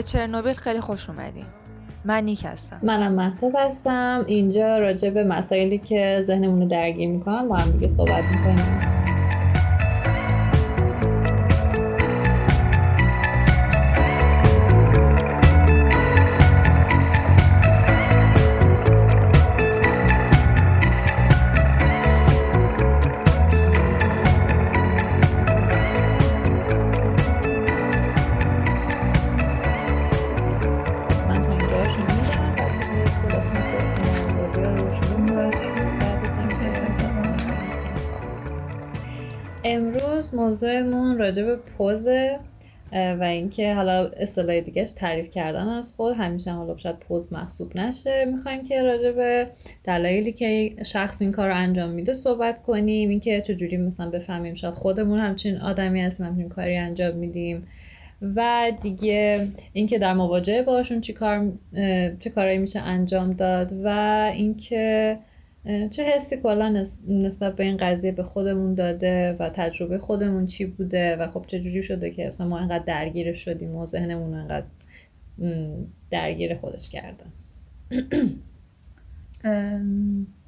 به چرنوبیل خیلی خوش اومدیم من نیک هستم. منم محتاب هستم. اینجا راجع به مسائلی که ذهنمون رو درگیر می‌کنن با هم دیگه صحبت می‌کنیم. موضوعمون راجع به پوزه و اینکه حالا اصطلاح دیگهش تعریف کردن از خود همیشه حالا شاید پوز محسوب نشه. می‌خوایم که راجع به دلایلی که شخص این کار رو انجام میده صحبت کنیم. اینکه چجوری مثلا بفهمیم شاید خودمون همچین آدمی هستیم همچین کاری انجام میدیم. و دیگه اینکه در مواجهه باشون چی کار چه کارایی میشه انجام داد. و اینکه چه حسی کلا نسبت به این قضیه به خودمون داده و تجربه خودمون چی بوده و خب چجوری شده که مثلا ما انقدر درگیر شدیم و ذهنمون انقدر درگیر خودش کرده؟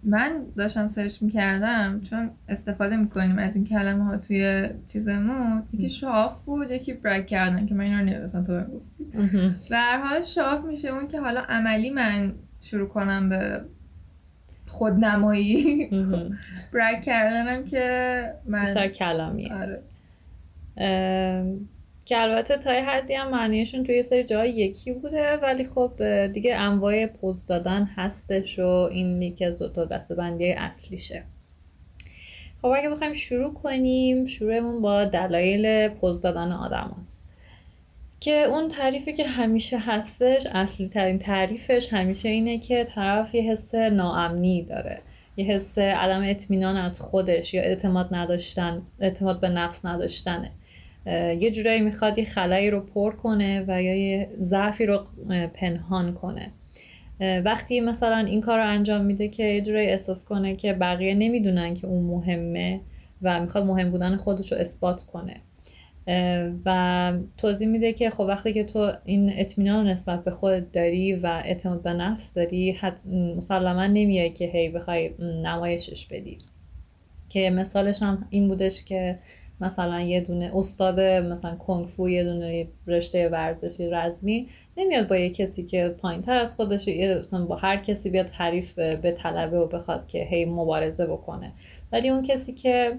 من داشتم سرچ می‌کردم چون استفاده می‌کنیم از این کلمه ها توی چیزمون یکی شاف بود یکی برک کردن که من این رو نمی‌دونستم تو گفتی و هر حال شاف میشه اون که حالا عملی من شروع کنم به خودنمایی. برک کردنم که من بیشتر کلامیه. آره. که البته تا حدی هم معنیشون توی سری جای یکی بوده ولی خب دیگه انواع پوز دادن هستش و این یکی از دو دسته بندی اصلیشه. خب اگه بخوایم شروع کنیم شروعمون با دلایل پوز دادن آدم هست که اون تعریفی که همیشه هستش اصلی ترین تعریفش همیشه اینه که طرف یه حس ناامنی داره. یه حس عدم اطمینان از خودش یا اعتماد نداشتن اعتماد به نفس نداشتنه. یه جورایی می‌خواد یه خلایی رو پر کنه و یا یه ضعفی رو پنهان کنه. وقتی مثلا این کار رو انجام میده که یه جورایی احساس کنه که بقیه نمی‌دونن که اون مهمه و می‌خواد مهم بودن خودش رو اثبات کنه. و توضیح میده که خب وقتی که تو این اطمینان نسبت به خودت داری و اعتماد به نفس داری حت مسلما نمیای که هی بخوای نمایشش بدی. که مثالش هم این بودش که مثلا یه دونه استاد مثلا کنگفو یه دونه رشته ورزشی رزمی نمیاد با یه کسی که پایین تر از خودش مثلا با هر کسی بیاد تعریف به طلبه و بخواد که هی مبارزه بکنه. ولی اون کسی که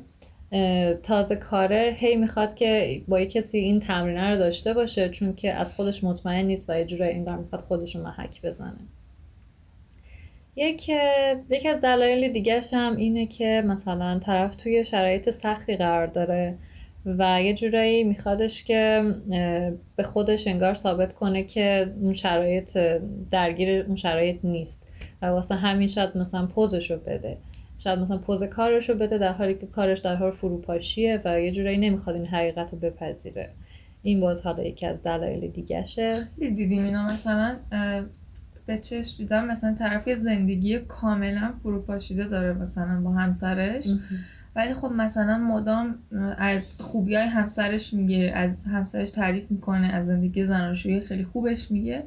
تازه کاره هی می‌خواد که با یه کسی این تمرینه رو داشته باشه چون که از خودش مطمئن نیست و یه این می‌خواد خودش رو محک بزنه. یک یکی از دلایل دیگرش هم اینه که مثلا طرف توی شرایط سختی قرار داره و یه جورایی میخوادش که به خودش انگار ثابت کنه که اون شرایط درگیر اون شرایط نیست و واسه همین شاید مثلا پوزش رو بده. شاید مثلا پوز کارش رو بده در حالی که کارش در حال فروپاشیه و یه جورایی نمی‌خواد این حقیقت رو بپذیره. این باز حالا یکی از دلایل دیگهشه. دیدیم اینا مثلا به چشم دیدم مثلا طرف زندگی کاملا فروپاشیده داره مثلا با همسرش. ولی خب مثلا مدام از خوبی های همسرش میگه از همسرش تعریف می‌کنه از زندگی زناشویی خیلی خوبش میگه.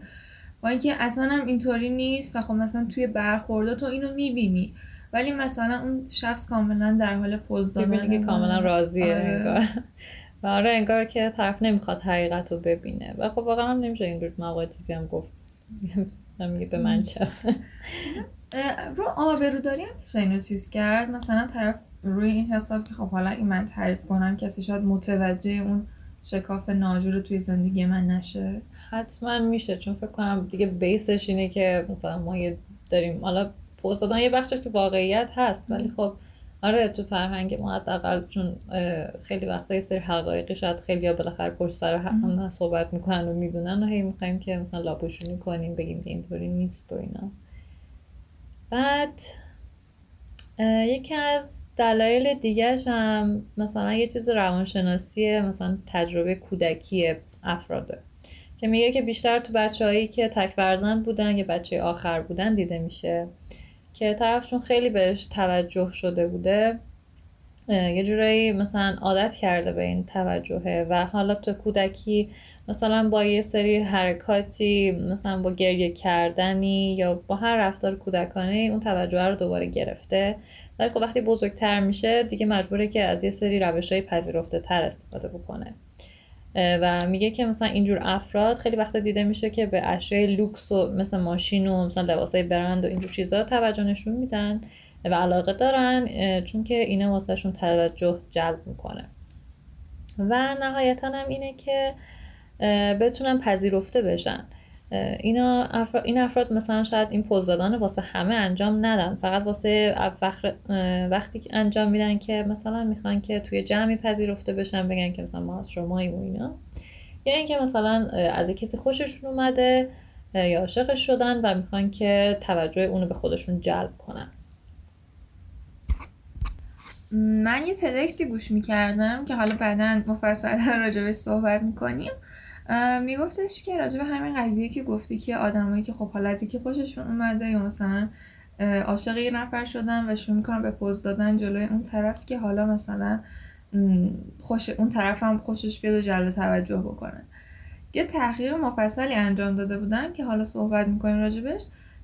با اینکه اصلا هم اینطوری نیست و خب مثلا توی برخوردا تو اینو می‌بینی. ولی مثلا اون شخص کاملا در حال پوز دادن که کاملا راضیه آره. انگار. و آره انگار که طرف نمی‌خواد حقیقت رو ببینه. و خب واقعا هم نمیشه این موقع چیزی هم گفت. نمیگه به من چه. رو آبروداری هم میشه اینو چیز کرد. مثلا طرف روی این حساب که خب حالا این من تعریف کنم کسی شاید متوجه اون شکاف ناجور توی زندگی من نشه. حتما میشه. چون فکر کنم دیگه بیسش اینه که مثلا ما داریم حالا پست دادن یه بخشش که واقعیت هست ولی خب آره تو فرهنگ ما حداقل چون خیلی وقتا یه سری حقایقی شاید خیلی بالاخره پشت سر هم صحبت می‌کنن و می‌دونن و هی می‌خوایم که مثلا لاپوشونی کنیم بگیم که اینطوری نیست و اینا. بعد یکی از دلایل دیگرش هم مثلا یه چیز روانشناسی مثلا تجربه کودکی افراده که میگه که بیشتر تو بچه که تک بودن یا بچه آخر بودن دیده میشه. که طرفشون خیلی بهش توجه شده بوده یه جورایی مثلا عادت کرده به این توجهه و حالا تو کودکی مثلا با یه سری حرکاتی مثلا با گریه کردنی یا با هر رفتار کودکانه اون توجه رو دوباره گرفته. ولی خب وقتی بزرگتر میشه دیگه مجبوره که از یه سری روش های پذیرفته تر استفاده بکنه. و میگه که مثلا اینجور افراد خیلی وقتا دیده میشه که به اشیاء لوکس و مثل ماشین و مثلا لباسای برند و اینجور چیزا توجه نشون میدن و علاقه دارن چون که اینا واسهشون توجه جلب می‌کنه. و نهایتا هم اینه که بتونن پذیرفته بشن. اینا افراد، این افراد مثلا شاید این پوز دادن واسه همه انجام ندن. فقط واسه وقتی که انجام میدن که مثلا می‌خوان که توی جمعی پذیرفته بشن بگن که مثلا ما از شماییم و اینا. یا اینکه مثلا از کسی خوششون اومده یا عاشقش شدن و می‌خوان که توجه اونو به خودشون جلب کنن. من یه تدکسی گوش می‌کردم که حالا بعدا مفصل راجبش صحبت می‌کنیم. میگفتش که راجع به همین قضیه که گفتی که آدمایی که خب حالا از اینکه خوششون اومده یا مثلا عاشق یه نفر شدن و شروع می‌کنن به پوز دادن جلوی اون طرف که حالا مثلا خوش اون طرف هم خوشش بیاد و جلب توجه بکنه. یه تحقیق مفصلی انجام داده بودن که حالا صحبت می‌کنیم راجبش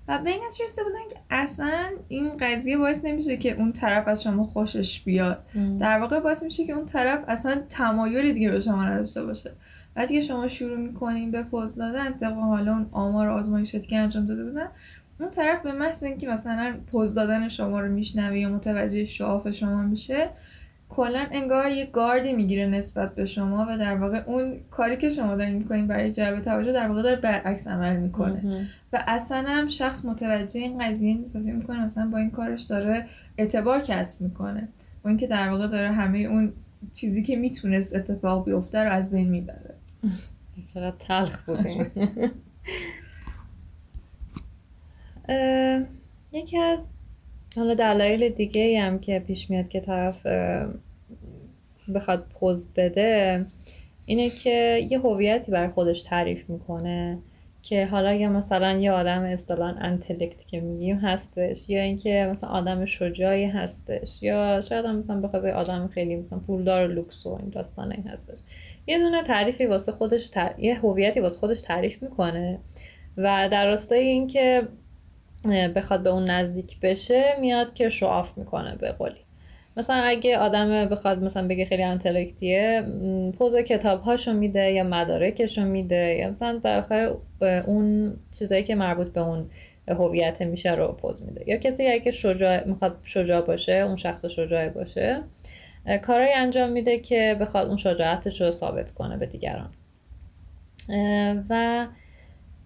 و به این رسیده بودن که اصلا این قضیه باعث نمیشه که اون طرف از شما خوشش بیاد. در واقع باعث میشه که اون طرف اصلا تمایلی دیگه به شما نداشته باشه. وقتی که شما شروع می‌کنین به پوز دادن طبق حالا اون آمار آزمایشاتی که انجام داده بودن اون طرف به محض اینکه مثلا پوز دادن شما رو میشنوه یا متوجه شعاف شما میشه کلا انگار یه گاردی می‌گیره نسبت به شما و در واقع اون کاری که شما دارین می‌کنین برای جلب توجه در واقع داره برعکس عمل می‌کنه. و اصلا هم شخص متوجه این قضیه نیست می‌کنه مثلا با این کارش داره اعتبار کسب می‌کنه. با اینکه در واقع داره همه اون چیزی که می‌تونست اتفاق بیفته رو از بین می‌بره. چرا تلخ بوده یکی از حالا دلایل دیگه هم که پیش میاد که طرف بخواد پوز بده اینه که یه هویتی بر خودش تعریف می‌کنه که حالا یا مثلا یه آدم اصطلاحا انتلکت که میگیم هستش یا اینکه مثلا آدم شجاعی هستش یا شاید هم مثلا بخواد آدم خیلی مثلا پولدار و لوکس و این داستان این هستش. یه دونه تعریفی واسه خودش یه هویتی واسه خودش تعریف می‌کنه و در راستای اینکه بخواد به اون نزدیک بشه میاد که شعاف می‌کنه به قولی. مثلا اگه آدم بخواد مثلا بگه خیلی انتلکتیه پوز کتاب هاشو میده یا مدارکشو میده یا مثلا در اون چیزایی که مربوط به اون هویت میشه رو پوز میده. یا کسی اگه شجاع می‌خواد شجاع باشه اون شخص شجاع باشه کارایی انجام میده که بخواد اون شجاعتش رو ثابت کنه به دیگران. و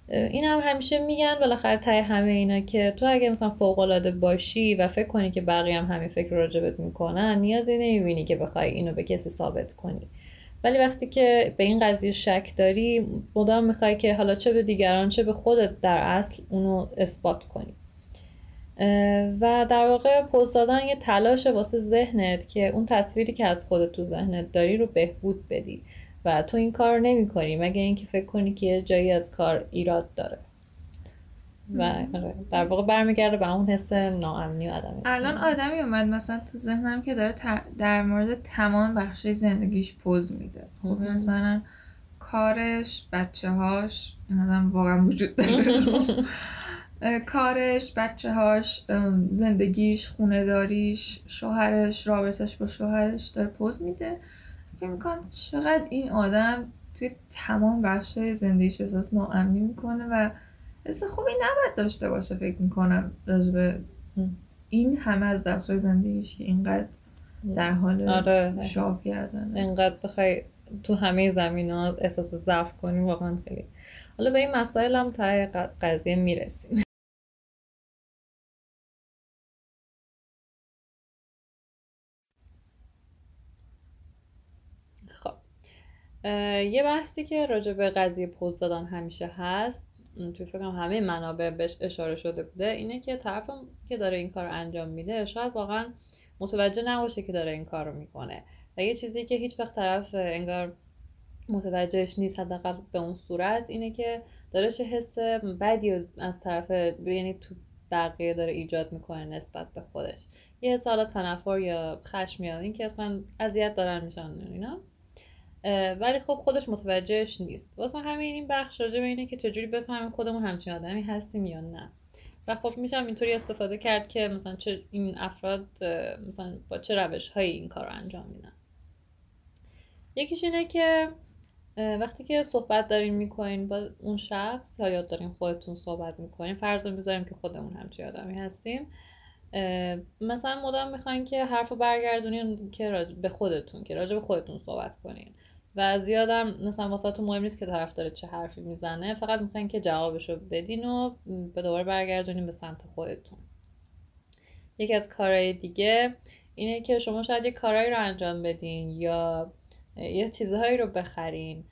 این هم همیشه میگن بالاخره تای همه اینا که تو اگه مثلا فوق العاده باشی و فکر کنی که بقیه هم همین فکر راجبت می‌کنن نیازی نمی‌بینی که بخوای اینو به کسی ثابت کنی. ولی وقتی که به این قضیه شک داری مدام می‌خوای که حالا چه به دیگران چه به خودت در اصل اونو اثبات کنی. و در واقع پوز دادن یه تلاش واسه ذهنت که اون تصویری که از خودت تو ذهنت داری رو بهبود بدی و تو این کار نمی کنی مگه اینکه فکر کنی که جایی از کار ایراد داره. و در واقع برمیگرده به اون حس ناامنی و آدمی الان آدمی اومد مثلا تو ذهنم که داره در مورد تمام بخش زندگیش پوز میده. خب مثلا کارش بچه هاش این آدم واقعا وجود داره. کارش بچه هاش زندگیش خونه داریش شوهرش رابطش با شوهرش داره پوز میده. فکر می‌کنم چقدر این آدم توی تمام بخش زندگیش احساس ناامنی می‌کنه و حس خوبی نباید داشته باشه فکر می‌کنم راجبه این همه از بخش زندگیش که اینقدر در حال آره. شاف کردن اینقدر بخوای تو همه زمین ها احساس ضعف کنی واقعا خیلی. حالا به این مسائل هم تا قضیه می‌رسیم. یه بحثی که راجع به قضیه پوز دادن همیشه هست توی فکرم همه منابع بهش اشاره شده بوده اینه که طرف که داره این کار انجام میده شاید واقعا متوجه نباشه که داره این کار رو می‌کنه. و یه چیزی که هیچ وقت طرف انگار متوجهش نیست حداقل به اون صورت اینه که داره چه حس بدی از طرف یعنی تو بقیه داره ایجاد می‌کنه نسبت به خودش. یه سال تنفر یا خشم یا این که اصلا اذیت دارن میشن اینا. ولی خب خودش متوجهش نیست. واسه همین این بخش راجع به اینه که چجوری بفهمیم خودمون همچین آدمی هستیم یا نه. و خب میشم اینطوری استفاده کرد که مثلا چه این افراد مثلا با چه روش هایی این کار رو انجام میدن. یکیش اینه که وقتی که صحبت دارین می‌کنین با اون شخص یا یاد دارین خودتون صحبت می‌کنین فرض می‌ذاریم که خودمون همچی آدمی هستیم. مثلا مدام می‌خواین که حرف رو برگردونین که به خودتون که راجع به خودتون صحبت کنین. و زیادم مثلا واسه مهم نیست که طرف داره چه حرفی می‌زنه فقط می‌خواین که جوابشو بدین و به دوباره برگردونین به سمت خودتون. یکی از کارهای دیگه اینه که شما شاید یه کارهایی رو انجام بدین یا یه چیزهایی رو بخرین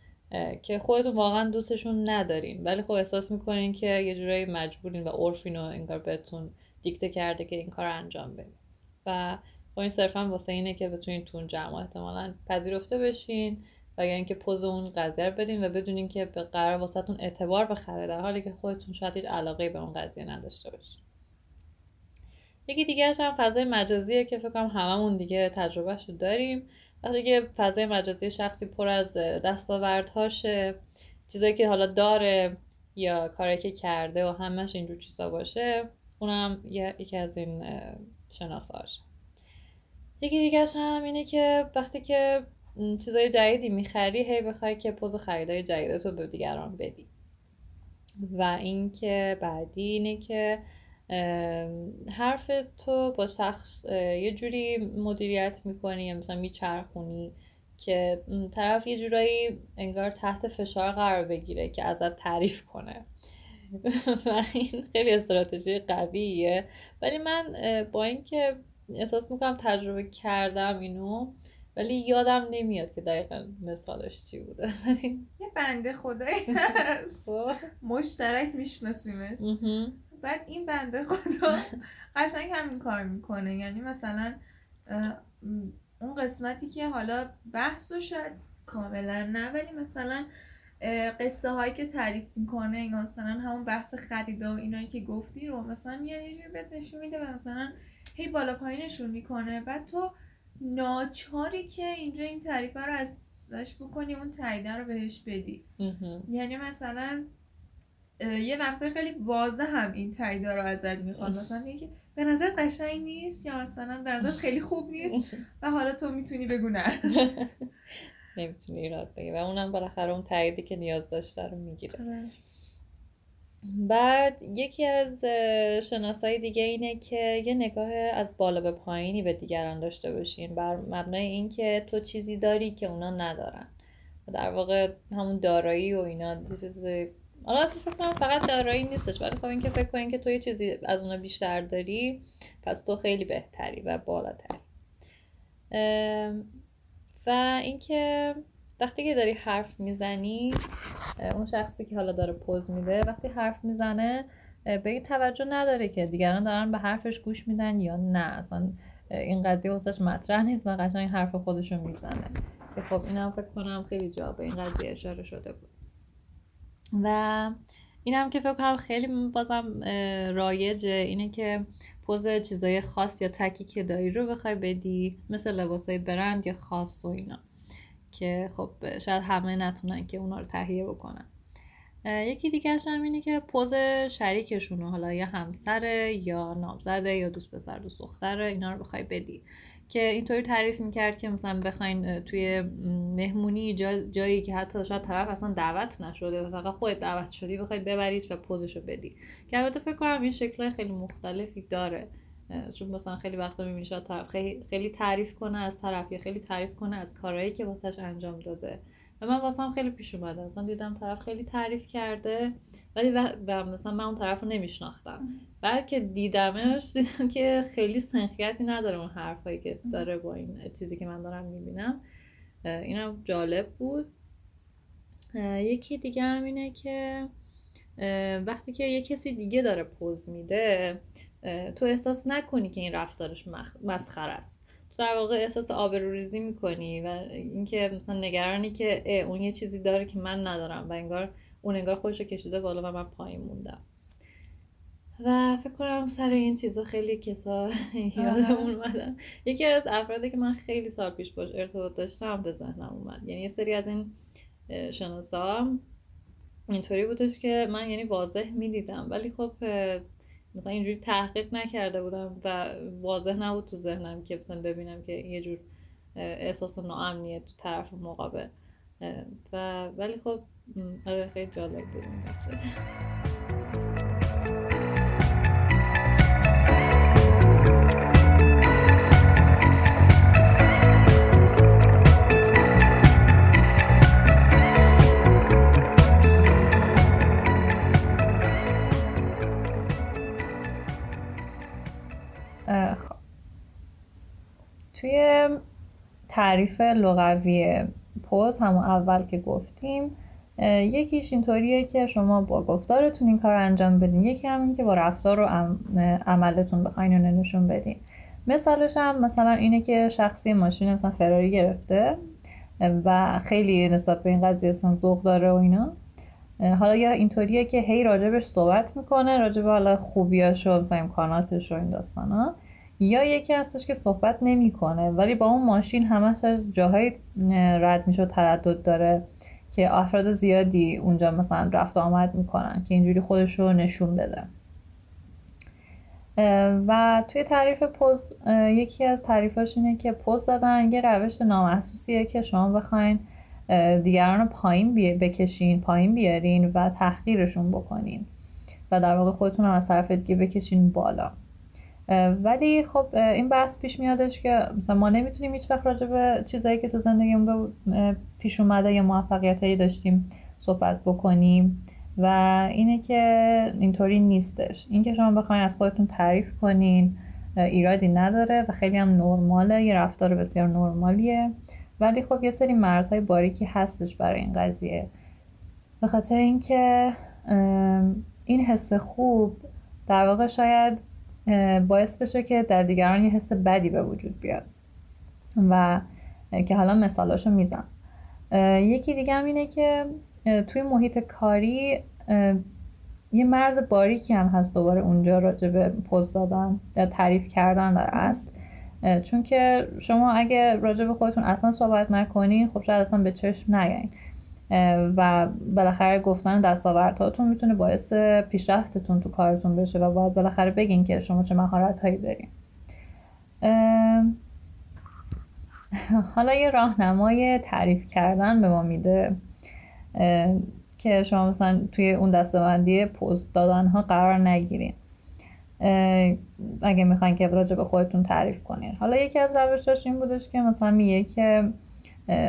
که خودتون واقعا دوستشون ندارین. ولی خب احساس می‌کنین که یه جورایی مجبورین و عرفین رو انگار بهتون دیکته کرده که این کار رو انجام بدین. و خب این صرفا واسه اینه که بتونین تو جمع احتمالا پذیرفته بشین. و یا اینکه پوز اون قضیه رو بدین و بدونین که به قرار واسهتون اعتبار بخره در حالی که خودتون شاید هیچ علاقه به اون قضیه نداشته باشین. یکی دیگه هم فضای مجازیه که فکر کنم هممون دیگه تجربهش رو داریم. وقتی که فضای مجازی شخصی پر از دستاوردهاشه چیزایی که حالا داره یا کاری که کرده و همش اینجور چیزا باشه اونم یکی از این شناساش. یکی دیگه هم اینه که وقتی که چیزای جدیدی می‌خری هی بخوای که پوز خریدای جدیدتو به دیگران بدی. و اینکه بعدی اینه که حرف تو با شخص یه جوری مدیریت می‌کنی یا مثلا میچرخونی که طرف یه جورایی انگار تحت فشار قرار بگیره که ازت تعریف کنه. و این خیلی استراتژی قویه. ولی من با اینکه احساس می‌کنم تجربه کردم اینو ولی یادم نمیاد که دقیقا مثالش چی بوده. یه بنده خدایی هست. خب. مشترک میشناسیمش. بعد این بنده خدا قشنگ همین کار می‌کنه. یعنی مثلا اون قسمتی که حالا بحث و شاید کاملا نه ولی مثلا قصه هایی که تعریف می‌کنه یا مثلا همون بحث خریدا و اینایی که گفتی رو مثلا میاد یه جوری بهت نشون میده و مثلا هی بالا پایینشون می‌کنه. بعد تو ناچاری که اینجا این تعریفه رو ازش بکنی اون تاییده رو بهش بدی. یعنی مثلا یه وقتای خیلی واضح هم این تاییده رو ازت می‌خواد مثلا میگه به نظر قشنگ نیست یا مثلا به نظر خیلی خوب نیست و حالا تو می‌تونی بگو نه. نمی‌تونی ایراد بگی. و اونم بالاخره اون تاییدی که نیاز داشته رو می‌گیره. آره. بعد یکی از شناسایی دیگه اینه که یه نگاه از بالا به پایینی به دیگران داشته باشین بر مبنای اینکه تو چیزی داری که اونا ندارن. در واقع همون دارایی و اینا حالا فکر کنم فقط دارایی نیستش ولی خب اینکه فکر کنین که تو یه چیزی از اونا بیشتر داری پس تو خیلی بهتری و بالاتری. و اینکه وقتی که داری حرف می‌زنی اون شخصی که حالا داره پوز میده وقتی حرف می‌زنه به توجه نداره که دیگران دارن به حرفش گوش میدن یا نه. اصلا این قضیه واسش مطرح نیست و قشنگ حرف خودشون می‌زنه. که خب اینم فکر کنم خیلی جا به این قضیه اشاره شده بود. و این هم که فکر کنم خیلی بازم رایجه اینه که پوز چیزای خاص یا تکی که داری رو بخوای بدی مثل لباسای برند یا خاص و اینا. که خب شاید همه نتونن که اونا رو تهیه بکنن. یکی دیگه هم اینه که پوز شریکشون حالا یا همسره یا نامزده یا دوست پسر دوست دختره اینا رو بخوای بدی. که اینطوری تعریف می‌کرد که مثلا بخواین توی مهمونی جا، جایی که حتی شاید طرف اصلا دعوت نشده و فقط خودت دعوت شدی بخوای ببریش و پوزشو بدی. که البته فکر کنم این شکلهای خیلی مختلفی داره. چون مثلا خیلی وقتا می‌بینی شاید طرف خیلی تعریف کنه از طرف یا خیلی تعریف کنه از کارهایی که واسش انجام داده. و من واسم خیلی پیش اومده. مثلا دیدم طرف خیلی تعریف کرده ولی و, مثلا من اون طرف رو نمیشناختم. بعد که دیدمش دیدم که خیلی سنخیتی نداره اون حرفایی که داره با این چیزی که من دارم می‌بینم. اینم جالب بود. یکی دیگه هم اینه که وقتی که یه کسی دیگه داره پوز میده تو احساس نکنی که این رفتارش مسخر است. تو در واقع احساس آبروریزی می‌کنی و اینکه مثلا نگرانی که اون یه چیزی داره که من ندارم و انگار اون انگار خودش کشیده بالا و من پایین موندم. و فکر کنم سر این چیزا خیلی کسا یادمون اومدن. یکی از افرادی که من خیلی سال پیش باش ارتباط داشتم به ذهنم اومد. یعنی یه سری از این شناسا اینطوری بودش که من یعنی واضح می‌دیدم. ولی خب مثلا اینجوری تحقیق نکرده بودم و واضح نبود تو ذهنم که مثلا ببینم که یه جور احساس ناامنیه تو طرف مقابل. و ولی خب آره خیلی جالب بود توی تعریف لغوی پوز همون اول که گفتیم یکیش اینطوریه که شما با گفتارتون این کار انجام بدین. یکی همین که با رفتار و عملتون بخواین اون نشون بدین. مثالش هم مثلا اینه که شخصی ماشین مثلا فراری گرفته و خیلی نسبت به این قضیه مثلا ذوق داره و اینا. حالا یا اینطوریه که هی راجبش صحبت می‌کنه راجب حالا خوبیاش و مثلا امکاناتش و این داستان ها یا یکی هستش که صحبت نمی‌کنه ولی با اون ماشین همش از جاهای رد میشه و تردد داره که افراد زیادی اونجا مثلا رفت آمد می‌کنن که اینجوری خودش رو نشون بده. و توی تعریف پوز یکی از تعریفاش اینه که پوز دادن یه روش نامحسوسیه که شما بخواین دیگران رو پایین بکشین پایین بیارین و تحقیرشون بکنین و در واقع خودتون هم از طرف دیگه بکشین بالا. ولی خب این بحث پیش میادش که مثلا ما نمی‌تونیم هیچ وقت راجع به چیزایی که تو زندگیمون پیش اومده یا موفقیت داشتیم صحبت بکنیم. و اینه که اینطوری نیستش. اینکه شما بخواین از خودتون تعریف کنین ایرادی نداره و خیلی هم نرماله. یه رفتار بسیار نرمالیه. ولی خب یه سری مرزهای باریکی هستش برای این قضیه. به خاطر اینکه این حس خوب در واقع شاید باعث بشه که در دیگران یه حس بدی به وجود بیاد. و که حالا مثالاشو میزن یکی دیگه هم اینه که توی محیط کاری یه مرز باریکی هم هست دوباره اونجا راجع به پوز دادن یا تعریف کردن در اصل. چون که شما اگه راجع به خودتون اصلا صحبت نکنین خب شاید اصلا به چشم نیاین. و بالاخره گفتن دستاوردهاتون می‌تونه باعث پیشرفتتون تو کارتون بشه و باید بالاخره بگین که شما چه مهارت هایی دارین حالا یه راهنمای تعریف کردن به ما میده که شما مثلا توی اون دستبندی پست دادن ها قرار نگیرین. اگه می‌خواین که راجع به خودتون تعریف کنین. حالا یکی از روشاش این بودش که مثلا میگه که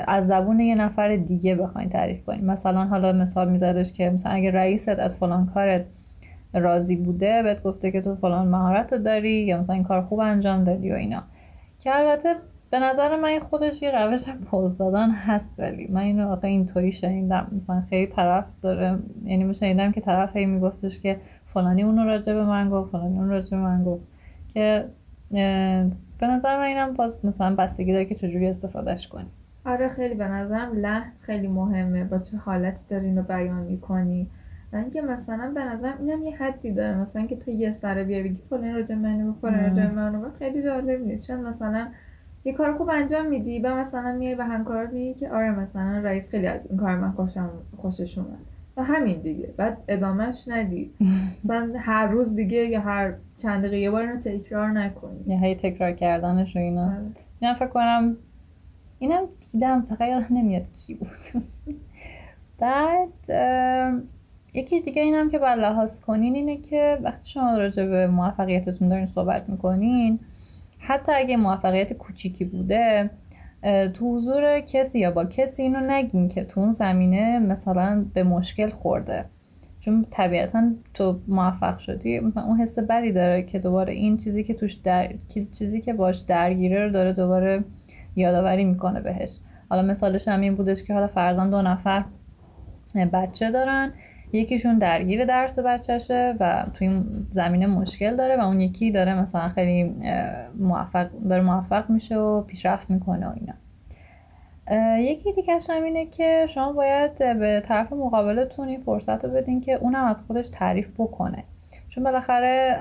از زبون یه نفر دیگه بخواین تعریف کنین. مثلا حالا مثال میزدش که مثلا اگه رئیست از فلان کارت راضی بوده بهت گفته که تو فلان مهارت رو داری یا مثلا این کار خوب انجام دادی و اینا. که البته به نظر من خودش یه روش پوز دادن هست ولی من اینو آقا اینطوری شنیدم. مثلا خیلی طرف داره یعنی شنیدم که طرف هی میگفتش که فلانی اونو راجع به من گفت فلانی اون راجع به من گفت. که به نظر من اینم باز مثلا بستگی داره که چجوری استفادهش کنی آره خیلی به نظرم لحن خیلی مهمه. با چه حالتی داری اینو بیان می‌کنی؟ و اینکه مثلا به نظرم اینم یه حدی داره. مثلا که تو یه سره بیا بگی فلان راجع منو فلان راجع منو خیلی جالب نیست. چون مثلا یه کار خوب انجام میدی و مثلا میای به همکارات میگی که آره مثلا رئیس خیلی از این کار من خوشم خوشش اومد. و همین دیگه. بعد ادامهش ندی. مثلا هر روز دیگه یا هر چند دقیقه یه بار اینو تکرار نکنی. یه هی تکرار کردنش و اینا. من فکر کنم اینم دیدم فقط یادم نمیاد کی بود بعد یکی دیگه اینم که باید لحاظ کنین اینه که وقتی شما راجع به موفقیتتون دارین صحبت می‌کنین حتی اگه موفقیت کوچیکی بوده تو حضور کسی یا با کسی اینو نگین که تو اون زمینه مثلا به مشکل خورده چون طبیعتا تو موفق شدی مثلا اون حس بدی داره که دوباره این چیزی که توش در... چیزی که باش درگیره رو داره دوباره یادآوری می‌کنه بهش حالا مثالش هم این بودش که حالا فرزن دو نفر بچه دارن. یکیشون درگیر درس بچهشه و توی این زمینه مشکل داره و اون یکی داره مثلا خیلی موفق داره موفق میشه و پیشرفت می‌کنه و اینا. یکی دیگه هم اینه که شما باید به طرف مقابلتون این فرصت رو بدین که اونم از خودش تعریف بکنه. چون بالاخره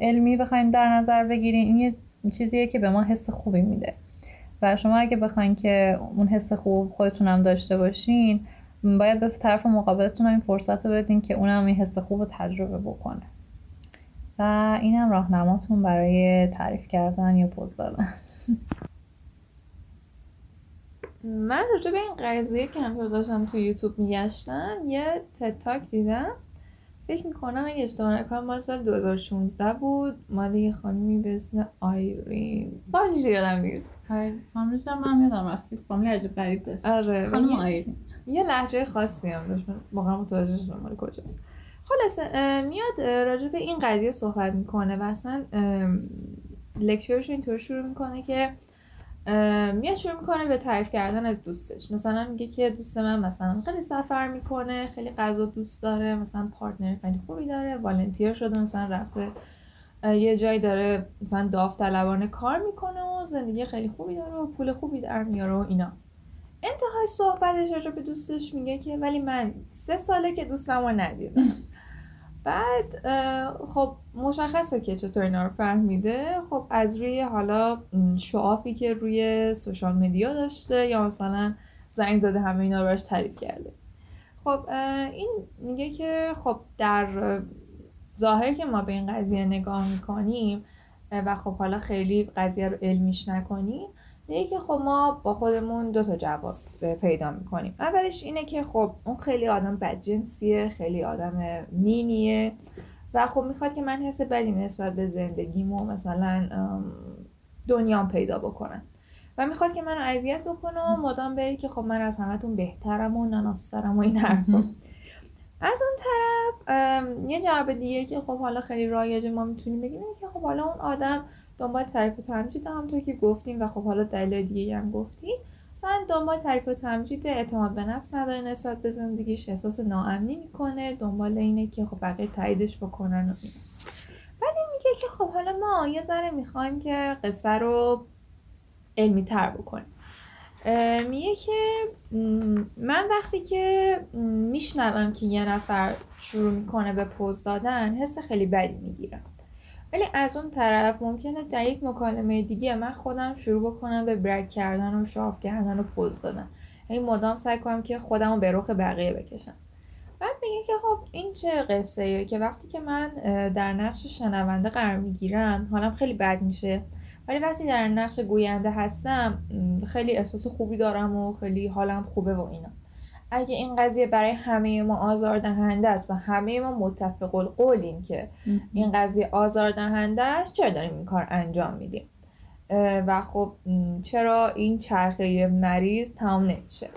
علمی بخوایم در نظر بگیریم این یه چیزیه که به ما حس خوبی میده. و شما اگه بخواین که اون حس خوب خودتونم داشته باشین باید به طرف مقابلتون این فرصت رو بدین که اونم این حس خوب رو تجربه بکنه. و اینم راهنماتون برای تعریف کردن یا پوز دادن من راجع به این قضیه که همطور داشتم تو یوتیوب میگشتم یه تتاک دیدم. فکر می‌کنم اگه اشتباه نکنم مال سال 2016 بود. مال یه خانمی به اسم آیرین. فامیلش یادم نیست. فامیلش هم من یادم رفت. فامیل عجب غریب داشت. آره خانم آیرین. یه لحجه خاصی هم داشت. واقعا متوجه شدم مال کجاست. خلاصه میاد راجع به این قضیه صحبت می‌کنه و اصلا لکچرش اینطور شروع می‌کنه که میاد شروع می‌کنه به تعریف کردن از دوستش. مثلا میگه که دوست من مثلا خیلی سفر می‌کنه خیلی غذا دوست داره مثلا پارتنر خیلی خوبی داره والنتیر شده مثلا رفته یه جایی داره مثلا داوطلبانه کار می‌کنه و زندگی خیلی خوبی داره و پول خوبی در میاره و اینا. انتهای صحبتش راجع به دوستش میگه که ولی من سه ساله که دوستم رو ندیدم. بعد خب مشخصه که چطور اینا رو فهمیده. خب از روی حالا شعافی که روی سوشال مدیا داشته یا مثلا زنگ زده همه اینا رو تعریف کرده. خب این میگه که خب در ظاهر که ما به این قضیه نگاه می‌کنیم و خب حالا خیلی قضیه رو علمیش نکنیم میگه که خب ما با خودمون دو تا جواب پیدا می‌کنیم. اولش اینه که خب اون خیلی آدم بدجنسیه خیلی آدم مینیه و خب می‌خواد که من حس بدی نسبت به زندگیمو مثلا دنیام پیدا بکنم. و می‌خواد که منو اذیت بکنه و مدام بگه که خب من از همتون بهترم و ناناسترم و این حرفا. از اون طرف یه جواب دیگه که خب حالا خیلی رایج ما می‌تونیم بگیم که خب حالا اون آدم دنبال تعریف و تمجید همونطور که گفتیم و خب حالا دلیل دیگه هم گفتیم. مثلا دنبال تعریف و تمجید اعتماد به نفس نداره نسبت به زندگیش احساس ناامنی می‌کنه دنبال اینه که خب بقیه تاییدش بکنن و این بعد این میگه که خب حالا ما یه ذره می‌خوایم که قصه رو علمی تر بکنیم میگه که من وقتی که میشنوم که یه نفر شروع می‌کنه به پوز دادن حس خیلی بدی می‌گیرم. ولی از اون طرف ممکنه در یک مکالمه دیگه من خودم شروع بکنم به برک کردن و شاف کردن و پوز دادن. یعنی مدام سعی کنم که خودم رو به رخ بقیه بکشم. بعد میگه که خب این چه قصه ایه که وقتی که من در نقش شنونده قرار می‌گیرم حالم خیلی بد میشه. ولی وقتی در نقش گوینده هستم خیلی احساس خوبی دارم و خیلی حالم خوبه و اینا. اگه این قضیه برای همه ما آزاردهنده است و همه ما متفق القولیم که این قضیه آزاردهنده است چرا داریم این کار انجام میدیم؟ و خب چرا این چرخه مریض تمام نمیشه؟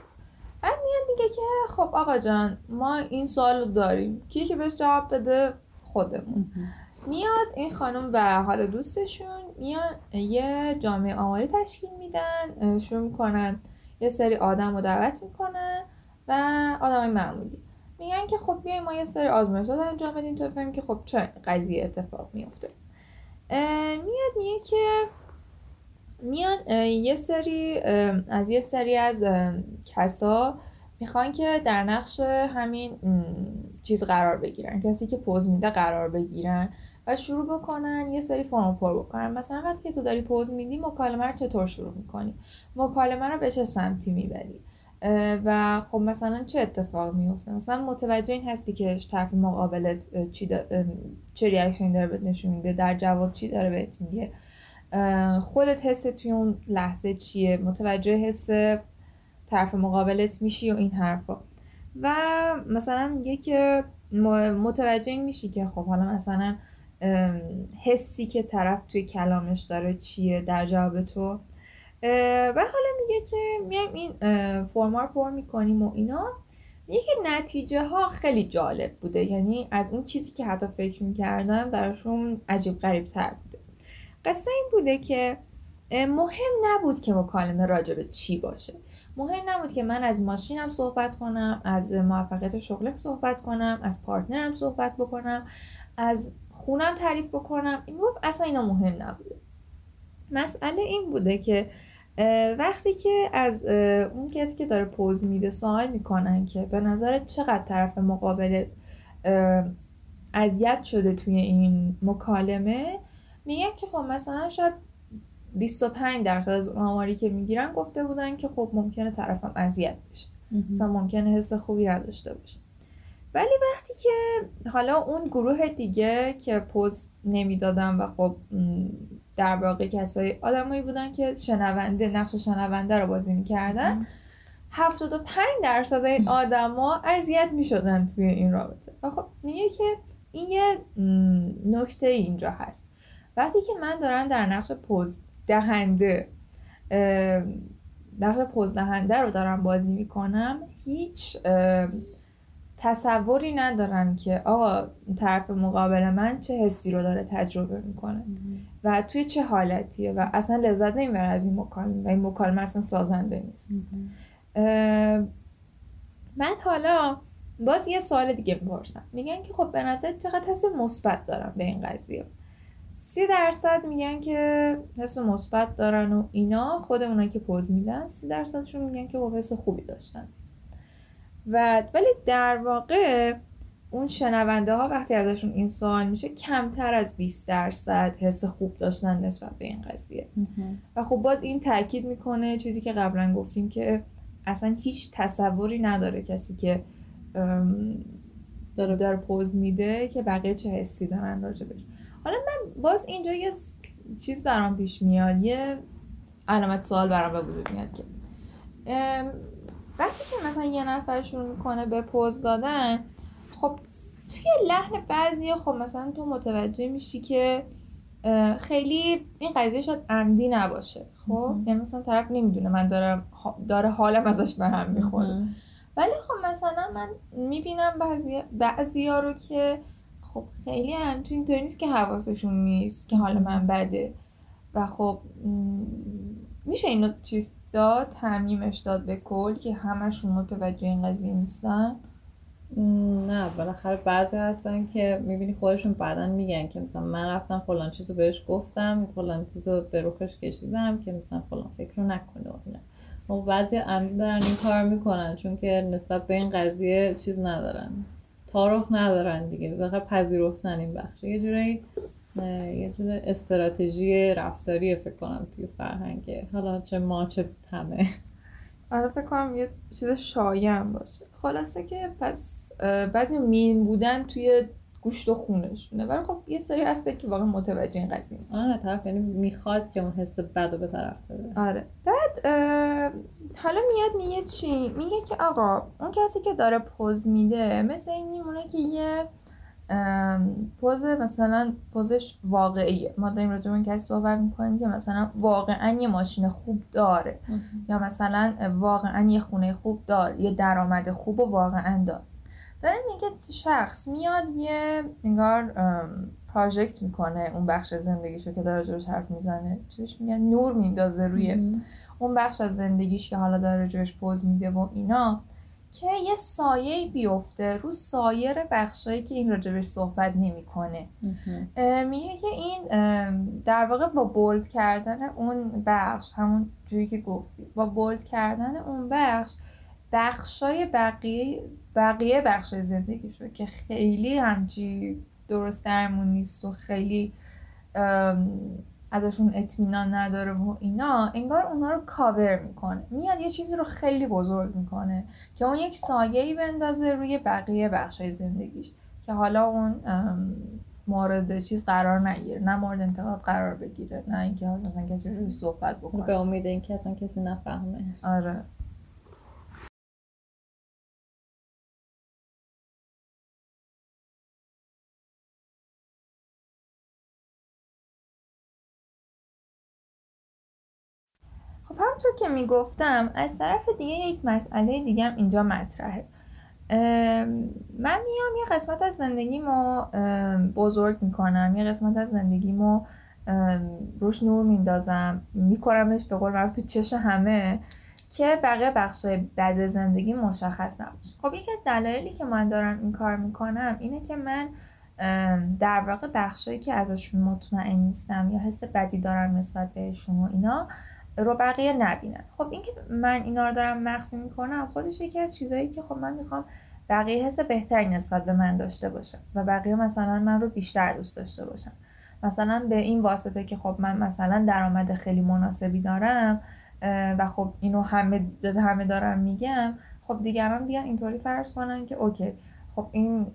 بعد میاد میگه که خب آقا جان ما این سوال رو داریم. کی که بهش جواب بده؟ خودمون. میاد این خانم و حالا دوستشون میان یه جامعه آماری تشکیل میدن شروع می‌کنن یه سری آدم رو دعوت می‌کنن. و آدمای معمولی. میگن که خب بیایم ما یه سری آزمایشات انجام بدیم تا بفهمیم که خب چه قضیه اتفاق میفته میاد میگه که میاد یه سری از یه سری از کسا می‌خوان که در نقش همین چیز قرار بگیرن. کسی که پوز میده قرار بگیرن و شروع بکنن یه سری فرم پر بکنن. مثلا وقتی که تو داری پوز میدی مکالمه رو چطور شروع می‌کنی؟ مکالمه رو به چه سمتی می‌بری؟ و خب مثلا چه اتفاق میفته مثلا متوجه این هستی که طرف مقابلت چی چه ریاکشنی داره بهت نشون میده؟ در جواب چی داره بهت میگه؟ خودت حس توی اون لحظه چیه؟ متوجه حس طرف مقابلت میشی و این حرفا؟ و مثلا میگه که متوجه این میشی که خب حالا مثلا حسی که طرف توی کلامش داره چیه؟ در جواب تو؟ و حالا میگه که میایم این فرما رو پر می‌کنیم و اینا. میگه که نتیجه ها خیلی جالب بوده. یعنی از اون چیزی که حتی فکر می‌کردم براشون عجیب غریب تر بوده. قصه این بوده که مهم نبود که مکالمه راجع به چی باشه. مهم نبود که من از ماشینم صحبت کنم از موفقیت شغلم صحبت کنم از پارتنرم صحبت بکنم از خونم تعریف بکنم. این اصلا اینا مهم نبوده. مسئله این بوده که وقتی که از اون کسی که داره پوز میده سوال می‌کنن که به نظر چقدر طرف مقابل اذیت شده توی این مکالمه میگن که خب مثلا شاید 25 درصد از اون آماری که می‌گیرن گفته بودن که خب ممکنه طرفم اذیت بشه. مثلا ممکنه حس خوبی نداشته باشه. ولی وقتی که حالا اون گروه دیگه که پوز نمی‌دادن و خب در واقع کسای آدمایی بودن که شنونده نقش شنونده رو بازی می‌کردن. 75 درصد این آدما اذیت می‌شدن توی این رابطه. و خب میگه که این یه نکته اینجا هست. وقتی که من دارم در نقش پوز دهنده نقش پوز دهنده رو دارم بازی می‌کنم هیچ تصوری ندارن که آقا طرف مقابل من چه حسی رو داره تجربه می‌کنه. و توی چه حالتیه؟ و اصلا لذت نمی‌بره از این مکالمه. و این مکالمه اصلا سازنده نیست. من حالا باز یه سوال دیگه می‌پرسم. میگن که خب به نظر چقدر حس مثبت دارم به این قضیه؟ سی درصد میگن که حس مثبت دارن و اینا. خود اونایی که پوز میدن سی درصدشون میگن که خب حس خوبی داشتن. و ولی در واقع اون شنونده ها وقتی ازشون این سوال میشه کمتر از 20 درصد حس خوب داشتن نسبت به این قضیه. و خب باز این تاکید می‌کنه چیزی که قبلا گفتیم که اصلا هیچ تصوری نداره کسی که داره داره پوز میده که بقیه چه حسی دارن راجبش حالا من باز اینجا یه چیز برام پیش میاد یه علامت سوال برام به وجود میاد که وقتی که مثلا یه نفر شروع می‌کنه به پوز دادن خب توی لحن بعضی خب مثلا تو متوجه میشی که خیلی این قضیه شاید عمدی نباشه. خب؟ یعنی مثلا طرف نمی‌دونه من دارم داره حالم ازش به هم می‌خوره. ولی خب مثلا من می‌بینم بعضی بعضی ها رو که خب خیلی همچین طور نیست که حواسشون نیست که حال من بده. و خب میشه اینو چیز داد تعمیمش داد به کل که همشون متوجه این قضیه نیستن؟ نه بالاخره بعضی هستن که می‌بینی خودشون بعدا میگن که مثلا من رفتم فلان چیزو بهش گفتم فلان چیزو به روخش کشیدم که مثلا فلان فکر رو نکنه و و بعضی عمدی دارن این کار می‌کنن چون که نسبت به این قضیه چیز ندارن. تعارف ندارن دیگه فقط پذیرفتن این بخش. یه جوری یه جور استراتژی رفتاری فکر کنم توی فرهنگ حالا چه ما چه همه. آره فکر کنم یه چیز شایم باشه. خلاصه که پس بعضی مین بودن توی گوشت و خونشونه ولی خب یه سری هسته که واقعا متوجه این قضیه نیست. آره طرف یعنی می‌خواد که اون حس بد رو به طرف بده. آره. بعد حالا میاد میگه چی؟ میگه که آقا اون کسی که داره پوز میده مثل این میمونه که یه پوز مثلا پوزش واقعیه. ما داریم راجع به کسی صحبت می‌کنیم که مثلا واقعا یه ماشین خوب داره. یا مثلا واقعا یه خونه خوب داره. یه درآمد خوب و واقعا داره. داره میگه شخص میاد یه انگار پراجکت می‌کنه. اون بخش زندگیشو که داره جوش حرف می‌زنه. چیش میگن نور میندازه روی اون بخش از زندگیش که حالا داره جوش پوز میده و اینا. که یه سایه بیفته رو سایر بخشایی که این راجبش صحبت نمی‌کنه. میگه که این در واقع با بولد کردن اون بخش همون جوری که گفتی با بولد کردن اون بخش بخشای بقیه بقیه بخش زندگی شد که خیلی همچی درست درمون نیست و خیلی ازشون اطمینان نداره و اینا انگار اونا رو کاور می‌کنه. میاد یه چیزی رو خیلی بزرگ می‌کنه که اون یک سایه ای بندازه روی بقیه بخشای زندگیش که حالا اون مورد چیز قرار نگیره. نه مورد انتقاد قرار بگیره نه اینکه مثلا کسی روی صحبت بکنه. به امید اینکه اصلا کسی نفهمه. آره. همونطور که می‌گفتم از طرف دیگه یک مسئله دیگه هم اینجا مطرحه. من میام یه قسمت از زندگیمو بزرگ می‌کنم. یه قسمت از زندگیمو روش نور میندازم. میکنمش به قول تو چش همه که بقیه بخشای بد زندگی مشخص نباشه. خب یکی از دلایلی که من دارم این کار می‌کنم اینه که من در واقع بخشایی که ازشون مطمئن نیستم یا حس بدی دارم نسبت بهشون و اینا رو بقیه نبینن. خب اینکه من اینا رو دارم مخفی می‌کنم خودش یکی از چیزایی که خب من می‌خوام بقیه حس بهتری نسبت به من داشته باشن و بقیه مثلا من رو بیشتر دوست داشته باشن مثلا به این واسطه که خب من مثلا درآمد خیلی مناسبی دارم و خب اینو همه همه دارم میگم خب دیگران بیان اینطوری فرض کنن که اوکی خب این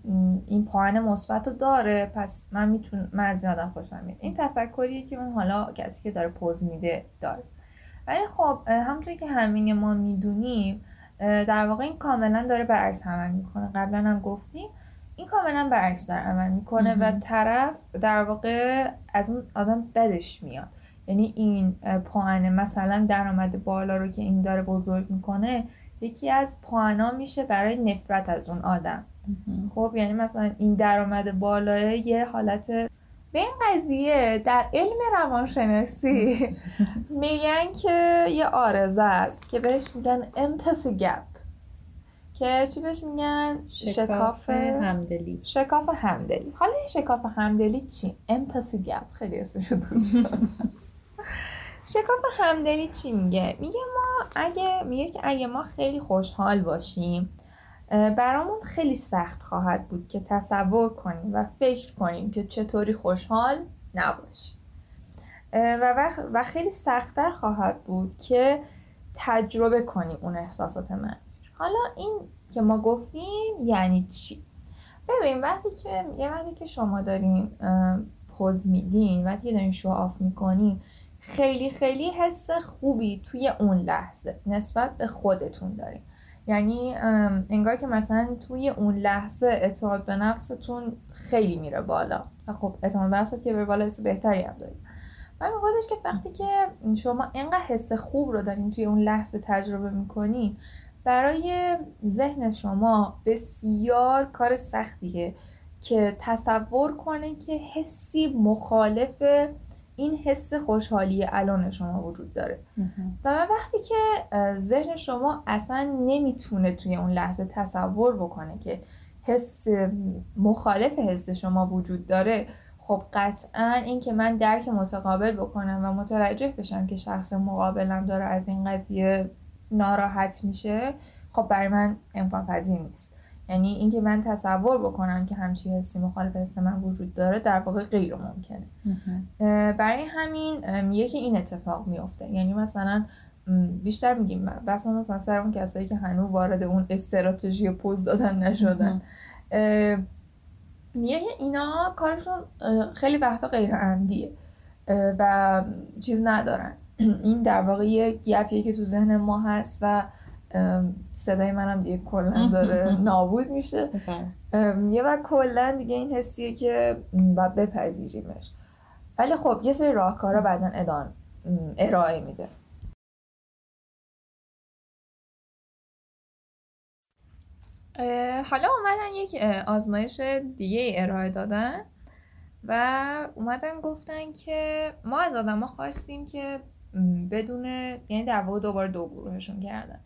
این پایان مثبت داره پس من می‌تونم من از خوشم میاد. این تفکریه که اون حالا کسی که داره پوز میده داره. ولی خب همونطوری که همین ما می‌دونیم در واقع این کاملا داره برعکس عمل می‌کنه. قبلا هم گفتیم این کاملا برعکس داره عمل می‌کنه و طرف در واقع از اون آدم بدش میاد. یعنی این پوانه مثلا درآمد بالا رو که این داره بزرگ می‌کنه یکی از پوانا میشه برای نفرت از اون آدم. خب یعنی مثلا این درآمد بالاه یه حالت به این قضیه در علم روانشناسی میگن که یه آرزه است که بهش میگن empathy gap. که چی بهش میگن؟ شکاف همدلی. شکاف همدلی. حالا این شکاف همدلی چی؟ empathy gap. خیلی اسمش دوست شکاف همدلی چی میگه؟ میگه ما اگه میگه که اگه ما خیلی خوشحال باشیم برامون خیلی سخت خواهد بود که تصور کنیم و فکر کنیم که چطوری خوشحال نباشیم و, و خیلی سختتر خواهد بود که تجربه کنیم اون احساسات من حالا این که ما گفتیم یعنی چی؟ ببین وقتی که یه وقتی که شما دارین پوز میدین وقتی که دارین شو آف می‌کنین خیلی خیلی حس خوبی توی اون لحظه نسبت به خودتون دارین. یعنی انگار که مثلا توی اون لحظه اعتماد به نفستون خیلی میره بالا. و خب اعتماد به نفست که به بالا حس بهتری هم دارید و خودش که وقتی که شما اینقدر حس خوب رو دارین توی اون لحظه تجربه می‌کنین برای ذهن شما بسیار کار سختیه که تصور کنه که حسی مخالف این حس خوشحالی الان شما وجود داره. و وقتی که ذهن شما اصلا نمی‌تونه توی اون لحظه تصور بکنه که حس مخالف حس شما وجود داره خب قطعا این که من درک متقابل بکنم و متوجه بشم که شخص مقابلم داره از این قضیه ناراحت میشه خب برای من امکان پذیر نیست. یعنی اینکه من تصور بکنم که همچی حسی مخالف حس من وجود داره در واقع غیر ممکنه. برای همین میگه که این اتفاق میفته یعنی مثلا بیشتر میگیم بس مثلا سر اون کسایی که هنوز وارد اون استراتژی پوز دادن نشدن. میگه اینا کارشون خیلی وقتا غیر عمدیه. و چیز ندارن. این در واقع یه گپیه که تو ذهن ما هست و صدای منم دیگه کلا داره نابود میشه. یه و کلا دیگه این حسیه که باید بپذیریمش. ولی خب یه سری راهکارا بعدا ادان ارائه میده. حالا اومدن یک آزمایش دیگه ارائه دادن و اومدن گفتن که ما از آدما خواستیم که بدون یعنی در واقع دوباره دو گروهشون کردن.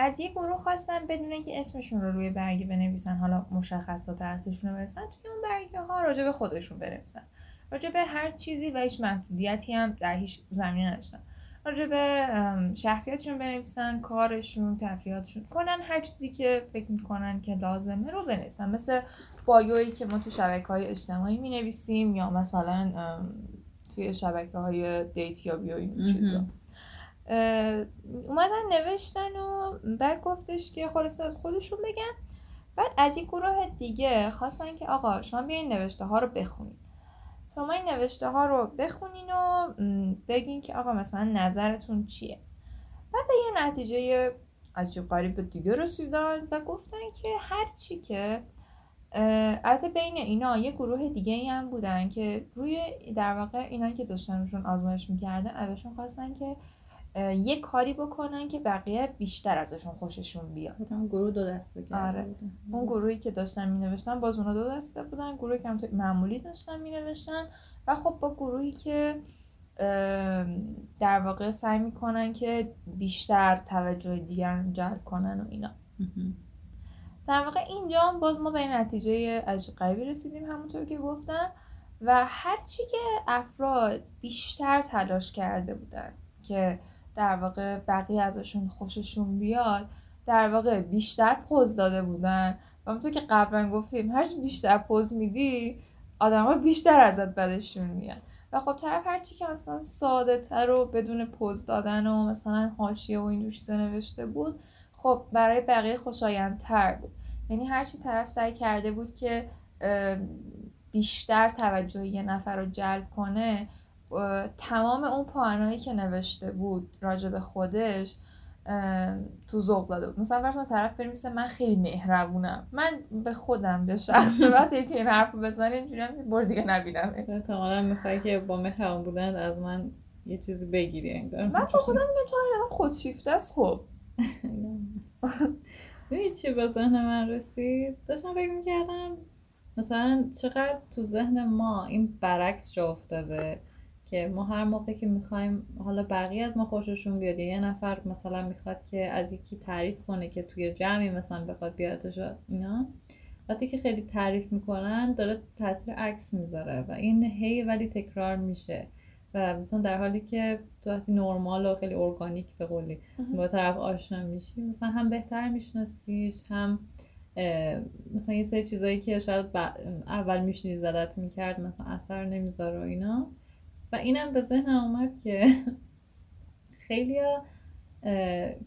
از یک گروه خواستن بدون که اسمشون رو روی برگی بنویسن حالا مشخصات ارزششون رو برسن توی اون برگه ها راجع به خودشون بنویسن. راجع به هر چیزی و هیچ محدودیتی هم در هیچ زمینه نداشتن. راجع به شخصیتشون بنویسن کارشون تفریحاتشون کنن هر چیزی که فکر می‌کنن که لازمه رو بنویسن. مثل بایویی که ما تو شبکه های اجتماعی می نویسیم یا مثلا توی شبکه های دیت یا بیوی اومدن نوشتن و بعد گفتش که خلاص از خودشون بگن. بعد از این گروه دیگه خواستن که آقا شما بیاین نوشته ها رو بخونید شما این نوشته ها رو بخونین و بگین که آقا مثلا نظرتون چیه. و به یه نتیجه عجیب غریب دیگه رسیدن و گفتن که هر چی که از بین اینا یه گروه دیگه ای هم بودن که روی در واقع اینا که داشتن آزمایش می‌کردن ازشون خواستن که یه کاری بکنن که بقیه بیشتر ازشون خوششون بیاد. گروه دو دسته آره. اون گروهی که داشتن می نوشتن باز اونا دو دسته بودن. گروهی که معمولی داشتن می نوشتن و خب با گروهی که در واقع سعی می‌کنن که بیشتر توجه دیگر جلب کنن و اینا. در واقع اینجا باز ما به نتیجه عجیب غریبی رسیدیم همونطور که گفتم. و هرچی که افراد بیشتر تلاش کرده بودن که در واقع بقیه ازشون خوششون بیاد در واقع بیشتر پوز داده بودن. و همونطور که قبلا گفتیم هرچی بیشتر پوز میدی آدما بیشتر ازت بدشون میاد. و خب طرف هرچی که مثلا ساده تر و بدون پوز دادن و مثلا حاشیه و این چیزا نوشته بود خب برای بقیه خوشایندتر بود. یعنی هرچی طرف سعی کرده بود که بیشتر توجه یه نفر رو جلب کنه تمام اون پاهنایی که نوشته بود راجع به خودش تو ذوق زده بود. مثلا فرض طرف مثل من خیلی مهربونم. من به خودم به شخص وقتی که این حرف بزنه اینجوری هم بار دیگه نبینم احتمالا می‌خوای که با مهربون بودن از من یه چیزی بگیری انگار. من با خودم میگم تو این خودشیفته است خب. می‌دونی چی به ذهن من رسید؟ داشتم فکر می‌کردم مثلا چقدر تو ذهن ما این برعکس جا افتاده. که ما هر موقع که می‌خوایم حالا بقیه از ما خوششون بیاد. یه نفر مثلا می‌خواد که از یکی تعریف کنه که توی جمعی مثلا بخواد بیادش اینا. وقتی که خیلی تعریف می‌کنن داره تاثیر عکس می‌ذاره و این هی ولی تکرار میشه. و مثلا در حالی که تو وقتی نرمال و خیلی ارگانیک به قولی با طرف آشنا میشی مثلا هم بهتر میشناسیش هم مثلا یه سری چیزایی که شاید اول میشنی زدت می‌کرد مثلا اثر نمی‌ذاره و اینا. و اینم به ذهنم اومد که خیلی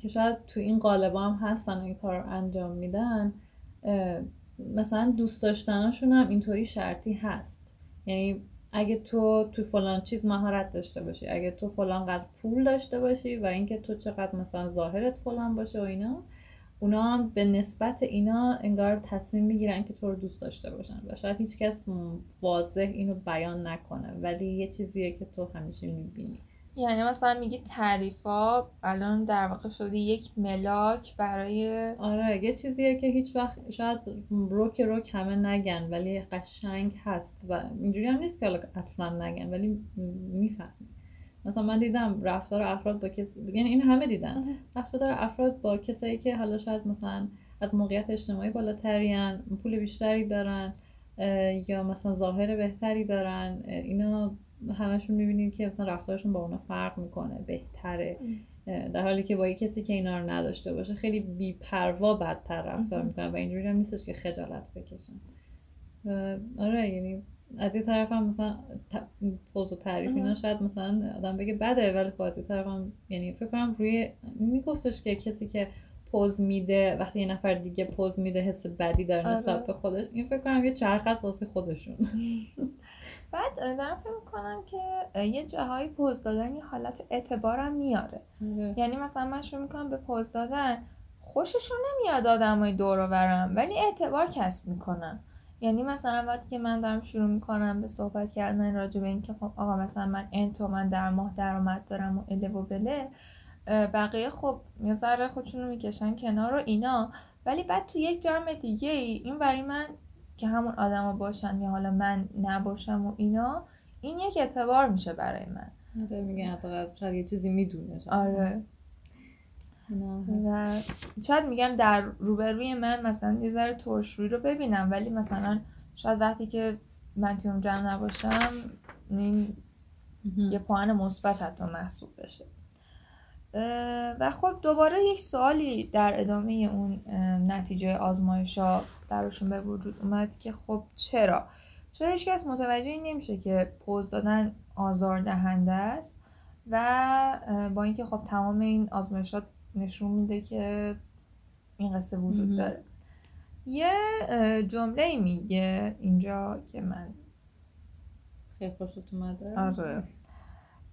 که شاید تو این قالبا هم هستن این کار رو انجام میدن مثلا دوست داشتناشون هم اینطوری شرطی هست. یعنی اگه تو تو فلان چیز مهارت داشته باشی اگه تو فلان قدر پول داشته باشی و اینکه تو چقدر مثلا ظاهرت فلان باشه و اینا اونا هم به نسبت اینا انگار تصمیم می‌گیرن که تو رو دوست داشته باشن و شاید هیچ کس واضح اینو بیان نکنه ولی یه چیزیه که تو همیشه می‌بینی. یعنی مثلا میگی تعریفا الان در واقع شده یک ملاک برای آره یه چیزیه که هیچ وقت شاید روک روک همه نگن ولی قشنگ هست و اینجوری هم نیست که اصلا نگن ولی می‌فهمی. مثلا من دیدم رفتار افراد با کسی یعنی این همه دیدن. رفتار افراد با کسایی که حالا شاید مثلا از موقعیت اجتماعی بالاترین پول بیشتری دارن یا مثلا ظاهر بهتری دارن اینا همشون می‌بینید که مثلا رفتارشون با اونا فرق می‌کنه بهتره. در حالی که با یه کسی که اینا رو نداشته باشه خیلی بیپروا بدتر رفتار می‌کنن و اینجوری هم نیستش که خجالت بکشن. آره یعنی از یه طرف هم مثلا پوز و تعریف اینا شاید مثلا آدم بگه بده ولی خب از یه طرف هم یعنی فکر کنم روی میگفتش که کسی که پوز میده وقتی یه نفر دیگه پوز میده حس بدی داره آره. نسبت به خودش. این فکر کنم یه چرخ است واسه خودشون. بعد دارم فکر می‌کنم که یه جاهایی پوز دادن یه حالت اعتبارم میاره. آره. یعنی مثلا من شروع می‌کنم به پوز دادن خوششون نمیاد آدمای دور برم ولی اعتبار کسب می‌کنم یعنی مثلا وقتی که من دارم شروع می‌کنم به صحبت کردن راجع به اینکه خب آقا مثلا من انتو من در ماه درآمد دارم و اله و بله بقیه خب یه ذره خودشون رو می‌کشن کنار و اینا. ولی بعد تو یک جمع دیگه ای این برای من که همون آدما باشن یا حالا من نباشم و اینا این یک اعتبار میشه برای من. آره میگن شاید یه چیزی می‌دونه. آره. و شاید میگم در روبروی من مثلا یه ذره ترشروی رو ببینم ولی مثلا شاید وقتی که من توی اون جمع نباشم این یه پوان مثبت حتی محسوب بشه. و خب دوباره یک سوالی در ادامه اون نتیجه آزمایش ها براشون به وجود اومد که خب چرا؟ چرا هیچ کس متوجه نمیشه که پوز دادن آزار دهنده است و با اینکه خب تمام این آزمایشات نشون میده که این قصه وجود داره. یه جمله میگه اینجا که من خیلی خوشت اومده. آره.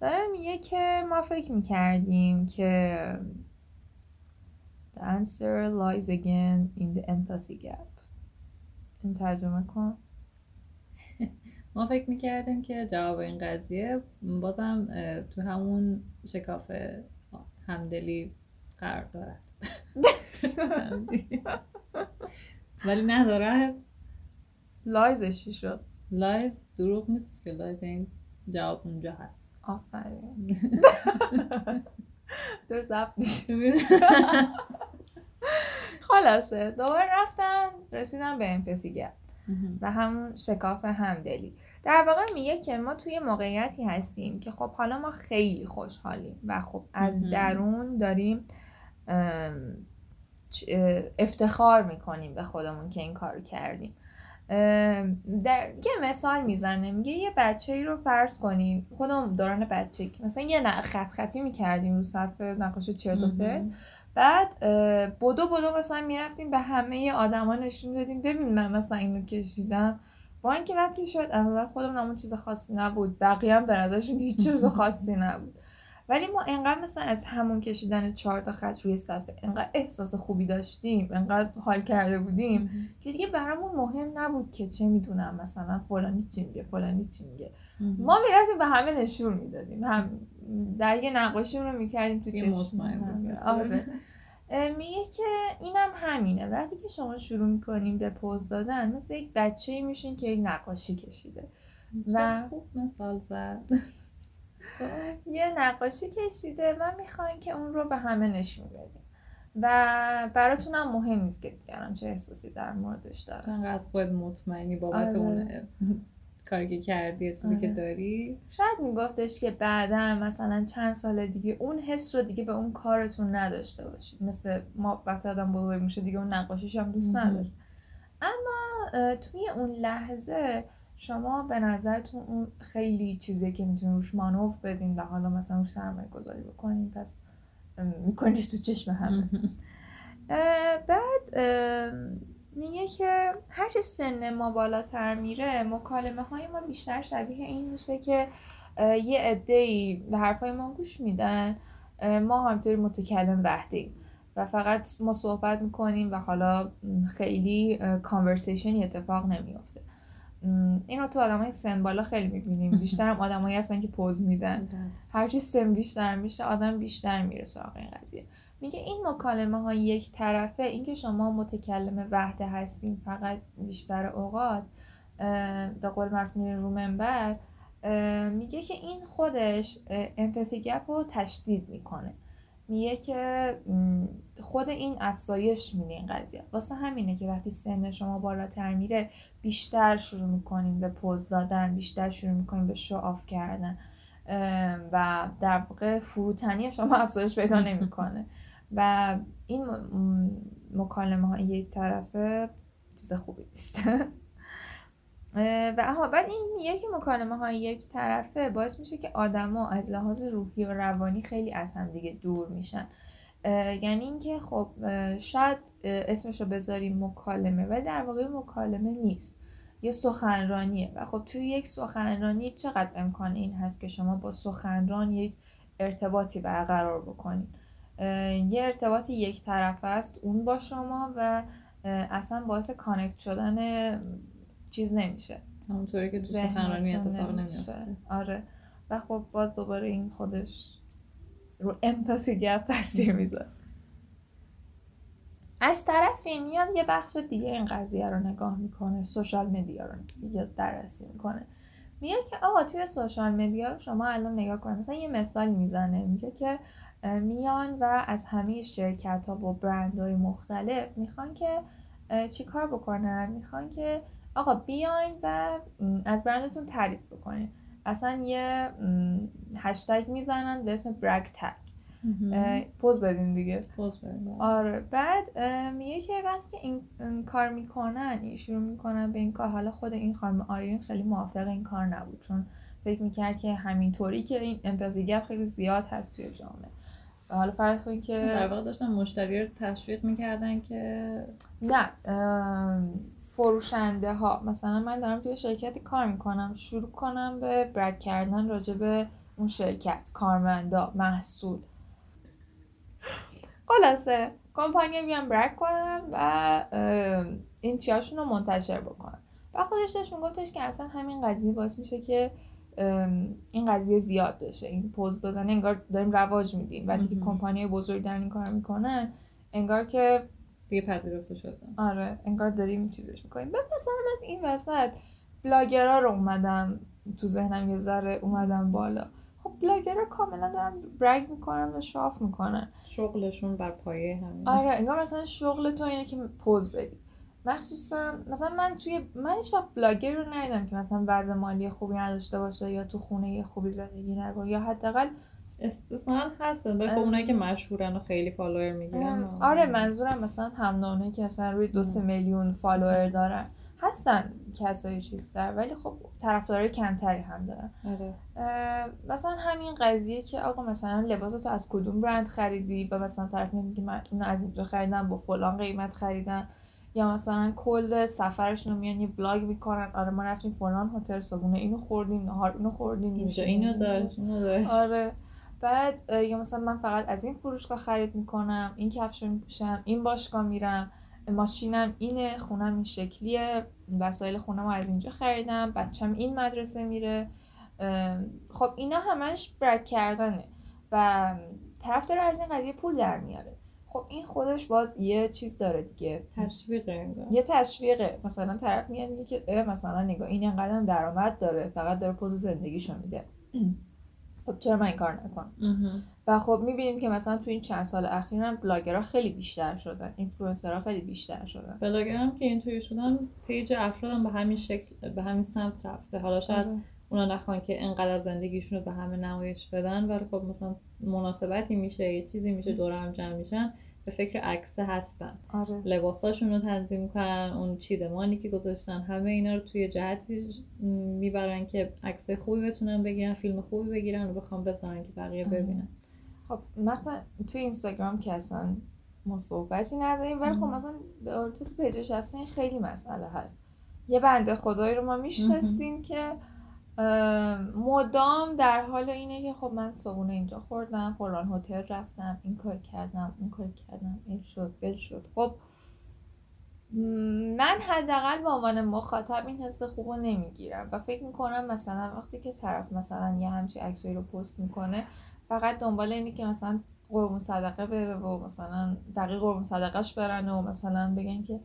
داره میگه که ما فکر می‌کردیم که The answer lies again in the empathy gap. این ترجمه کن. ما فکر می‌کردیم که جواب این قضیه بازم تو همون شکاف همدلی قرار دارد. ولی نداره lies ش چی شد؟ lies دروغ نیست که lies این جواب اونجا هست. آفرین. در ضبط خلاصه دوباره رفتن رسیدن به empathy gap. و همون شکاف همدلی. در واقع میگه که ما توی موقعیتی هستیم که خب حالا ما خیلی خوشحالیم و خب از درون داریم افتخار می‌کنیم به خودمون که این کارو کردیم. در یه مثال می‌زنه میگه یه بچه ای رو فرض کنیم خودمون دوران بچه مثلا یه خط خطی می‌کردیم رو صفحه نقاش چرت و بعد بدو بدو مثلا می‌رفتیم به همه آدما نشون دادیم. ببین من مثلا اینو کشیدم. با اینکه وقتی شد اول خودمون همون چیز خاصی نبود. بقیه هم به نظرشون هیچ چیز خاصی نبود. ولی ما انقدر مثلا از همون کشیدن چهار تا خط روی صفحه انقدر احساس خوبی داشتیم انقدر حال کرده بودیم که دیگه برامون مهم نبود که چه می‌دونم مثلا فلانی چی میگه فلانی چی میگه. ما می‌رفتیم به همه نشون می‌دادیم. هم در یه نقاشی رو می‌کردیم تو چشم. آره. میگه که اینم همینه. وقتی که شما شروع می‌کنیم به پوز دادن مثل یک بچه میشین که یک نقاشی کشیده. و خوب مثال زد. یه نقاشی کشیده. و می‌خواین که اون رو به همه نشون بدیم. و براتون هم مهم نیست که دیگران چه احساسی در موردش دارن. از خود مطمئنی بابت آره. اون کاری که کردی یا چیزی آره. که داری؟ شاید میگفتش که بعدا مثلا چند سال دیگه اون حس رو دیگه به اون کارتون نداشته باشید مثل ما وقتی آدم بزرگ میشه دیگه اون نقاشیش هم دوست نداره. اما توی اون لحظه شما به نظرتون اون خیلی چیزی که می‌تونید روش مانوف بدین و حالا مثلا روش سرمایه گذاری بکنین پس میکنیش تو چشم همه. بعد میگه که هر سن ما بالاتر میره مکالمه های ما بیشتر شبیه این میشه که یه عده به حرفای ما گوش میدن. ما همطوری متکلم وحدیم و فقط ما صحبت می‌کنیم و حالا خیلی کانورسیشنی اتفاق نمیافته. این رو تو آدم های سن بالا خیلی می‌بینیم. بیشتر هم آدمایی هستن که پوز میدن. بله. هرچی سن بیشتر میشه آدم بیشتر میره سراغ این قضیه. میگه این مکالمه ها یک طرفه اینکه شما متکلم وحده هستین فقط بیشتر اوقات به قول معروف میره رو منبر میگه که این خودش امپاتی گپ رو تشدید می‌کنه. میگه که خود این افزایش میده این قضیه. واسه همینه که وقتی سن شما بالاتر میره بیشتر شروع می‌کنیم به پوز دادن بیشتر شروع می‌کنیم به شو آف کردن. و در واقع فروتنی شما افزایش پیدا نمی‌کنه. و این مکالمه ها یک طرفه چیز خوبی نیست. و اما بعد این میگه مکالمه های یک طرفه باعث میشه که آدما از لحاظ روحی و روانی خیلی از هم دیگه دور میشن. یعنی اینکه خب شاید اسمشو بذاریم مکالمه ولی در واقع مکالمه نیست. یه سخنرانیه. و خب توی یک سخنرانی چقدر امکان این هست که شما با سخنران یک ارتباطی برقرار بکنید یه ارتباط یک طرفه است اون با شما و اصلا باعث connect شدن چیز نمیشه. همونطوری که تو سخنرانی اتفاق نمیفته آره. و خب باز دوباره این خودش رو empathy gap تاثیر می‌ذاره. از طرفی میاد یه بخش دیگه این قضیه رو نگاه می‌کنه social media رو یا درسی می‌کنه. میاد که آقا توی سوشال مدیا رو شما الان نگاه کنید. مثلا یه مثال می‌زنه. میگه که میان و از همه شرکت ها با برند های مختلف می‌خوان که چیکار بکنن؟ می‌خوان که آقا بیاین و از برندتون تعریف بکنین. اصلا یه هشتگ می‌زنن به اسم برگ تگ. پوز بدین دیگه. پوز بدین آره. بعد میگه که وقتی که این, کار می‌کنن این شروع می‌کنن به این کار حالا خود این خانم آیرین خیلی موافق این کار نبود چون فکر می‌کرد که همینطوری که این امپازی گپ خیلی زیاد هست توی جامعه. حالا فرض کنید که در واقع داشتن مشتری رو تشویق می‌کردن که نه فروشنده ها مثلا من دارم توی شرکتی کار می‌کنم. شروع کنم به برگ کردن راجع به اون شرکت. کارمندا محصول. خلاصه. کمپانی بیان برگ کنم و این چیاشون رو منتشر بکنم. و خودش داشت میگفتش که اصلا همین قضیه باعث میشه که این قضیه زیاد بشه. این پوز دادن انگار داریم رواج میدیم. وقتی که کمپانی بزرگ دارن این کار می‌کنن انگار که دیگه پذیرفته شده آره انگار داریم چیزش می‌کنیم. بعد مثلا من این وسط بلاگرا رو اومدم تو ذهنم یه ذره اومدم بالا. خب بلاگرا کاملا دارن brag می‌کنن و show off می‌کنن. شغلشون بر پایه همین آره انگار مثلا شغل تو اینه که پز بدی. مخصوصا مثلا من توی من هیچ وقت بلاگر رو ندیدم که مثلا وضع مالی خوبی نداشته باشه یا تو خونه خوبی زندگی نکنه. یا حداقل استثنا هستن به خب اونایی که مشهورن و خیلی follower می‌گیرن آره منظورم مثلا هم که اصلا روی دو سه میلیون follower دارن. هستن کسایی چیزتر ولی خب طرفدارای کمتری هم دارن. آره. مثلا همین قضیه که آقا مثلا لباس تو از کدوم برند خریدی؟ و مثلا طرف میگه من اونو از اینجا خریدم با فلان قیمت خریدم. یا مثلا کل سفرشون رو میان یه بلاگ می‌کنن. آره ما رفتیم فلان هتل صبحونه اینو خوردیم نهار اینو خوردیم. اینجا اینو داشت اینو داشت. آره. بعد یا مثلا من فقط از این فروشگاه خرید می‌کنم این کفش رو میپوشم این باشگاه میرم ماشینم اینه خونم این شکلیه وسایل خونم رو از اینجا خریدم بچم این مدرسه میره. خب اینا همش brag کردنه و طرف داره از این قضیه پول در میاره. خب این خودش باز یه چیز داره دیگه. تشویقه یه تشویقه. مثلا طرف میاد میگه که مثلا نگاه این انقدر درآمد داره فقط داره پز زندگیشو میده. خب چرا من این کار نکنم؟ و خب می‌بینیم که مثلا تو این چند سال اخیر هم بلاگرها خیلی بیشتر شدن اینفلوئنسرها خیلی بیشتر شدن. هم که اینطوری شدن پیج افرادم به همین شکل به همین سمت رفته. حالا شاید آره. اونا نخوان که انقدر زندگیشون رو به همه نمایش بدن ولی خب مثلا مناسبتی میشه یه چیزی میشه دور هم جمع میشن. به فکر عکس هستن. آره. لباساشون رو تنظیم کنن اون چیدمانی که گذاشتن همه اینا رو توی جهتی می‌برن که عکس خوبی بتونن بگیرن فیلم خوبی بگیرن و بخوام بذارن که بقیه ببینن. خب مثلا توی اینستاگرام که اصلا ما صحبتی نداریم ولی خب مثلا تو تو پیجش هستین خیلی مسئله هست. یه بنده خدایی رو ما می‌شناسیم که مدام در حال اینه که خب من صبونه اینجا خوردم فلان هتل رفتم این کار کردم اون کار کردم این شد بل شد. خب من حداقل به عنوان مخاطب این حس خوب رو نمی‌گیرم و فکر می‌کنم مثلا وقتی که طرف مثلا یه همچی عکسایی رو پست می‌کنه فقط دنبال اینه که مثلا قربون صدقه بره و مثلا بقیه قربون صدقهش برن و مثلا بگن که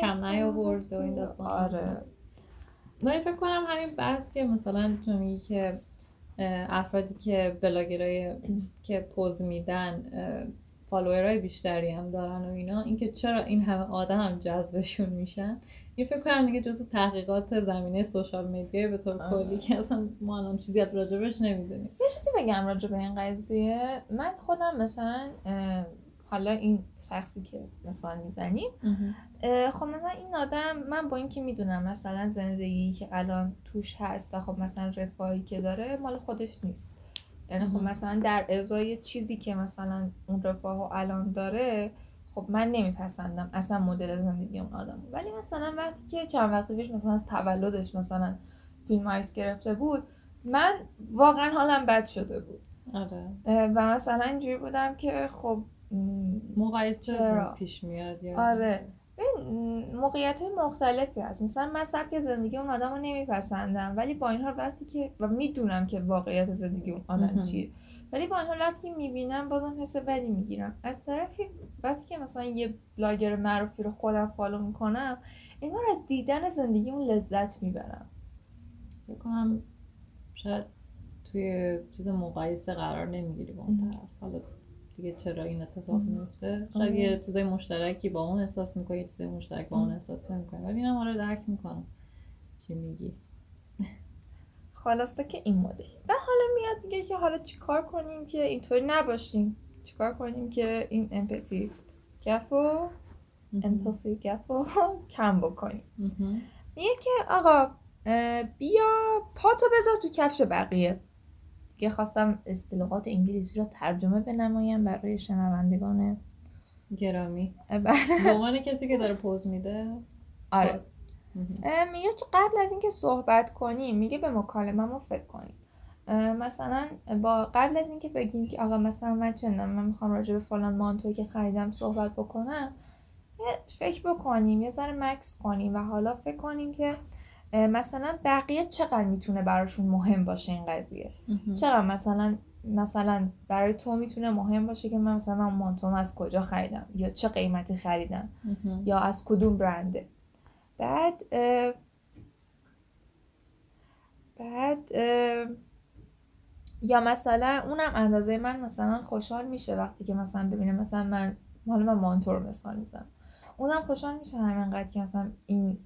کم نیاورد و این آره. من فکر کنم همین بحث که مثلا تو میگی که افرادی که بلاگرای که پز میدن follower ای بیشتری هم دارن و اینا اینکه چرا این همه آدم هم جذبشون میشن؟ این فکر کنم دیگه جز تحقیقات زمینه social media به طور کلی که اصلا ما الان چیزی از راجبش نمی‌دونیم. یه چیزی بگم راجب این قضیه. من خودم مثلا حالا این شخصی که مثال می‌زنیم خب مثلا این آدم من با اینکه می‌دونم مثلا زندگی که الان توش هست و خب مثلا رفاهی که داره مال خودش نیست. یعنی خب مثلا در ازای چیزی که مثلا اون رفاه الان داره خب من نمیپسندم اصلا مدل زندگی اون آدم ولی مثلا وقتی که چند وقت پیش مثلا از تولدش مثلا فیلم آیس گرفته بود من واقعا حالم بد شده بود. آره. و مثلا اینجوری بودم که خب مقایسه پیش میاد آره. این موقعیت مختلفی هست. مثلا من سبک زندگی اون آدم رو نمیپسندم. ولی با این حال وقتی که و می‌دونم که واقعیت زندگی اون آدم چیه. ولی با این حال وقتی می‌بینم بازم حس بدی می‌گیرم. از طرفی وقتی که مثلا یه بلاگر معروفی رو خودم follow می‌کنم انگار از دیدن زندگی اون لذت می‌برم. بکنم شاید توی چیز مقایسه قرار نمی‌گیری با اون طرف. حالا دیگه چرا این اتفاق میفته؟ شاید یه چیزای مشترکی با اون احساس می‌کنی یه چیزای مشترک با اون احساس نمی‌کنی. ولی اینم آره درک می‌کنم. چی میگی؟ خلاصه که این مدل. و حالا میاد میگه که حالا چیکار کنیم که اینطوری نباشیم؟ چیکار کنیم که این امپاتی گپو امپاتی گپو کم بکنیم؟ میگه که آقا بیا پاتو بذار تو کفش بقیه. دیگه خواستم اصطلاحات انگلیسی رو ترجمه بنمایم برای شنوندگان گرامی. بله. به عنوان کسی که داره پوز میده؟ آره. میگه که قبل از اینکه صحبت کنیم میگه به مکالمه فکر کنیم. مثلا با قبل از اینکه بگیم که آقا مثلا من چندم من می‌خوام راجع به فلان مانتوی که خریدم صحبت بکنم فکر بکنیم یه ذره مکس کنیم و حالا فکر کنیم که مثلا بقیه چقدر می‌تونه براشون مهم باشه این قضیه؟ چقدر مثلا مثلا برای تو می‌تونه مهم باشه که من مثلا من مانتوم از کجا خریدم؟ یا چه قیمتی خریدم؟ یا از کدوم برنده؟ بعد بعد یا مثلا اونم اندازه من مثلا خوشحال میشه وقتی که مثلا ببینه مثلا من حالا من مانتور مثال می‌زنم. اونم خوشحال میشه همینقدر که مثلا این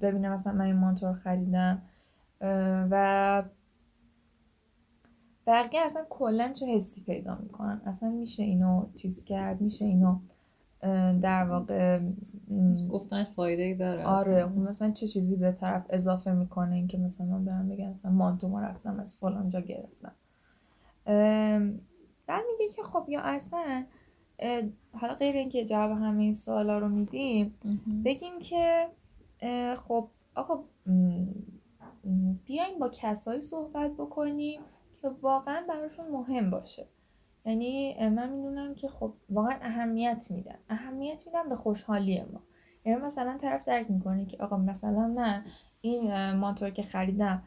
ببینم مثلا من این مانتور خریدم. و بقیه اصلا کلا چه حسی پیدا می‌کنن؟ اصلا میشه اینو چیز کرد؟ میشه اینو در واقع گفتنش فایده ای داره آره خب مثلا چه چیزی به طرف اضافه می‌کنه؟ اینکه مثلا برم بگم مثلا مانتو ما رفتم از فلان جا گرفتم. بعد میگه که خب یا اصلا حالا غیر اینکه جواب همه این سوالا رو میدیم بگیم که خب آقا بیایم با کسایی صحبت بکنیم که واقعا براشون مهم باشه. یعنی من می‌دونم که خب واقعا اهمیت میدن. اهمیت میدن به خوشحالی ما. یعنی مثلا طرف درک می‌کنه که آقا مثلا من این مانتور که خریدم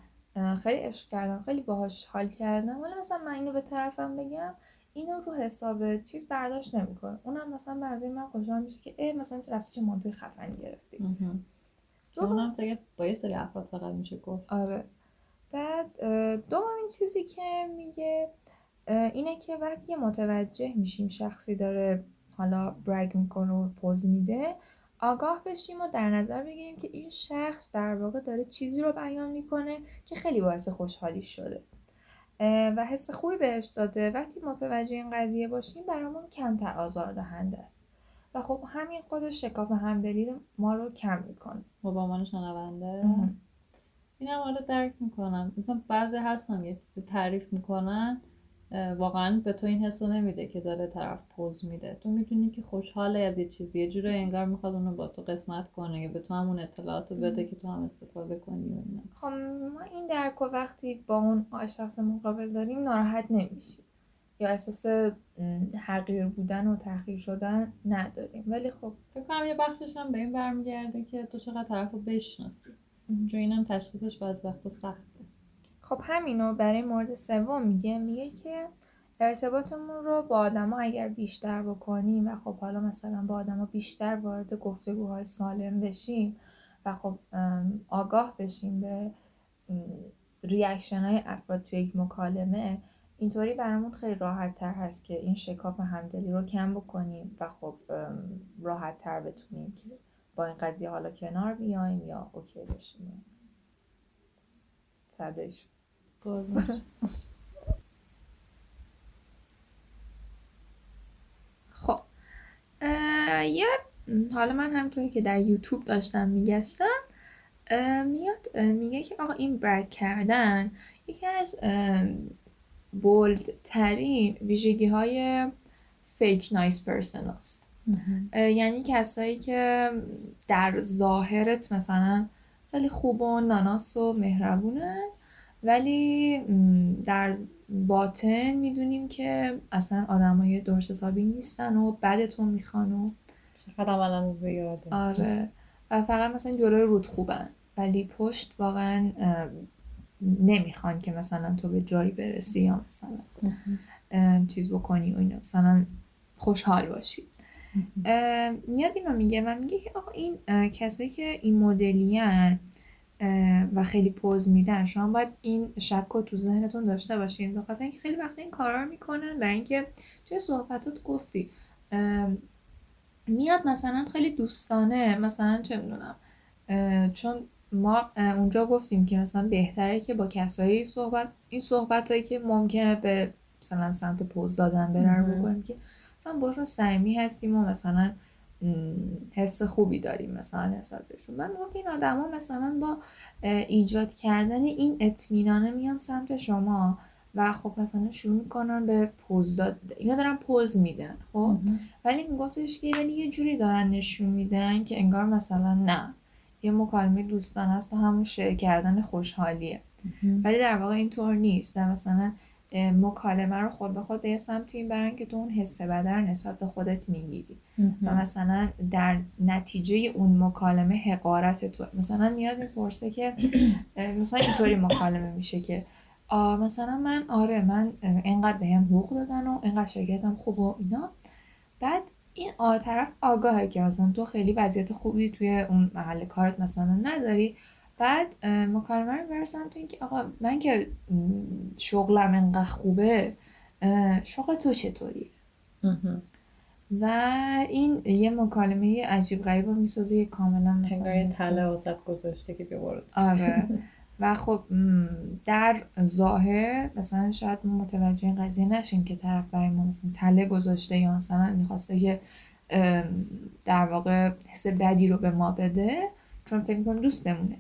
خیلی عشق کردم خیلی باهاش حال کردم ولی مثلا من اینو به طرفم بگم اینو رو حساب چیز برداشت نمی‌کنه. اونم مثلا بعضی من خوشحال میشه که ای مثلا تو رفتی چه مانتوی خفنی گرفتی. اونم دیگه با یه سری افراد فقط میشه گفت. آره. بعد دومین چیزی که میگه اینه که وقتی متوجه میشیم شخصی داره حالا برگ می‌کنه و پوز میده آگاه بشیم و در نظر بگیریم که این شخص در واقع داره چیزی رو بیان می‌کنه که خیلی باعث خوشحالی شده. و حس خوبی بهش داده. وقتی متوجه این قضیه باشیم برامون کمتر آزار دهنده است. و خب همین خودش شکاف همدلی ما رو کم می‌کنه. با عنوان شنونده؟ اینم حالا درک می‌کنم. مثلا بعضی هستن یه چیزی تعریف می‌کنن واقعا به تو این حسو نمیده که داره طرف پوز میده. تو می‌دونی که خوشحاله از یه چیزی. یه جوری انگار می‌خواد اونو با تو قسمت کنه یا به تو همون اطلاعاتو بده که تو هم استفاده کنی و خب ما این درک و وقتی با اون شخص مقابل داریم ناراحت نمیشیم. یا احساس حقیر بودن و تحقیر شدن نداریم. ولی خب فکر کنم یه بخشش هم به این برمیگرده که تو چقدر طرف رو بشناسی. چون اینم تشخیصش باز وقت سخته. خب همینو برای مورد سوم میگه. میگه که ارتباطمون رو با آدما اگر بیشتر بکنیم و خب حالا مثلا با آدما بیشتر وارد گفتگوهای سالم بشیم و خب آگاه بشیم به reaction های افراد توی یک مکالمه اینطوری برامون خیلی راحت تر هست که این شکاف همدلی رو کم بکنیم و خب راحت تر بتونیم که با این قضیه حالا کنار بیایم یا OK بشیم. فدایش خب یه حالا من همطوری که در یوتیوب داشتم میگشتم میاد میگه که آقا این برک کردن یکی از بولد ترین ویژگی های فیک نایس پرسن است یعنی کسایی که در ظاهرت مثلا خیلی خوب و ناناس و مهربونه ولی در باطن می‌دونیم که اصلا آدمای درست حسابی نیستن و بدتون می‌خوان و چقدر عملا آره. و فقط مثلا جلوی رود خوبن ولی پشت واقعا نمی‌خوان که مثلا تو به جایی برسی یا مثلا چیز بکنی و اینا. مثلا خوشحال باشی. میاد اینو میگه و میگه که آقا این کسایی که این مدلی و خیلی پوز میدن شما باید این شک رو تو ذهنتون داشته باشین. به خاطر اینکه خیلی وقت این کارا رو می‌کنن. برای اینکه توی صحبتات گفتی میاد مثلا خیلی دوستانه مثلا چه می‌دونم چون ما اونجا گفتیم که مثلا بهتره که با کسایی صحبت این صحبت هایی که ممکنه به مثلا سمت پوز دادن برن بکنیم که مثلا باشون صمیمی هستیم و مثلا حس خوبی داریم مثلا نسبت بهشون. من میگم این آدما مثلا با ایجاد کردن این اطمینانه میان سمت شما و خب مثلا شروع می‌کنن به پوز داد اینا دارن پوز میدن خب؟ ولی میگفتش که ولی یه جوری دارن نشون میدن که انگار مثلا نه. یه مکالمه دوستان است و همون شعر کردن خوشحالیه. ولی در واقع اینطور نیست و مثلا مکالمه رو خود به خود به یه سمتی برن که تو اون حس بدر نسبت به خودت می‌گیری. و مثلا در نتیجه اون مکالمه حقارت تو. مثلا میاد می‌پرسه که مثلا اینطوری مکالمه میشه که مثلا من آره من اینقدر بهم حقوق دادن و اینقدر شرکتم خوب و اینا. بعد این آ طرف آگاهه که مثلا تو خیلی وضعیت خوبی توی اون محل کارت مثلا نداری. بعد مکالمه رو بر سمت اینکه آقا من که شغلم انقدر خوبه شغل تو چطوریه؟ و این یه مکالمه عجیب غریب رو می‌سازه یه کاملا مثلا یه تله وسط گذاشته که بیا آره. و خب در ظاهر مثلا شاید ما متوجه این قضیه نشیم که طرف برای ما مثلا تله گذاشته یا مثلا می‌خواسته که در واقع حس بدی رو به ما بده چون فکر می‌کنم دوستمونه.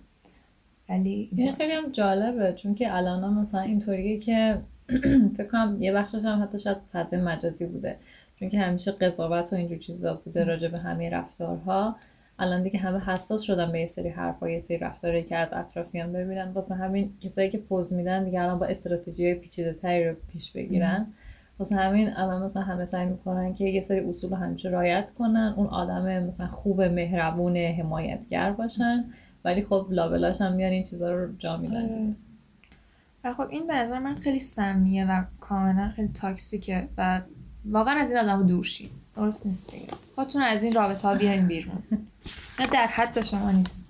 ولی این خیلی هم جالبه چون که الان مثلا اینطوریه که فکر کنم یه بخشش هم حتی شاید فضای مجازی بوده. چون که همیشه قضاوت و اینجور چیزا بوده راجع به همه رفتارها. الان دیگه همه حساس شدن به یه سری حرفا یه سری رفتاری که از اطرافیان ببینن. واسه همین کسایی که پوز میدن دیگه الان با استراتژی های پیچیده تری رو پیش بگیرن. واسه همین الان مثلا همه سعی می‌کنن که یه سری اصول همیشه رایت کنن. اون آدم مثلا خوب مهربون حمایتگر باشن. ولی خب لابلاش هم میان این چیزا رو جا میدن آره. و خب این به نظر من خیلی سمیه و کاملا خیلی تاکسیکه و واقعا از این آدم دور شین درست نیست دیگه. خودتون از این رابطه ها بیاین بیرون. نه در حد شما نیست.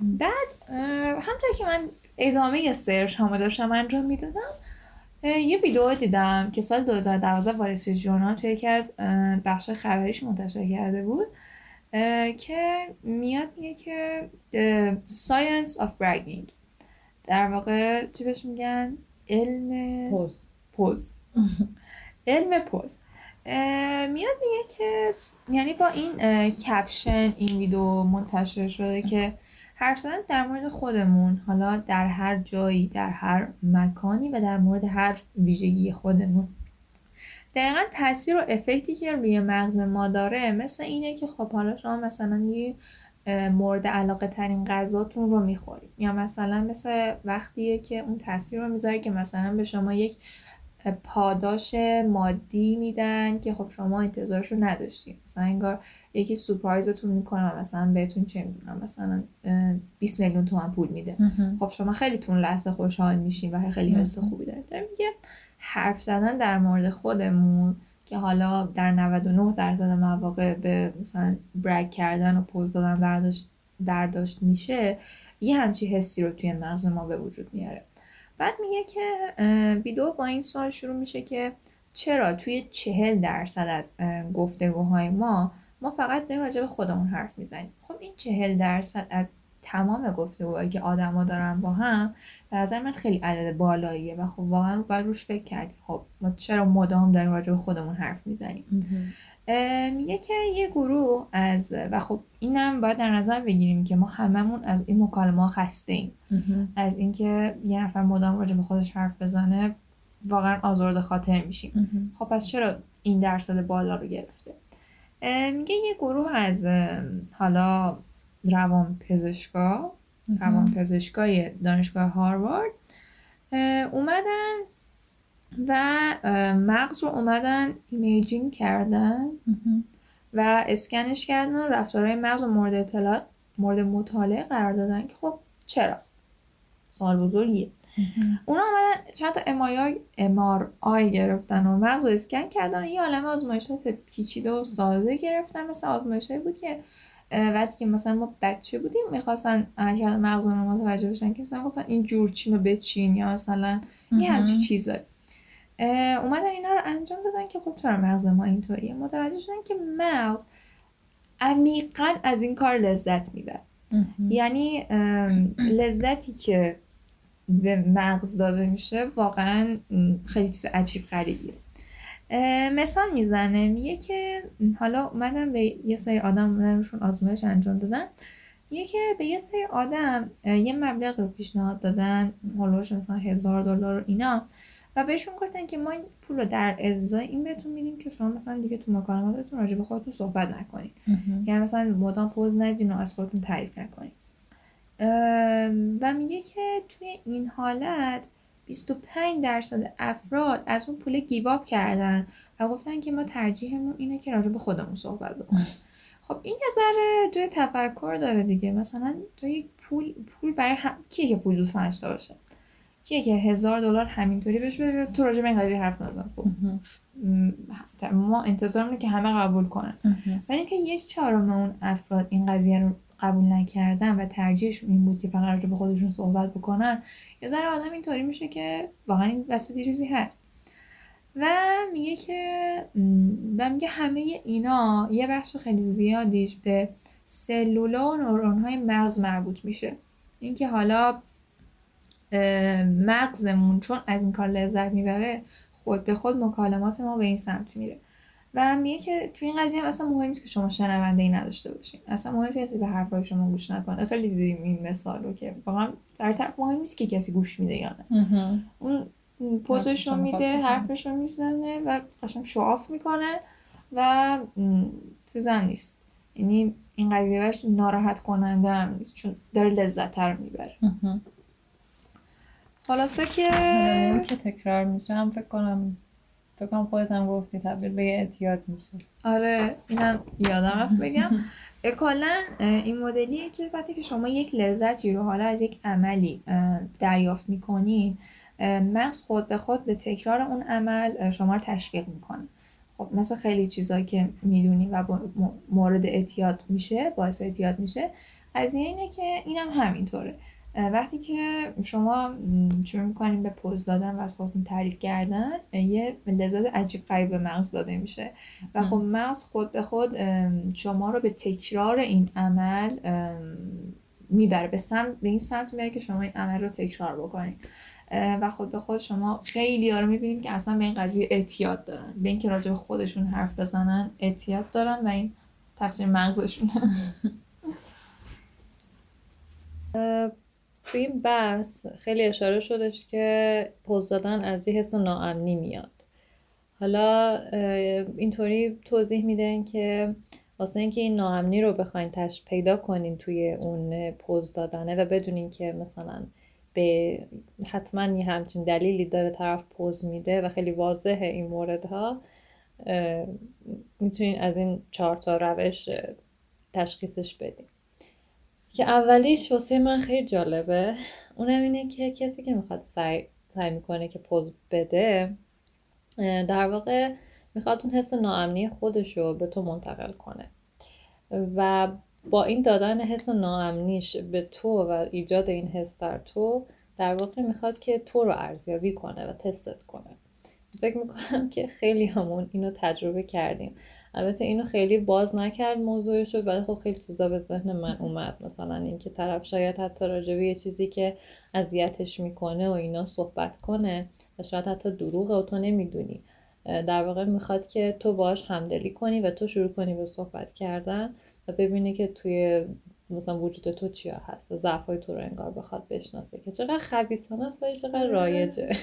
بعد همطور که من ادامه سرچ همه داشتم انجام می‌دادم یه ویدیو دیدم که سال 2012 وارسی جورنال توی یکی از بخش خبریش منتشر کرده بود که میاد میگه که The Science of Bragging. در واقع چی بهش میگن؟ علم پوز. پوز. علم پوز. میاد میگه که یعنی با این کپشن این ویدیو منتشر شده که حرف زدن در مورد خودمون حالا در هر جایی در هر مکانی و در مورد هر ویژگی خودمون. دقیقا تاثیر و افکتی که روی مغز ما داره مثل اینه که خب حالا شما مثلا یه مورد علاقه ترین غذاتون رو می‌خورید. یا مثلا مثل وقتیه که اون تاثیر رو می‌ذاره که مثلا به شما یک پاداش مادی میدن که خب شما انتظارش رو نداشتیم. مثلا انگار یکی سورپرایزتون می‌کنه مثلا بهتون چه می‌دونم مثلا 20 میلیون تومن پول میده. خب شما خیلی تون لحظه خوشحال میشین و خیلی حس خوبی داره داره میگه حرف زدن در مورد خودمون که حالا در 99 درصد مواقع به مثلا برگ کردن و پوز دادن برداشت, برداشت میشه یه همچی حسی رو توی مغز ما به وجود میاره. بعد میگه که ویدیو با این سوال شروع میشه که چرا توی چهل درصد از گفتگوهای ما ما فقط داریم راجع به خودمون حرف می‌زنیم. خب این چهل درصد از تمام گفتگوهایی که آدما دارن با هم به نظر من خیلی عدد بالاییه و خب واقعا باید روش فکر کردی خب ما چرا مدام داریم راجع به خودمون حرف می‌زنیم. میگه که یه گروه از و خب اینم باید در نظر بگیریم که ما هممون از این مکالمه خسته ایم از اینکه یه نفر مدام راجع به خودش حرف بزنه واقعا آزرده خاطر میشیم. خب پس چرا این درصد بالا رو گرفته؟ میگه یه گروه از حالا روان پزشکا روان پزشکای دانشگاه هاروارد اومدن و مغز رو اومدن imaging کردن. و اسکنش کردن و رفتارهای مغز مورد مطالعه مورد مطالعه قرار دادن که خب چرا؟ سوال بزرگیه. اونا اومدن چند تا امار آی گرفتن و مغز رو اسکن کردن. و یه عالم آزمایشات پیچیده و ساده گرفتن. مثل آزمایش بود که وقتی که مثلا ما بچه بودیم می‌خواستن عملکرد مغز رو متوجه بشن که مثلا گفتن این جور چین رو بچین یا مثلا یه همچی چیزایی. اومدن اینا رو انجام دادن که خب چرا مغز ما اینطوریه؟ متوجه شدن که مغز عمیقا از این کار لذت می‌بره. یعنی لذتی که به مغز داده میشه واقعا خیلی چیز عجیب غریبیه. مثال می‌زنه میگه که حالا اومدن به یه سری آدم اومدنشون آزمایش انجام دادن. میگه که به یه سری آدم یه مبلغ رو پیشنهاد دادن هلوش مثلا هزار دلار و اینا. و بهشون گفتن که ما این پول رو در ازای این بهتون میدیم که شما مثلا دیگه تو مکالماتتون راجع به خودتون صحبت نکنید. یعنی مثلا مدام پوز ندین و از خودتون تعریف نکنید. و میگه که توی این حالت 25 درصد افراد از اون پول گیواب کردن و گفتن که ما ترجیحمون اینه که راجع به خودمون صحبت بکنیم. خب این یه ذره جای تفکر داره دیگه. مثلا تو یک پول پول برای هم... کیه که پول دوست داشته باشه؟ کیه که هزار دلار همینطوری بهش بده تو راجع به این قضیه حرف نزن. خب. ما انتظار که همه قبول کنن. ولی اینکه یک چهارم اون افراد این قضیه رو قبول نکردن و ترجیحشون این بود که فقط راجع به خودشون صحبت بکنن یه ذره آدم اینطوری میشه که واقعا این وسط چیزی هست. و میگه که و میگه همه اینا یه بخش خیلی زیادیش به سلولا و نورون های مغز مربوط میشه. اینکه حالا مغزمون چون از این کار لذت می‌بره خود به خود مکالمات ما به این سمت میره. و میگه که توی این قضیه هم اصلا مهم نیست که شما شنونده ای نداشته باشین. اصلا مهم نیست به حرفای شما گوش نکنه. خیلی دیدیم این مثال رو که واقعا در طرف مهم نیست که کسی گوش میده یا نه. اون پوزش رو میده حرفش رو می‌زنه و قشنگ شعاف می‌کنه و تو زن نیست. یعنی این قضیه ناراحت کننده هم نیست چون داره لذت تر می‌بره خلاصه که که تکرار میشه هم فکر کنم فکر کنم خودت هم گفتی تبدیل به اعتیاد میشه. آره اینم یادم رفت بگم. کلا این مدلیه که وقتی که شما یک لذتی رو حالا از یک عملی دریافت می‌کنین مغز خود به خود به تکرار اون عمل شما رو تشویق می‌کنه. خب مثل خیلی چیزهایی که می‌دونی و مورد اعتیاد میشه باعث اعتیاد میشه. از اینه که اینم هم همینطوره. وقتی که شما شروع می‌کنیم به پوز دادن و از خودتون تعریف کردن یه لذت عجیب غریب به مغز داده میشه. و خب مغز خود به خود شما رو به تکرار این عمل می‌بره. به سمت به این سمت می‌بره که شما این عمل رو تکرار بکنید. و خود به خود شما خیلی ها رو می‌بینیم که اصلا به این قضیه اعتیاد دارن. به اینکه راجع به خودشون حرف بزنن اعتیاد دارن و این تقصیر مغزشونه. توی این بحث خیلی اشاره شدش که پوز دادن از یه حس ناامنی میاد. حالا اینطوری توضیح میدن که واسه اینکه این ناامنی رو بخواین تش پیدا کنین توی اون پوز دادنه و بدونین که مثلا به حتما یه همچین دلیلی داره طرف پوز میده و خیلی واضحه این موردها می‌تونین از این چهار تا روش تشخیصش بدین. که اولیش واسه من خیلی جالبه. اونم اینه که کسی که می‌خواد سعی, سعی می‌کنه که پوز بده در واقع می‌خواد اون حس ناامنی خودش رو به تو منتقل کنه. و با این دادن حس ناامنیش به تو و ایجاد این حس در تو در واقع می‌خواد که تو رو ارزیابی کنه و تستت کنه. فکر می‌کنم که خیلی همون اینو تجربه کردیم. البته اینو خیلی باز نکرد موضوعش رو ولی خب خیلی چیزا به ذهن من اومد. مثلا اینکه طرف شاید حتی راجع یه چیزی که اذیتش می‌کنه و اینا صحبت کنه و شاید حتی دروغه و تو نمی‌دونی. در واقع می‌خواد که تو باش همدلی کنی و تو شروع کنی به صحبت کردن و ببینه که توی مثلا وجود تو چیا هست و ضعف های تو رو انگار بخواد بشناسه که چقدر خبیثانه است و چقدر رایجه.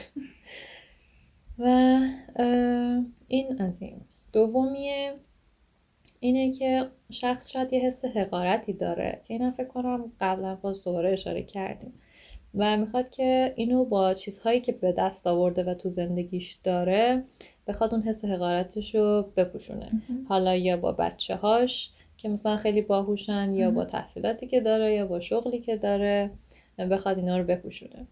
و این از این. دومیه اینه که شخص شاید یه حس حقارتی داره که اینا فکر کنم قبلا باز دوباره اشاره کردیم و می‌خواد که اینو با چیزهایی که به دست آورده و تو زندگیش داره بخواد اون حس حقارتش رو بپوشونه حالا یا با بچه هاش که مثلا خیلی باهوشن یا با تحصیلاتی که داره یا با شغلی که داره بخواد اینا رو بپوشونه.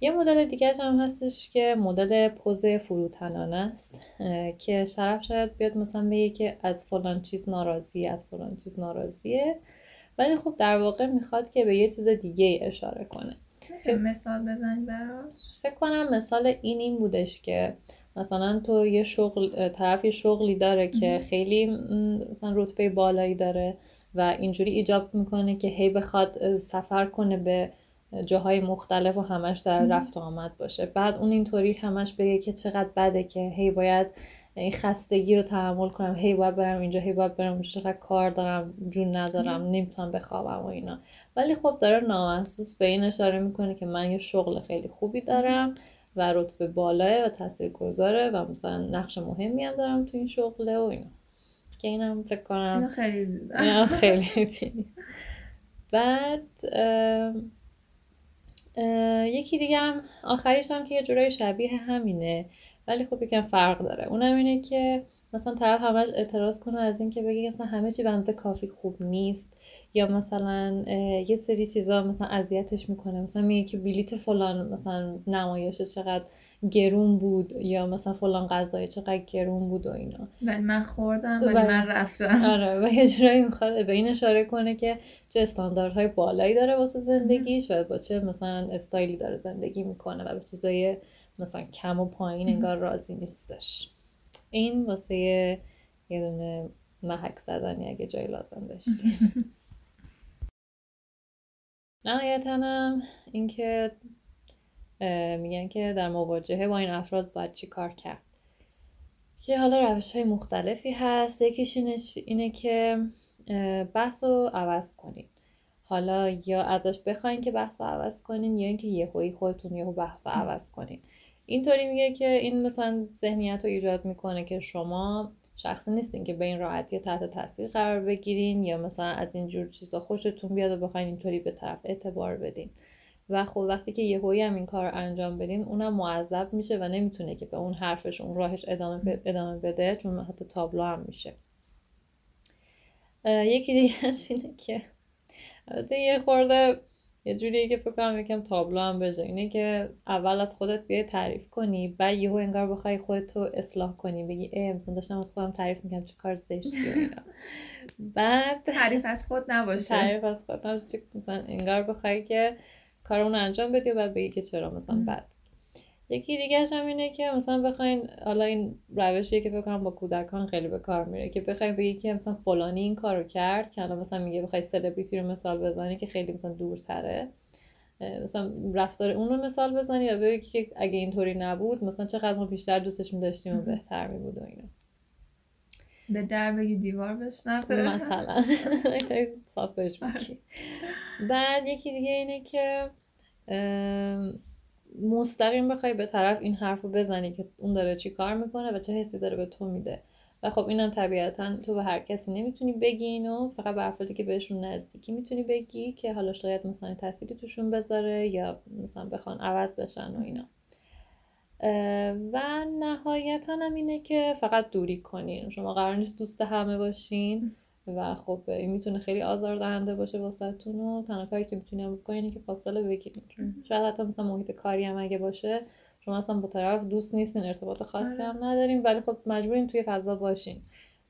یه مدل دیگه هم هستش که مدل پوز فروتنانه است که شرف شاید بیاد مثلا بگه که از فلان چیز ناراضی از فلان چیز ناراضیه. ولی خب در واقع می‌خواد که به یه چیز دیگه اشاره کنه. مثال بزنی براش؟ فکر کنم مثال این این بودش که مثلا تو یه شغل طرف یه شغلی داره که خیلی مثلا رتبه بالایی داره و اینجوری ایجاب می‌کنه که هی بخواد سفر کنه به جاهای مختلف و همش در رفت و آمد باشه. بعد اون اینطوری همش بگه که چقدر بده که هی باید این خستگی رو تحمل کنم. هی باید برم اینجا هی باید برم اونجا. چقدر کار دارم جون ندارم نمی‌تونم بخوابم و اینا. ولی خب داره نامحسوس به این اشاره می‌کنه که من یه شغل خیلی خوبی دارم و رتبه بالاه و تاثیر گذاره و مثلا نقش مهمی هم دارم تو این شغله و اینا. که اینم فکر کنم خیلی خیلی بعد یکی دیگه هم آخریش هم که یه جورای شبیه همینه. ولی خب یکم فرق داره. اونم اینه که مثلا طرف همش اعتراض کنه از اینکه بگه مثلا همه چی بنزه کافی خوب نیست. یا مثلا یه سری چیزا مثلا اذیتش می‌کنه. مثلا میگه که بلیت فلان مثلا نمایش چقدر گرون بود یا مثلا فلان غذای چقدر گرون بود و اینا. ولی من خوردم ولی من رفتم. آره و یه جورایی می‌خواد به این اشاره کنه که چه استانداردهای بالایی داره واسه زندگیش و با چه مثلا استایلی داره زندگی می‌کنه و به چیزای مثلا کم و پایین انگار راضی نیستش. این واسه یه دونه محک زدنی اگه جای لازم داشتیم نهایتا هم اینکه میگن که در مواجهه با این افراد باید چی کار کرد. که حالا روش های مختلفی هست. یکیش اینه که بحث رو عوض کنید حالا یا ازش بخواین که بحث رو عوض کنین یا اینکه یهویی خودتون یهو بحث رو عوض کنین. اینطوری میگه که این مثلا ذهنیت رو ایجاد می‌کنه که شما شخصی نیستین که به این راحتی تحت تاثیر قرار بگیرین یا مثلا از اینجور چیزا خوشتون بیاد و بخواین اینطوری به طرف اعتبار بدین. و خب وقتی که یهویی هم این کار رو انجام بدین اونم معذب میشه و نمی‌تونه که به اون حرفش اون راهش ادامه, ادامه بده چون حتی تابلو هم میشه. یکی دیگه اینه که البته یه خورده یه جوریه که فکر کنم یکم تابلو هم بشه. اینه که اول از خودت بیای تعریف کنی بعد یهو انگار بخوای خودتو اصلاح کنی بگی ای مثلا داشتم از خودم تعریف می‌کنم چه کار زشتی بعد تعریف از خود نباشه. تعریف از خود نباشه. مثلا انگار بخوای که کار اون انجام بدی و بعد بگی که چرا مثلا بعد یکی دیگه هم اینه که مثلا بخواین حالا این روشیه که فکر با کودکان خیلی به کار میره که بخواین بگی که مثلا فلانی این کارو کرد که الان مثلا میگه بخوای سلبریتی رو مثال بزنی که خیلی مثلا دورتره. مثلا رفتار اون رو مثال بزنی یا بگی که اگه اینطوری نبود مثلا چقدر ما بیشتر دوستش می‌داشتیم و بهتر میبود و اینا. به در بگی دیوار بشنفه مثلا. صاف بهش بعد یکی دیگه اینه که مستقیم بخوای به طرف این حرف رو بزنی که اون داره چی کار می‌کنه و چه حسی داره به تو میده. و خب اینم طبیعتا تو به هر کسی نمی‌تونی بگی اینو فقط به افرادی که بهشون نزدیکی می‌تونی بگی که حالا شاید مثلا تأثیری توشون بذاره یا مثلا بخوان عوض بشن و اینا. و نهایتا هم اینه که فقط دوری کنین. شما قرار نیست دوست همه باشین. و خب این می‌تونه خیلی آزاردهنده باشه واسهتون و تنها کاری که می‌تونیم بکنین که فاصله بگیرین شاید حتی مثلا محیط کاری هم اگه باشه شما اصلا با طرف دوست نیستین ارتباط خاصی هم نداریم ولی خب مجبورین توی فضا باشین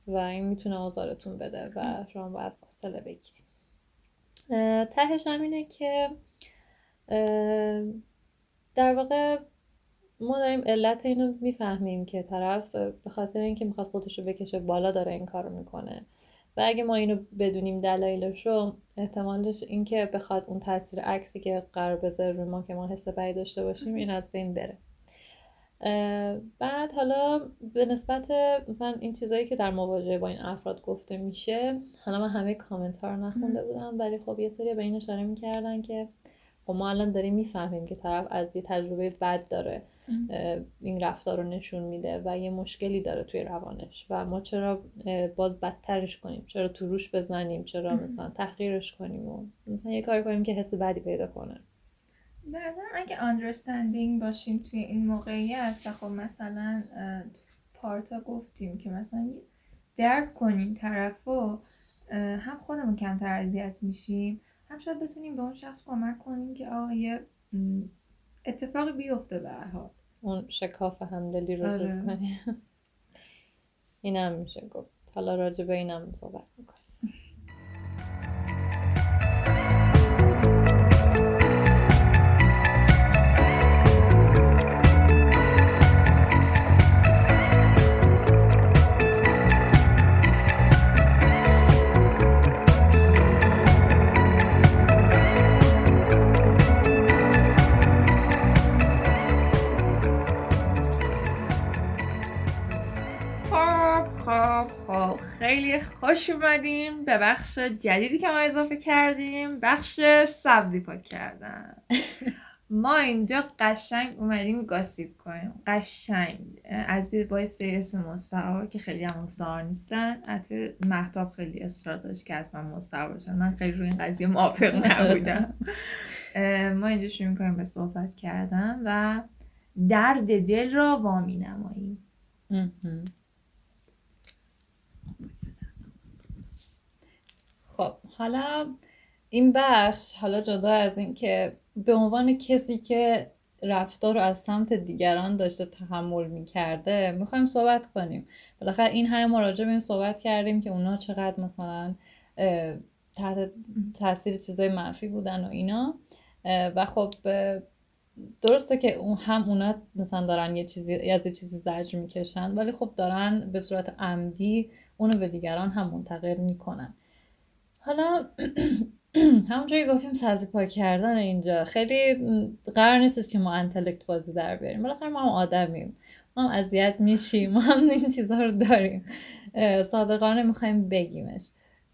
و این می‌تونه آزارتون بده و شما باید فاصله بگیرین تهش هم اینه که در واقع ما داریم علت اینو می‌فهمیم که طرف به خاطر اینکه می‌خواد خودش رو بکشه بالا داره این کارو می‌کنه. و اگه ما اینو بدونیم دلایلش رو احتمالش اینکه بخواد اون تاثیر عکسی که قرار بذاره روی ما که ما حس بدی داشته باشیم این از بین بره. بعد حالا به نسبت مثلا این چیزایی که در مواجهه با این افراد گفته میشه حالا من همه کامنت ها رو نخونده بودم ولی خب یه سری به این اشاره می‌کردن که خب ما الان داریم می‌فهمیم که طرف از یه تجربه بد داره. این رفتار رو نشون میده و یه مشکلی داره توی روانش و ما چرا باز بدترش کنیم؟ چرا تو روش بزنیم؟ چرا مثلا تحقیرش کنیم و مثلا یه کاری کنیم که حس بدی پیدا کنه؟ به اگه understanding باشیم توی این موقعیت و خب مثلا پارتا گفتیم که مثلا درک کنیم طرف و هم خودمون کمتر اذیت میشیم هم شاید بتونیم به اون شخص کمک کنیم که آقا یه اتفاقی بیفته به حال. اون شکاف همدلی رو آره. کنی. اینم میشه گفت. حالا راجع به اینم صحبت می‌کنیم خوش اومدیم به بخش جدیدی که ما اضافه کردیم بخش سبزی پاک کردن. ما اینجا قشنگ اومدیم گاسیب کنیم. قشنگ. از با سری اسم مستعار که خیلی هم مستعار نیستن. حتی محتاب خیلی اصرار داشت که حتما مستعار باشن من خیلی روی این قضیه موافق نبودم. ما اینجا شروع می‌کنیم به صحبت کردن و درد دل را وامی نماییم. خب حالا این بخش حالا جدا از این که به عنوان کسی که رفتار رو از سمت دیگران داشته تحمل می‌کرده می‌خوایم صحبت کنیم. بالاخره این همه مراجع به این صحبت کردیم که اونا چقدر مثلا تحت تاثیر چیزای منفی بودن و اینا. و خب درسته که اون هم اونا مثلا دارن یه چیزی از یه چیزی زجر می‌کشن ولی خب دارن به صورت عمدی اونو به دیگران هم منتقل می‌کنن. حالا همونجوری گفتیم سبزی پاک کردن اینجا. خیلی قرار نیستش که ما انتلکت بازی در بیاریم. بالاخره ما هم آدمیم. ما هم اذیت میشیم. ما هم این چیزها رو داریم. صادقانه می‌خوایم بگیمش.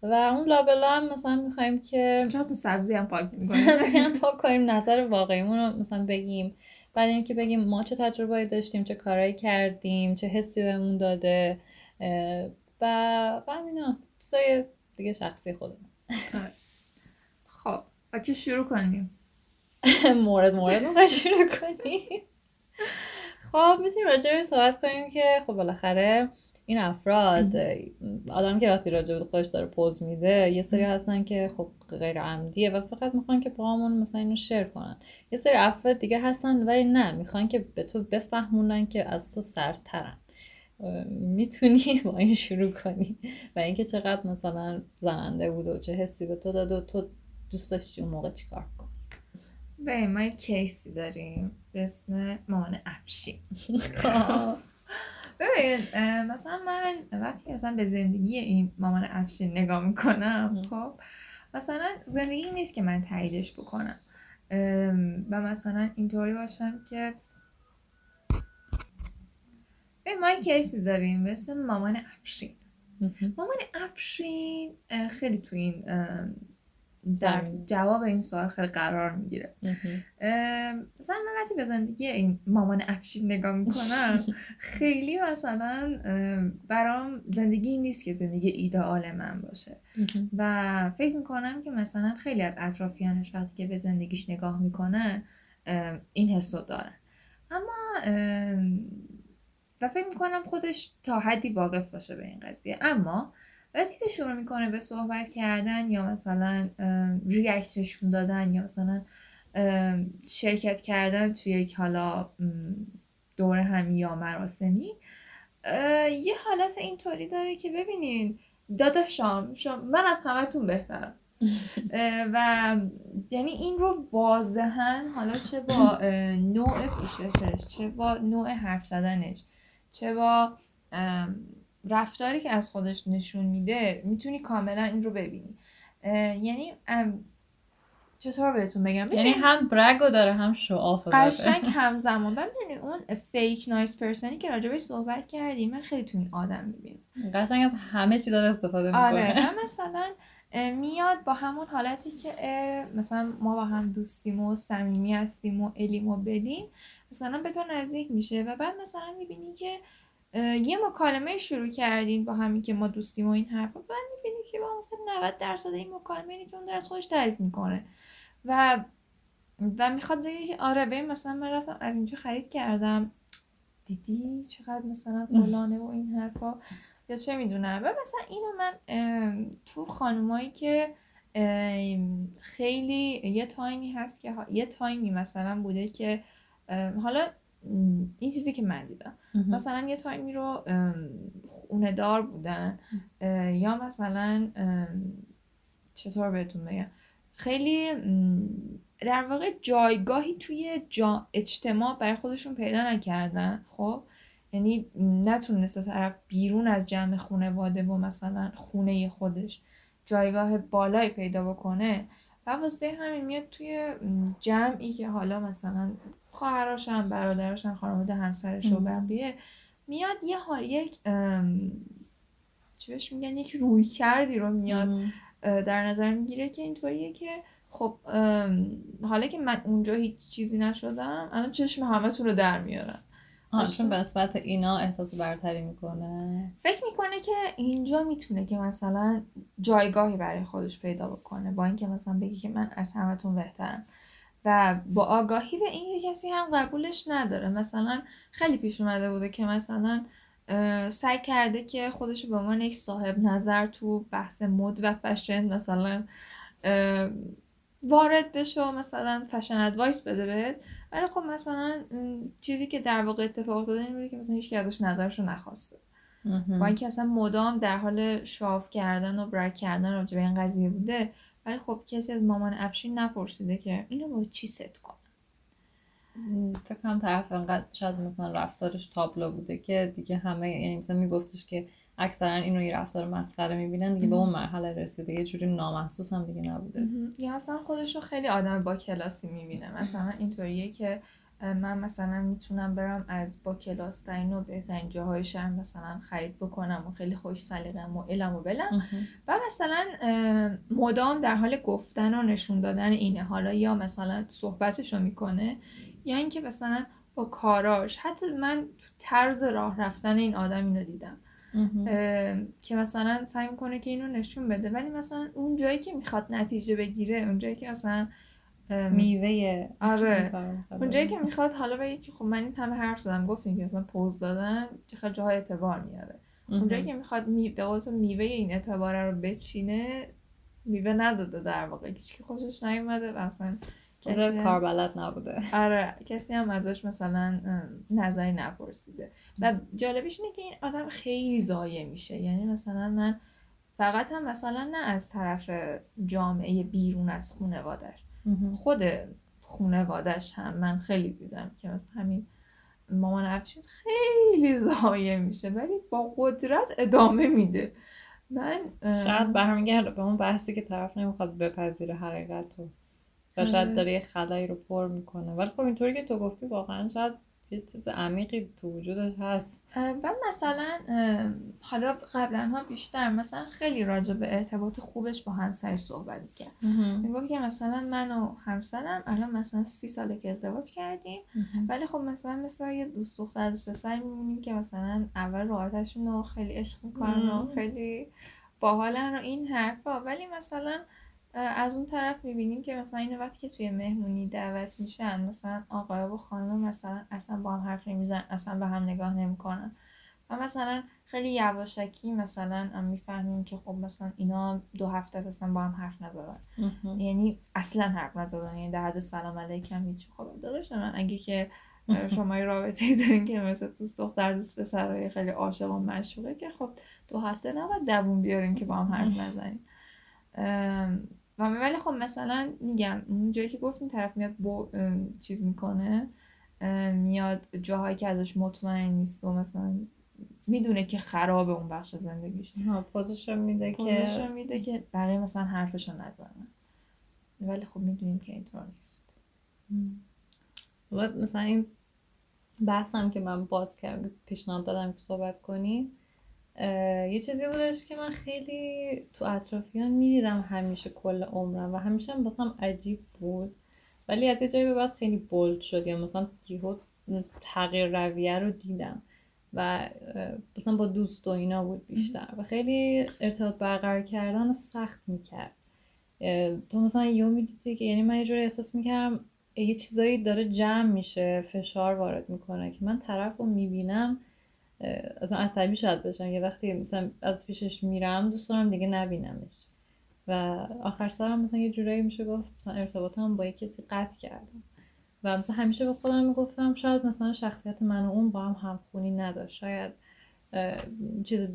و اون لابلا هم مثلا می‌خوایم که چرا تو سبزی هم پاک سبزی هم پاک کنیم نظر واقعیمون رو مثلا بگیم. بعد اینکه بگیم ما چه تجربه داشتیم چه کارایی کردیم چه حسی بهمون داده. و و همینا چیزای دیگه شخصی خودمون. آره. خب که شروع کنیم. مورد مورد می‌خوای شروع کنیم. خب می‌تونیم راجع صحبت کنیم که خب بالاخره این افراد آدم که وقتی راجع به خودش داره پوز میده یه سری هستن که خب غیر عمدیه و فقط می‌خوان که باهامون مثلا اینو شیر کنن. یه سری افراد دیگه هستن ولی نه می‌خوان که به تو بفهمونن که از تو سرترن. می‌تونی با این شروع کنی. و اینکه چقدر مثلا زننده بود و چه حسی به تو داد و تو دوست داشتی اون موقع چیکار کنی؟ به ما کیسی داریم به اسم مامان افشین خب. ببین مثلا من وقتی مثلا به زندگی این مامان افشین نگاه می‌کنم خب مثلا زندگی نیست که من تاییدش بکنم. و مثلا اینطوری باشم که به ما کیسی داریم به اسم مامان افشین. مامان افشین خیلی تو این در جواب این سوال خیلی قرار می‌گیره. مثلا من وقتی به زندگی این مامان افشین نگاه می‌کنم خیلی مثلا برام زندگی نیست که زندگی ایدئال من باشه. و فکر می‌کنم که مثلا خیلی از اطرافیانش وقتی که به زندگیش نگاه می‌کنن این حس رو دارن. اما و فکر می‌کنم خودش تا حدی واقف باشه به این قضیه. اما وقتی که شروع می‌کنه به صحبت کردن یا مثلا ریاکتشون دادن یا مثلا شرکت کردن توی یک حالا دور همی یا مراسمی یه حالت اینطوری داره که ببینین داداشام من از همتون بهترم. و یعنی این رو واضحا حالا چه با نوع پوششش چه با نوع حرف زدنش چه با رفتاری که از خودش نشون میده می‌تونی کاملا این رو ببینی. یعنی چطور بهتون بگم؟ یعنی هم برگو داره هم شعاف قشنگ همزمان. ببینید اون فیک نایس پرسنی که راجبش صحبت کردیم من خیلی تو این آدم می‌بینم. قشنگ از همه چی داره استفاده می‌کنه. آره مثلا میاد با همون حالتی که مثلا ما با هم دوستیم و صمیمی هستیم و الیم و بلیم مثلا به تو نزدیک میشه و بعد مثلا می‌بینی که یه مکالمه شروع کردین با همین که ما دوستیم و این حرفا بعد می‌بینی که با مثلا 90 درصد این مکالمه اینه که اون در از خودش تعریف می‌کنه. و و می‌خواد بگه که آره ببین مثلا من رفتم از اینجا خرید کردم. دیدی چقدر مثلا فلانه و این حرفا؟ یا چه می‌دونم؟ و مثلا اینو من تو خانمایی که خیلی یه تایمی هست که یه تایمی مثلا بوده که حالا این چیزی که من دیدم. مثلا یه تایمی رو خونه دار بودن یا مثلا چطور بهتون بگم؟ خیلی در واقع جایگاهی توی جا اجتماع برای خودشون پیدا نکردن. خب یعنی نتونسته طرف بیرون از جمع خانواده و مثلا خونه خودش جایگاه بالایی پیدا بکنه. و واسه همین میاد توی جمعی که حالا مثلا خواهراشم برادراشم خانواده همسرش و بقیه میاد یه حال یک چی بهش میگن؟ یک روی کردی رو میاد در نظر می‌گیره که اینطوریه که خب حالا که من اونجا هیچ چیزی نشدم الان چشم همتون رو در میارم چون به نسبت اینا احساس برتری می‌کنه. فکر می‌کنه که اینجا می‌تونه که مثلا جایگاهی برای خودش پیدا بکنه با اینکه مثلا بگی که من از همتون بهترم. و با آگاهی به این کسی هم قبولش نداره. مثلا خیلی پیش اومده بوده که مثلا سعی کرده که خودش به عنوان یک صاحب نظر تو بحث مد و فشن مثلا وارد بشه و مثلا فشن ادوایس بده بهت. ولی خب مثلا چیزی که در واقع اتفاق داده این بوده که مثلا هیچ ازش نظرش رو نخواسته با اینکه اصلا مدام در حال شاف کردن و برک کردن راجع به این قضیه بوده ولی خب کسی از مامان افشین نپرسیده که اینو با چی ست کنم؟ فکر کنم طرف انقدر شاید مثلا رفتارش تابلو بوده که دیگه همه یعنی مثلا میگفتش که اکثرا اینو یه رفتار مسخره می‌بینن دیگه به اون مرحله رسیده. یه جوری نامحسوس هم دیگه نبوده. یا مثلا خودش رو خیلی آدم با کلاسی می‌بینه. مثلا اینطوریه که من مثلا می‌تونم برم از با کلاس ترین و بهترین جاهای شهر مثلا خرید بکنم و خیلی خوش سلیقم و علم و بلم و مثلا مدام در حال گفتن و نشون دادن اینه. حالا یا مثلا صحبتش رو می‌کنه یا اینکه مثلا با کاراش. حتی من تو طرز راه رفتن این آدم اینو دیدم. که مثلا سعی می‌کنه که اینو نشون بده. ولی مثلا اون جایی که می‌خواد نتیجه بگیره اون جایی که مثلا میوه آره. اونجایی که می‌خواد حالا بگه که خب من این همه حرف زدم گفتیم که مثلا پوز دادن خیلی جاهای اعتبار میاره. اونجایی که می‌خواد می... به قول میوه این اعتبار رو بچینه میوه نداده در واقع. هیچ که خوشش نیومده و اصلا کسی کاربلد نبوده. آره کسی هم ازش مثلا نظری نپرسیده. و جالبیش اینه که این آدم خیلی زایه میشه. یعنی مثلا من فقط هم مثلا نه از طرف جامعه بیرون از خانوادش خود خونوادش هم. من خیلی دیدم که مثلا همین مامان افشین خیلی زایه میشه ولی با قدرت ادامه میده. من شاید برمیگرده به اون بحثی که طرف نمی‌خواد بپذیره حقیقت رو. و شاید داره یه خلایی رو پر می‌کنه. ولی خب اینطوری که تو گفتی واقعا شاید یه چیز عمیقی تو وجودش هست. و مثلا حالا قبلا ها بیشتر مثلا خیلی راجع به ارتباط خوبش با همسرش صحبت می‌کرد. می‌گفت که مثلا من و همسرم الان مثلا سی ساله که ازدواج کردیم ولی خب مثلا مثلا یه دوست دختر دوست پسر میمونیم که مثلا اول راحتشون رو خیلی عشق می‌کنن و خیلی باحالن و این حرفا. ولی مثلا از اون طرف می‌بینیم که مثلا این وقتی که توی مهمونی دعوت میشن مثلا آقای و خانم مثلا اصلا با هم حرف نمیزن اصلا به هم نگاه نمی‌کنن. و مثلا خیلی یواشکی مثلا می‌فهمیم که خب مثلا اینا دو هفته اصلا با هم حرف نزدن. یعنی اصلا حرف نزدن یعنی در حد سلام علیکم هیچ. خب داداش من اگه که شما یه رابطه دارین که مثلا دوست دختر دوست پسرای خیلی عاشق و مشهوره که خب دو هفته نباید دوون بیارین که با هم حرف نزنین. و ولی خب مثلا میگم اون جایی که گفتین طرف میاد با چیز می‌کنه میاد جاهایی که ازش مطمئن نیست و مثلا می‌دونه که خرابه اون بخش زندگیش. پوزیشن میده که میده که بقیه مثلا حرفشو نزنن. ولی خب می‌دونیم که اینطور نیست. مثلا این بحثم که من باز کردم پیشنهاد دادم که صحبت کنیم. یه چیزی بودش که من خیلی تو اطرافیان می‌دیدم همیشه کل عمرم و همیشه هم باسم عجیب بود. ولی از یه جایی به بعد خیلی بولد شد. یا مثلا یهو تغییر رویه رو دیدم و مثلا با دوست و اینا بود بیشتر و خیلی ارتباط برقرار کردن رو سخت می‌کرد. تو مثلا یهو می‌دیدی که یعنی من یه جوری احساس می‌کردم یه چیزایی داره جمع میشه فشار وارد می‌کنه که من طرف رو می‌بینم اصلا عصبی شاید بشم. یه وقتی مثلا از پیشش میرم دوست دارم دیگه نبینمش. و آخر سرم مثلا یه جورایی میشه گفت مثلا ارتباطم با یه کسی قطع کردم. و مثلا همیشه به خودم می‌گفتم شاید مثلا شخصیت من و اون با هم همخونی نداشت. شاید چیز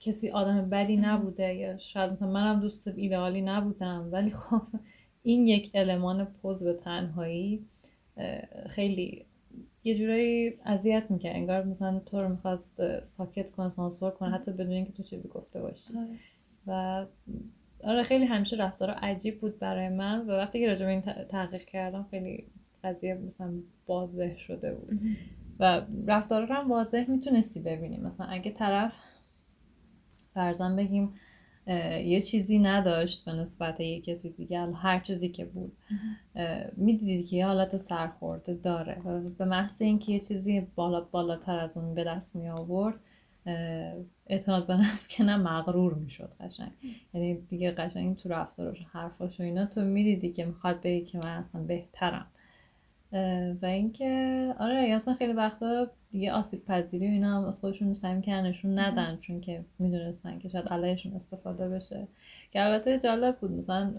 کسی آدم بدی نبوده یا شاید مثلا منم دوست ایدئالی نبودم. ولی خب این یک المان پوز به تنهایی خیلی یه جورایی اذیت می‌کنه انگار مثلا تو رو می‌خواست ساکت کنه سانسور کنه حتی بدون اینکه تو چیزی گفته باشی. آره. و آره خیلی همیشه رفتار عجیب بود برای من و وقتی که راجع به این تحقیق کردم خیلی قضیه مثلا واضح شده بود. و رفتار رو هم واضح می‌تونستی ببینیم مثلا اگه طرف فرزن بگیم یه چیزی نداشت به نسبت یه کسی دیگه هر چیزی که بود. می‌دیدی که یه حالت سرخورده داره به محض اینکه یه چیزی بالا بالاتر از اون به دست می آورد اعتماد به نفس که نه مغرور می‌شد قشنگ. یعنی دیگه قشنگ تو رفتارش حرفاش و اینا تو می‌دیدی که می‌خواد بگی که من اصلا بهترم. و اینکه آره اصلا خیلی وقتا دیگه آسیب پذیری و اینا هم از خودشون سعی می‌کنن نشون ندن چون که می‌دونستن که شاید علیهشون استفاده بشه. که البته جالب بود مثلا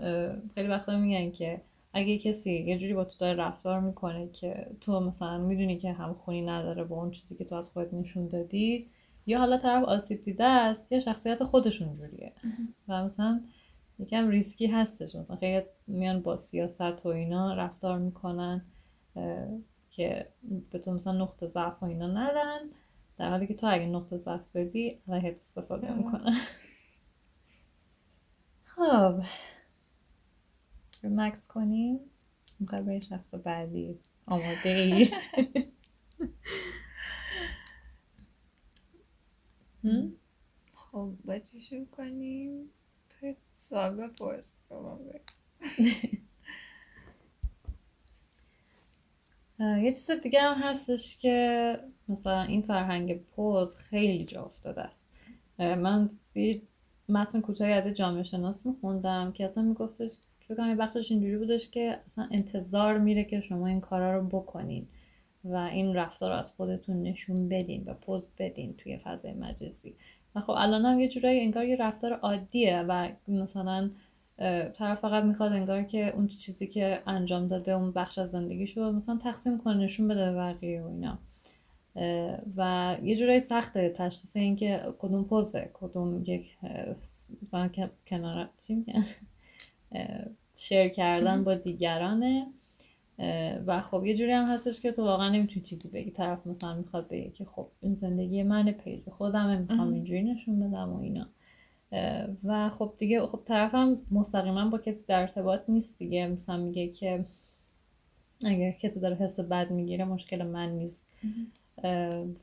خیلی وقتا میگن که اگه کسی یه جوری با تو داره رفتار می‌کنه که تو مثلا می‌دونی که هم خونی نداره با اون چیزی که تو از خودت نشون دادی یا حالا طرف آسیب دیده است یا شخصیت خودشون جوریه. و مثلا یکم ریسکی هستش مثلا خیلی میان با سیاست و اینا رفتار می‌کنن. که به تو مثلا نقطه ضعف و اینا ندن در حالی که تو اگه نقطه ضعف بدی علیهت استفاده می‌کنه خب. ریمکس کنیم. می‌خوای به شخص بعدی. آماده ای. خب چی شروع کنیم. تو سوال بپرس. یه چیز دیگه هم هستش که مثلا این فرهنگ پوز خیلی جا افتاده است. من یه متن کوتاهی از جامعه شناس میخوندم که اصلا میگفتش فکر کنم وقتش اینجوری بودش که اصلا انتظار میره که شما این کارا رو بکنین و این رفتار رو از خودتون نشون بدین و پوز بدین توی فضای مجازی. و خب الان هم یه جورایی انگار یه رفتار عادیه و مثلا طرف فقط می‌خواد انگار که اون چیزی که انجام داده اون بخش از زندگیشو مثلا تقسیم کنه نشون بده به بقیه و اینا. و یه جورایی سخته تشخیص این که کدوم پوزه کدوم یک مثلا کنار چی میگن؟ شیر کردن با دیگرانه. و خب یه جوری هم هستش که تو واقعا نمی‌تونی چیزی بگی. طرف مثلا می‌خواد بگه که خب این زندگی من پیج خودم می‌خوام اینجوری نشون بدم و اینا. و خب دیگه خب طرفم مستقیما با کسی در ارتباط نیست دیگه. مثلا میگه که اگر کسی داره حس بد می‌گیره مشکل من نیست.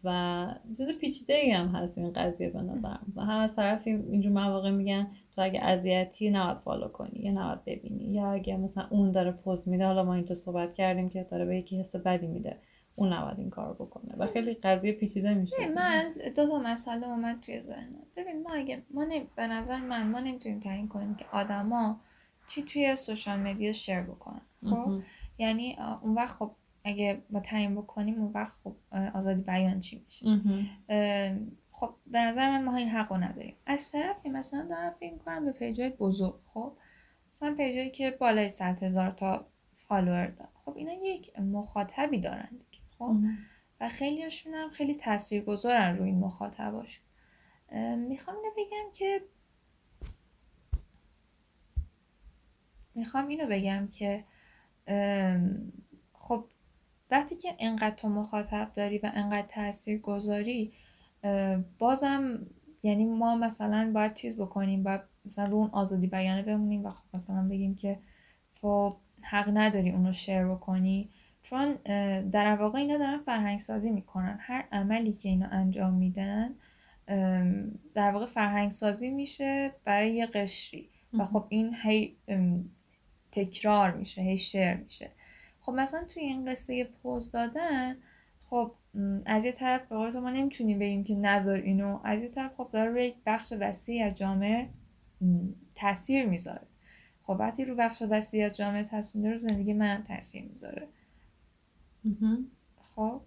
و چیز پیچیده ای هم هست این قضیه به نظر هم از طرفی اینجور مواقع میگن تو اگه اذیتی نباید فالو کنی یا نباید ببینی یا اگه مثلا اون داره پوز میده حالا ما اینجا صحبت کردیم که داره به یکی حس بدی میده. اون نباید این کار بکنه. و خیلی قضیه پیچیده میشه. من دو تا مسئله اومد توی ذهنم. ببین ما اگه ما به نظر من ما نمی‌تونیم تعیین کنیم که آدما چی توی سوشال مدیا شیر بکنن. خب؟ یعنی اون وقت خب اگه ما تعیین بکنیم اون وقت خب آزادی بیان چی میشه؟ خب به نظر من ما این حق رو نداریم. از طرفی مثلا دارم فکر کنم به پیجای بزرگ. خب؟ مثلا پیجایی که بالای 100 هزار تا فالوور دارن. خب اینا یک مخاطبی دارن خب؟ و خیلیشون هم خیلی تاثیرگذارن روی این مخاطباشون می‌خوام اینو بگم که می‌خوام اینو بگم که خب وقتی که انقدر تو مخاطب داری و انقدر تاثیر گذاری بازم یعنی ما مثلا باید چیز بکنیم و مثلا رو اون آزادی بیانه بمونیم و خب مثلا بگیم که تو حق نداری اونو شیر بکنی. چون در واقع اینا دارن فرهنگ سازی می‌کنن. هر عملی که اینا انجام میدن در واقع فرهنگ سازی میشه برای یه قشری. و خب این هی تکرار میشه هی شیر میشه. خب مثلا توی این قصه پوز دادن خب از یه طرف به قول ما نمی‌تونیم بگیم که نظر اینو. از یه طرف خب داره روی یک بخش وسیعی از جامعه تاثیر می‌ذاره. خب وقتی رو بخش وسیعی از جامعه تاثیر می‌ذاره زندگی منم تاثیر می‌ذاره. خب.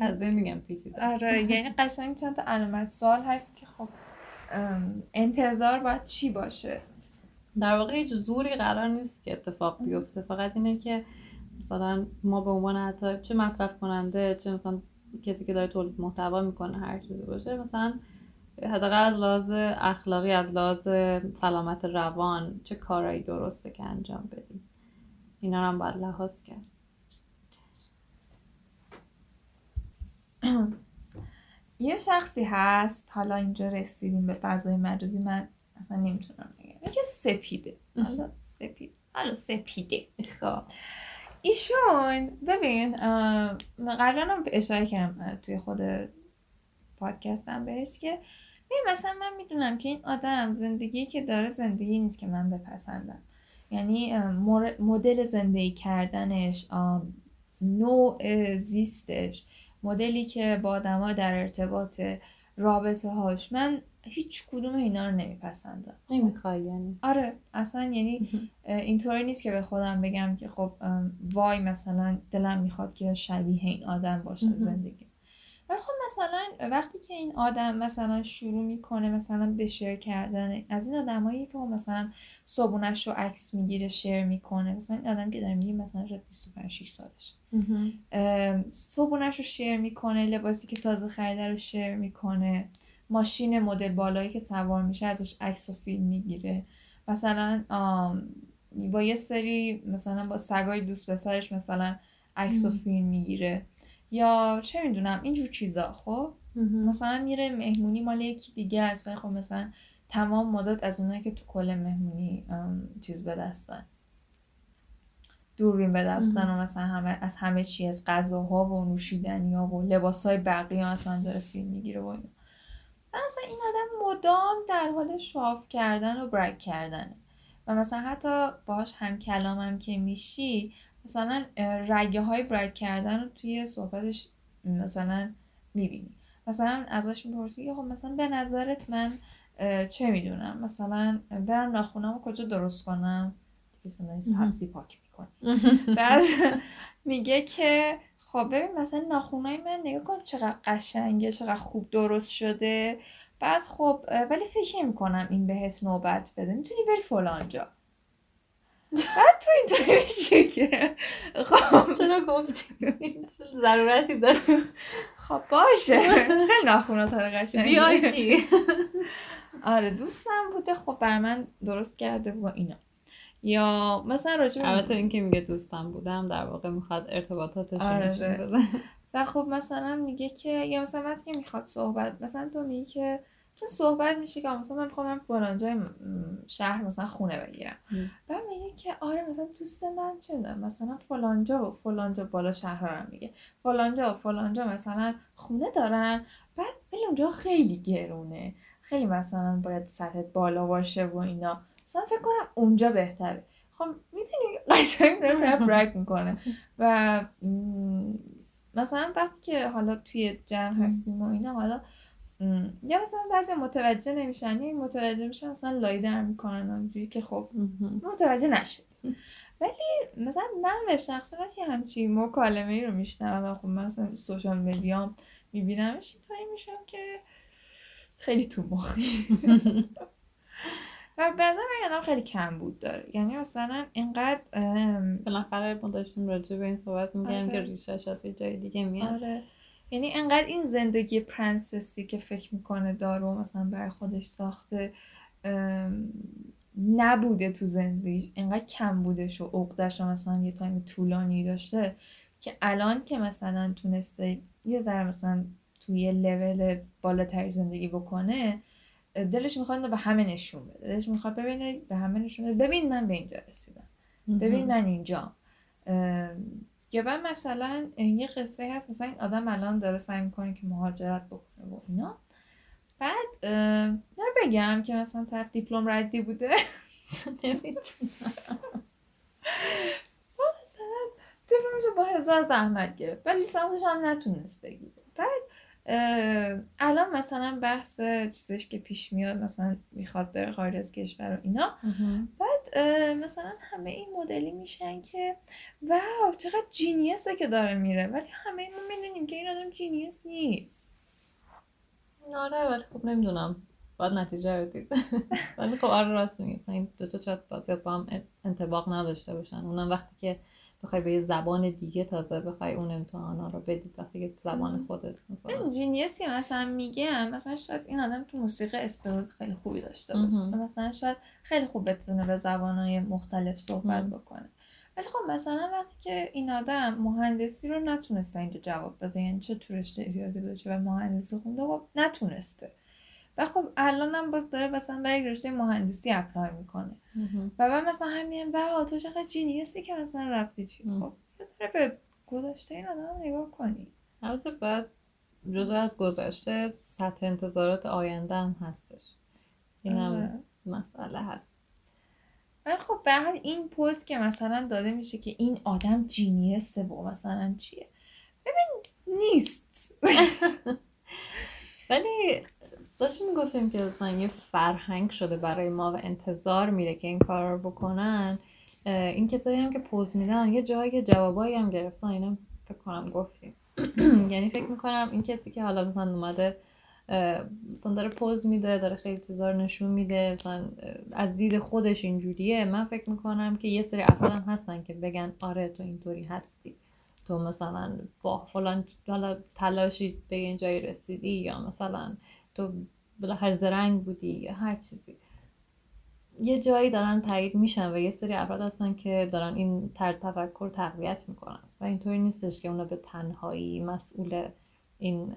قضیه میگم پیچیده. آره یعنی قشنگ چند تا علامت سوال هست که خب انتظار باید چی باشه؟ در واقع هیچ زوری قرار نیست که اتفاق بیفته. فقط اینه که مثلا ما به عنوان حتی چه مصرف کننده چه مثلا کسی که داره تولید محتوا می‌کنه هر چیزی باشه مثلا حداقل از لحاظ اخلاقی از لحاظ سلامت روان چه کارایی درسته که انجام بدیم. اینا هم باید لحاظ کرد. یه شخصی هست حالا اینجا رسیدیم به فضای مجازی من اصلا نمی‌تونم بگم. یکی سپیده. حالا سپید حالا سپیده. خب. ایشون ببین قبلا اشاره کردم توی خود پادکستم بهش که ببین مثلا من می‌دونم که این آدم زندگی که داره زندگی نیست که من بپسندم. یعنی مدل زندگی کردنش نوع زیستش مدلی که با آدما در ارتباط رابطه هاش من هیچ کدوم اینا رو نمیپسندم. نمی‌خوای یعنی؟ آره اصلا یعنی اینطوری نیست که به خودم بگم که خب وای مثلا دلم می‌خواد که شبیه این آدم باشم زندگی. مثلا وقتی که این آدم مثلا شروع می‌کنه مثلا به شیر کردن از این آدمایی که مثلا صبونش رو عکس می‌گیره شیر می‌کنه مثلا این آدم که داره میگه مثلا شاید 25 6 سالش صبونش رو شیر می‌کنه لباسی که تازه خریده رو شیر می‌کنه ماشین مدل بالایی که سوار میشه ازش عکس و فیلم می‌گیره. مثلا با یه سری مثلا با سگای دوست پسرش مثلا عکس و فیلم می‌گیره. یا چه می‌دونم اینجور چیزا. خب؟ مثلا میره مهمونی مال یکی دیگه است ولی خب مثلا تمام مدت از اونایی که تو کل مهمونی چیز به دستن دوربین به دستن و مثلا همه از همه چی از غذاها و نوشیدنی ها و لباس های بقیه مثلا داره فیلم می‌گیره و اینا. مثلا این آدم مدام در حال شاف کردن و برک کردنه. و مثلا حتی باهاش هم کلامم که میشی مثلا رگه های برک کردن رو توی صحبتش مثلا می‌بینی. مثلا ازش می‌پرسی که خب مثلا به نظرت من چه می‌دونم؟ مثلا برم ناخونم کجا درست کنم؟ دیگه سبزی پاک می‌کنی. بعد میگه که خب ببین مثلا ناخونای من نگاه کن چقدر قشنگه چقدر خوب درست شده. بعد خب ولی فکر می‌کنم این بهت نوبت بده. می‌تونی بری فلان جا. بعد تو اینطوری میشه که خب. چرا گفتی؟ ضرورتی داره؟ خب باشه. خیلی ناخونات رو وی آی پی. آره دوستم بوده. خب بر من درست کرده و اینا. یا مثلا راجع البته اینکه میگه دوستم بودم در واقع می‌خواد ارتباطاتش آره. و خب مثلا میگه که یا مثلا وقتی که می‌خواد صحبت مثلا تو میگی که مثلا صحبت میشه که مثلا من می‌خوام فلان جای شهر مثلا خونه بگیرم. بعد میگه که آره مثلا دوست من چه مثلا فلانجا و فلانجا بالا شهر رو میگه. فلانجا و فلانجا مثلا خونه دارن. بعد ولی اونجا خیلی گرونه. خیلی مثلا باید سطحت بالا باشه و اینا. مثلا فکر کنم اونجا بهتره. خب می‌تونی قشنگ داره برک می‌کنه. و مثلا وقتی که حالا توی جمع هستیم و اینا حالا یا مثلا بعضی متوجه نمیشن یا متوجه میشن مثلا لای در می‌کنن اونجوری که خب متوجه نشد. ولی مثلا من به شخص وقتی همچی مکالمه ای رو میشنم و خب مثلا سوشال میدیام میبینمش اینطوری میشم که خیلی تو مخی و به نظر من خیلی کم بود داره. یعنی مثلا اینقدر بالاخره ما داشتیم راجع به این صحبت میگیم که آره. ریشش از یه جای دیگه میاد. آره. یعنی انقدر این زندگی پرنسسی که فکر می‌کنه دارو مثلا برای خودش ساخته نبوده تو زندگیش انقدر کم بودش و عقده‌ش مثلا یه تایم طولانی داشته که الان که مثلا تونسته یه ذره مثلا توی یه لول بالاتری زندگی بکنه دلش می‌خواد به همه نشون بده. دلش می‌خواد ببینه به همه نشون بده. ببین من به اینجا رسیدم. ببین من اینجا یا بعد مثلا یه قصه هست مثلا این آدم الان داره سعی می‌کنه که مهاجرت بکنه و اینا. بعد نه بگم که مثلا طرف دیپلم ردی بوده. نمی‌تونم. مثلا دیپلمش با هزار زحمت گرفت ولی لیسانسش هم نتونست بگیره. بعد الان مثلا بحث چیزش که پیش میاد مثلا می‌خواد بره خارج از کشور و اینا. بعد مثلا همه این مدلی میشن که واو چقدر جینیسه که داره میره. ولی همه ما می‌دونیم که این آدم جینیس نیست. آره ولی خب نمی‌دونم. باید نتیجه رو دید. ولی خب آره راست میگه این دو تا شاید با هم انتباق نداشته باشن. اونم وقتی که بخوای به یه زبان دیگه تازه بخوای اون امتحانا رو بدی وقتی زبان خودت مثلا جینیس که مثلا میگم مثلا شاید این آدم تو موسیقی استعداد خیلی خوبی داشته باشه. مثلا شاید خیلی خوب بتونه به زبانهای مختلف صحبت بکنه. ولی خب مثلا وقتی که این آدم مهندسی رو نتونسته اینجا جواب بده یعنی چه تو رشته ریاضی بوده چه مهندسی خونده خب نتونسته. و خب الان هم باز داره مثلا برای رشته مهندسی اپلای می‌کنه. و من مثلا همین و تو چقدر جینیسی که مثلا رفتی چی؟ خب به گذشته این آدم نگاه کنی. البته باید جزو از گذشته سطح انتظارات آینده هم هستش. این هم آره. مسئله هست. ولی خب به این پست که مثلا داده میشه که این آدم جینیسه با مثلا چیه؟ ببین نیست. ولی داشتیم می‌گفتیم که اصلا یه فرهنگ شده برای ما و انتظار میره که این کار رو بکنن. این کسایی هم که پوز میدن یه جایی جوابایی هم گرفتن اینم فکر کنم گفتیم. یعنی فکر می‌کنم این کسی که حالا مثلا اومده مثلا داره پوز میده داره خیلی چیزا رو نشون میده مثلا از دید خودش اینجوریه من فکر می‌کنم که یه سری افراد هم هستن که بگن آره تو اینطوری هستی. تو مثلا با فلان حالا تلاشی به این جایی رسیدی یا مثلا تو بالاخره زرنگ بودی یا هر چیزی. یه جایی دارن تایید میشن و یه سری افراد هستن که دارن این طرز تفکر تقویت می‌کنن و اینطوری نیستش که اونا به تنهایی مسئول این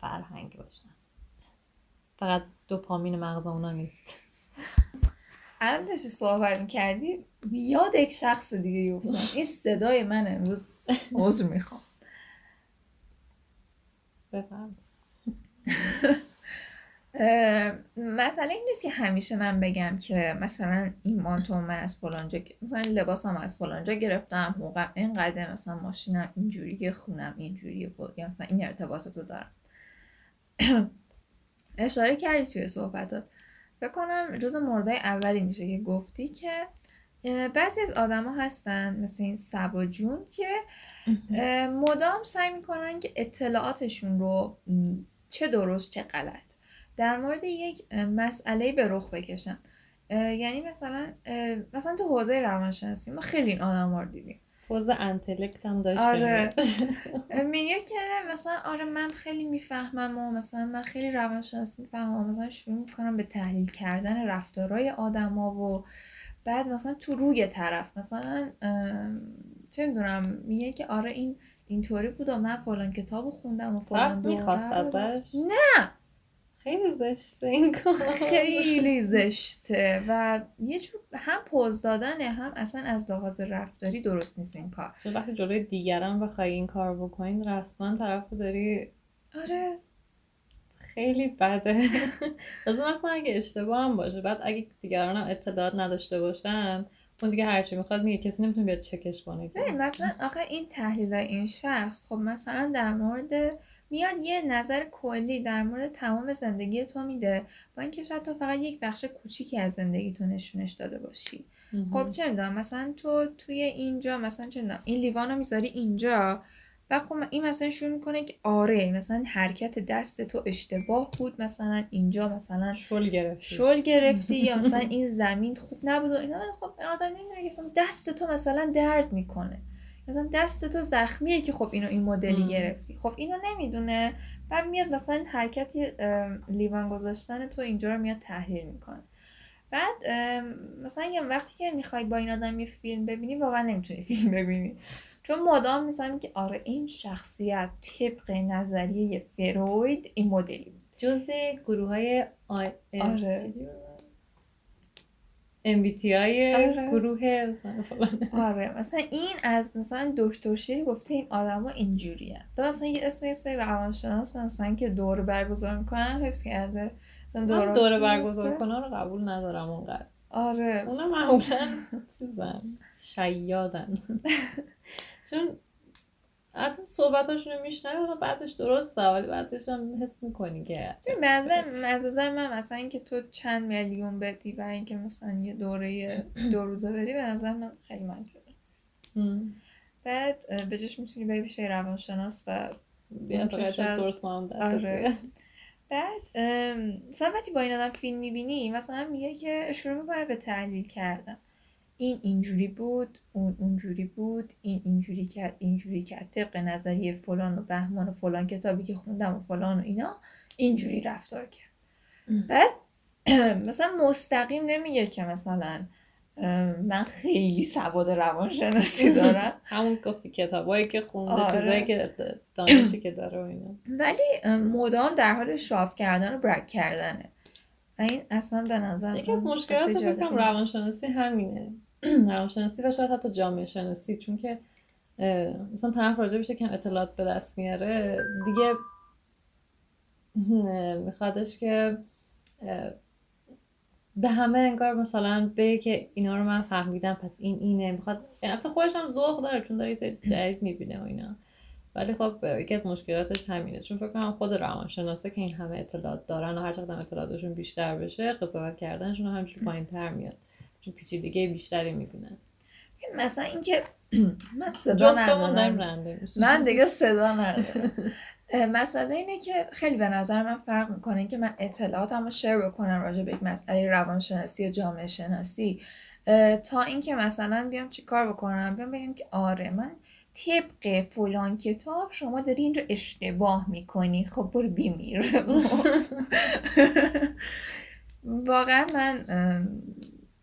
فرهنگ باشن. فقط دوپامین مغز اونا نیست. الان داشتی صحبت می‌کردی یاد یک شخص دیگه افتادم این صدای من امروز عذر می‌خوام. بفهم مسئله این نیست که همیشه من بگم که مثلا این مانتو من از فلانجا مثلا لباسم از فلانجا گرفتم موقع اینقدر مثلا ماشینم اینجوریه خونم اینجوریه یا مثلا این ارتباطات رو دارم. اشاره کردی توی صحبتات. فکر کنم جز موردهای اولی میشه که گفتی که بعضی از آدما هستن مثل این سبا جون که مدام سعی می‌کنن که اطلاعاتشون رو چه درست چه غلط. در مورد یک مسئله به رخ بکشن یعنی مثلا مثلا تو حوزه روانشناسی ما خیلی این آدم رو دیدیم. فوز انتلکت هم داشته آره. میگه که مثلا آره من خیلی می‌فهمم و مثلا من خیلی روانشناسی می‌فهمم و مثلا شروع می‌کنم به تحلیل کردن رفتارهای آدما و بعد مثلا تو روی طرف مثلا چه می‌دونم میگه که آره این اینطوری بود و من فلان کتاب خوندم و فلان می‌خواست ازش؟ نه! خیلی زشته این کار. خیلی زشته و یه جور هم پوز دادنه هم اصلا از لحاظ رفتاری درست نیست این کار. چون وقتی جلوی دیگران بخوای این کار بکنین رسما طرف داری آره. خیلی بده. از مثلا اگه اشتباه هم باشه بعد اگه دیگران هم اطلاعات نداشته باشن اون دیگه هرچی می‌خواد میگه کسی نمی‌تونه بیاد چکش کنه. ببین مثلا آخه این تحلیل این شخص خب مثلا در مورد میاد یه نظر کلی در مورد تمام زندگی تو میده با اینکه شاید تو فقط یک بخش کوچیکی از زندگی تو نشونش داده باشی. خب چه می‌دونم مثلا تو توی اینجا مثلا چه می‌دونم این لیوان رو می‌ذاری اینجا و خب این مثلا شروع می‌کنه که آره مثلا حرکت دست تو اشتباه بود مثلا اینجا مثلا شل گرفتی. شل گرفتی یا مثلا این زمین خوب نبود و اینا. خب آدم نمی‌دونه که دست تو مثلا درد می‌کنه. مثلا دست تو زخمیه که خب اینو این مدلی. گرفتی. خب اینو نمی‌دونه. بعد میاد مثلا حرکت ام، لیوان گذاشتن تو اینجا رو میاد تحلیل می‌کنه. بعد مثلا یه وقتی که می‌خوای با این آدم یه فیلم ببینی واقعا نمی‌تونی فیلم ببینی. چون مدام مثلا که آره این شخصیت طبق نظریه فروید این مدلی بود. جز گروه های آی... آره. MBTI آره. گروه فلان. آره. مثلا این از مثلا دکتر شیری گفته این آدما اینجوریه. تو مثلا یه اسم یه سری روانشناس مثلا که دوره برگزار می‌کنن حفظ کرده. مثلا دوره میفته. برگزار کنه رو قبول ندارم اونقدر. آره. اونا معمولا چیزن؟ شیادن. چون حتی صحبتاشون رو میشنوی بعضش درسته ولی بعضش هم حس می‌کنی که به نظر از نظر من مثلا اینکه تو چند میلیون بدی برای اینکه مثلا یه دوره دو روزه بری به نظر من خیلی منطقی نیست. بعد به جاش می‌تونی بری یه روانشناس و آره. بعد مثلا وقتی با این آدم فیلم می‌بینی مثلا میگه که شروع می‌کنه به تحلیل کردن این اینجوری بود اون اونجوری بود این اینجوری کرد اینجوری کرد طبق نظریه فلان و بهمان و فلان کتابی که خوندم و فلان و اینا اینجوری رفتار کرد. بعد مثلا مستقیم نمیگه که مثلا من خیلی سواد روانشناسی دارم. همون گفتی کتابایی که خونده آره. چیزایی که دانشی که داره و اینا. ولی ام، مدام در حال شاف کردن و برک کردنه. و این اصلا به نظر یکی از مشکلات قصه فکر جالبی کنم نیست. روانشناسی همینه. روانشناسی و شاید حتی جامعه شناسی چون که مثلا طرف راجع بشه که اطلاعات به دست میاره. دیگه میخوادش که به همه انگار مثلا بگه که اینا رو من فهمیدم پس این اینه. می‌خواد البته خودش هم ذوق داره چون داره یه جدید می‌بینه و اینا. ولی خب یکی از مشکلاتش همینه. چون فکر کنم خود روانشناسا که این همه اطلاعات دارن و هر چقدر اطلاعاتشون بیشتر بشه قضاوت کردنشون هم همینجوری پایینتر میاد. چون پیچیدگی بیشتری می‌بینن مثلا اینکه من صدا ندارم. من دیگه صدا ندارم. مسئله اینه که خیلی به نظر من فرق می‌کنه اینکه من اطلاعاتم رو شیر بکنم راجع به یک مسئله روانشناسی یا جامعه شناسی. تا اینکه مثلا بیام چی کار بکنم؟ بیام بگم که آره من طبق فلان کتاب شما داری این رو اشتباه می‌کنی. خب برو بیمیر. واقعا من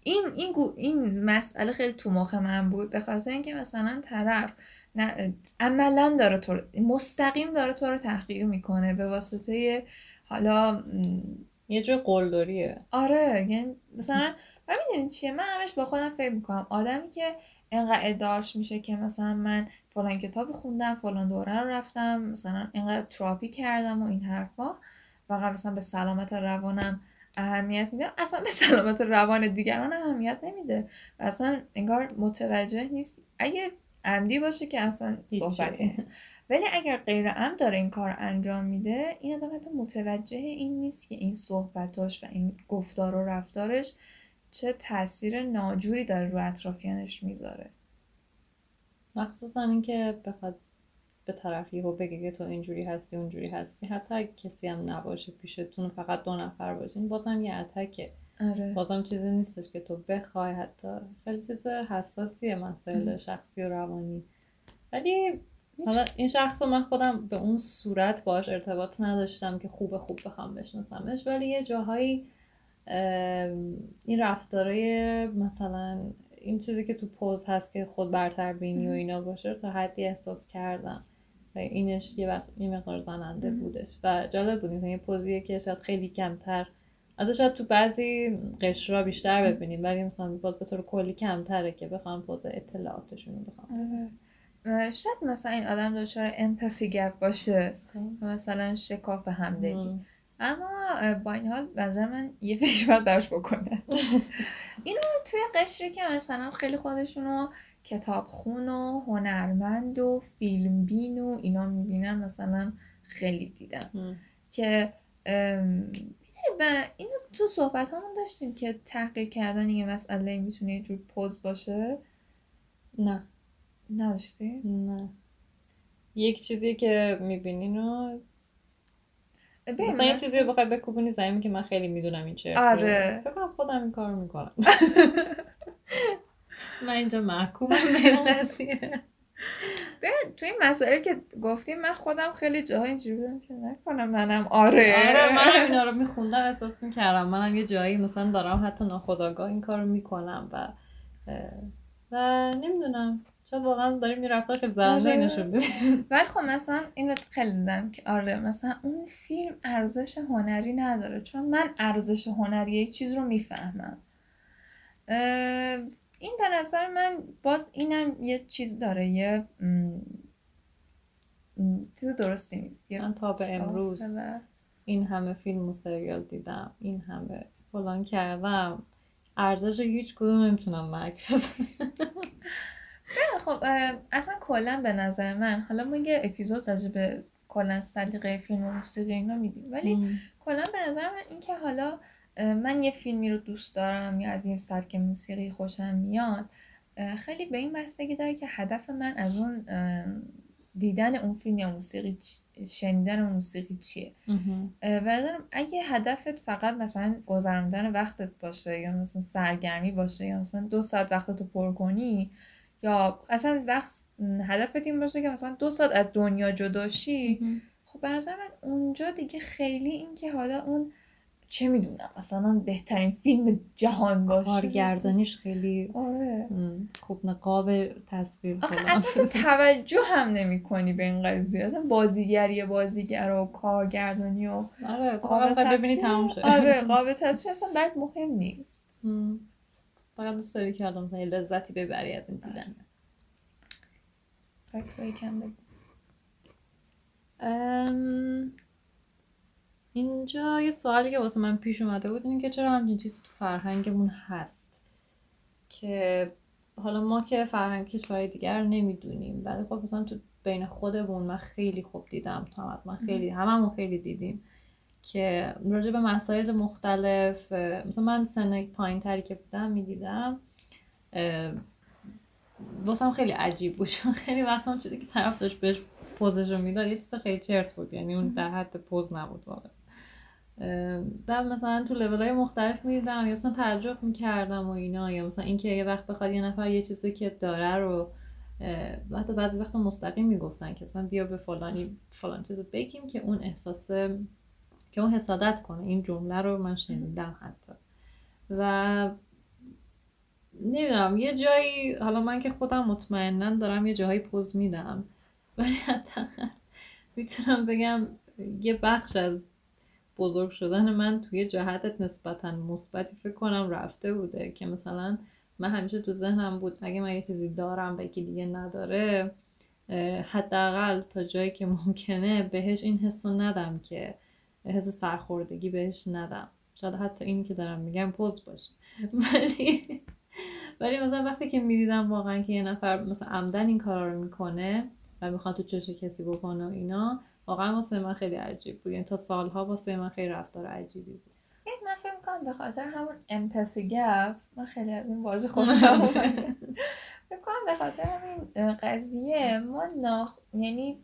این این این مسئله خیلی تو مخ من بود به خاطر اینکه مثلا طرف نه عملا داره تو مستقیم داره تو رو تحقیر می‌کنه به واسطه حالا یه جور قلدریه. آره یعنی مثلا من می‌دونی چیه؟ من همش با خودم فکر می‌کنم. آدمی که انقدر ادعاش میشه که مثلا من فلان کتاب خوندم فلان دوره رو رفتم مثلا انقدر تراپی کردم و این حرفا فقط مثلا به سلامت روانم اهمیت میده اصلا به سلامت روان دیگران اهمیت نمیده. و اصلا انگار متوجه نیست. اگه عمدی باشه که اصلا صحبتی نیست. ولی اگر غیر عمد داره این کار انجام میده این آدم حتی متوجه این نیست که این صحبتاش و این گفتار و رفتارش چه تاثیر ناجوری داره رو اطرافیانش می‌ذاره. مخصوصا اینکه بخواد به طرفی و بگه که تو اینجوری هستی اونجوری هستی. حتی کسی هم نباشه پیشتون فقط دو نفر باشین بازم یه اتکه. آره. بازم چیزی نیستش که تو بخوای. حتی خیلی چیز حساسیه مسائل شخصی و روانی. ولی حالا این شخص رو من خودم به اون صورت باش ارتباط نداشتم که خوب خوب بخوام بشناسمش. ولی یه جاهایی این رفتارای مثلا این چیزی که تو پوز هست که خود برتر بینی و اینا باشه تا حدی احساس کردم. اینش یه وقت یه مقدار زننده بودش و جالب بود. یه پوزیه که شاید خیلی کمتر از شاید تو بعضی قشرا بیشتر ببینیم ولی مثلا باز به طور کلی کمتره که بخوام پوز اطلاعاتشون رو بخوام. شاید مثلا این آدم دچار امپاسی گپ باشه. خب. مثلا شکاف همدلی. اما با این حال نظر من یه فکر باید براش بکنه. اینو توی قشری که مثلا خیلی خودشونو کتابخون و هنرمند و فیلمبین و اینا می‌بینن مثلا خیلی دیدن که می‌دونی اینو تو صحبت همون داشتیم که تحقیق کردن یه مسئله می‌تونه یه جور پوز باشه؟ نه. نداشتی؟ نه. یک چیزی که می‌بینین و مثلا یه چیزی رو بخوای بکوبونی زمین که من خیلی می‌دونم این چه آره. فکر کنم خودم این کار می‌کنم. من اینجا محکومم. به این قضیه تو این مسئله که گفتیم من خودم خیلی جاها اینجوری بودم که نکنم منم آره. آره من اینا رو میخوندم احساس می‌کردم. منم یه جایی مثلا دارم حتی ناخداگاه این کار رو می‌کنم و و نمی‌دونم. شاید واقعا داریم این رفتار خیلی زنده آره. نشون ولی خب مثلا این رو خیلی دیدم که آره مثلا اون فیلم ارزش هنری نداره. چون من ارزش هنری یک چیز رو می‌فهمم. این به نظر من باز اینم یه چیز داره یه چیز درستی نیست. من تا به امروز این همه فیلم و سریال دیدم این همه فلان کردم. ارزش هیچ کدوم نمی‌تونم مرک خب اصلا کلا به نظر من حالا ما یه اپیزود راجع به کلا سلیقه فیلم و موسیقی اینا میدیم ولی کلا به نظر من اینکه حالا من یه فیلمی رو دوست دارم یا از این سبک موسیقی خوشم میاد خیلی به این بستگی داره که هدف من از اون دیدن اون فیلم یا موسیقی شنیدن اون موسیقی چیه؟ و اگه هدفت فقط مثلا گذراندن وقتت باشه یا مثلا سرگرمی باشه یا مثلا دو ساعت وقتتو پر کنی یا اصلا وقت هدفت این باشه که مثلا دو ساعت از دنیا جداشی خب به نظر من اونجا دیگه خیلی این که حالا اون چه می‌دونم مثلا بهترین فیلم جهان باشه کارگردانیش خیلی آره. خوب نقاب تصویر آخه اصلا تو توجه هم نمی کنی به این قضیه. اصلا بازیگری بازیگر و کارگردانی و آره تمام شد آره قابل تصویر اصلا برات مهم نیست. فقط دوست داری که الان مثلا لذتی ببری از این دیدن. اینجا یه سوالی که واسه من پیش اومده بود اینه که چرا همچین چیزی تو فرهنگمون هست که حالا ما که فرهنگ کشورهای دیگر نمی‌دونیم ولی خب مثلا تو بین خودمون من خیلی خوب دیدم تا من خیلی هممون خیلی دیدیم که راجع به مسائل مختلف مثلا من سن پایین تری که بودم می‌دیدم واسم خیلی عجیب بود. چون خیلی وقتا چیزی که طرف داشت بهش پوزش رو می‌داد یه چیز خیلی چرت بود یعنی اون در حد پوز نبود واقعا. بعد مثلا تو لیول های مختلف می‌دیدم یا مثلا تعجب می‌کردم و اینا یا مثلا اینکه یه وقت بخواد یه نفر یه چیزی که داره رو حتی بعضی وقتا مستقیم می‌گفتن که مثلا بیا به فلانی فلان چیزو بگیم که اون احساس که اون حسادت کنه. این جمله رو من شنیدم حتی. و نمی‌دونم یه جایی حالا من که خودم مطمئنا دارم یه جایی پوز میدم. ولی حداقل می‌تونم بگم یه بخش از بزرگ شدن من توی جهتت نسبتا مثبتی فکر کنم رفته بوده که مثلا من همیشه تو ذهنم بود اگه من یه چیزی دارم و یکی دیگه نداره حداقل تا جایی که ممکنه بهش این حس رو ندم که حس سرخوردگی بهش ندم. شاید حتی این که دارم میگم پوز باشه. ولی ولی مثلا وقتی که می‌دیدم واقعا که یه نفر مثلا عمدن این کارا رو می‌کنه و می‌خواد تو چش کسی بکنه و اینا واقعا واسه من خیلی عجیب بود. یعنی تا سالها واسه من خیلی رفتار عجیبی بود. من فکر می‌کنم به خاطر همون امپاسی گپ من خیلی از این واژه خوشم فکر کنم به خاطر همین قضیه ما ناخ یعنی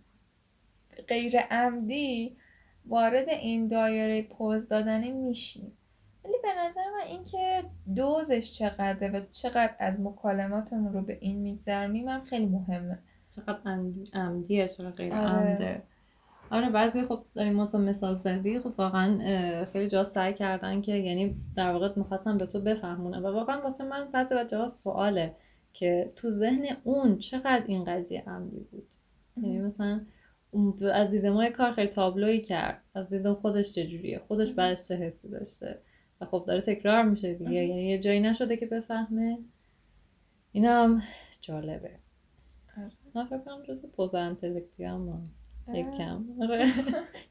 غیر عمدی وارد این دایره پوز دادنی میشیم. ولی به نظر من اینکه دوزش چقدره و چقدر از مکالماتمون رو به این میگذرونیم هم خیلی مهمه. چقدر عمدیه چقدر غیر آره. عمده. آره بعضی خب داریم مثلا مثال زدی خب واقعا خیلی جا سعی کردن که یعنی در واقع می‌خواستم به تو بفهمونه و واقعا واسه من بعضی بچه ها سواله که تو ذهن اون چقدر این قضیه عمدی بود. یعنی مثلا از دید ما کار خیلی تابلوی کرد. از دید خودش چجوریه خودش بعدش چه حسی داشته؟ و خب داره تکرار میشه دیگه. یعنی یه جایی نشده که بفهمه. اینا هم جالبه. آره. من فکر کنم جز پوزا انتلکتی هم یک کم.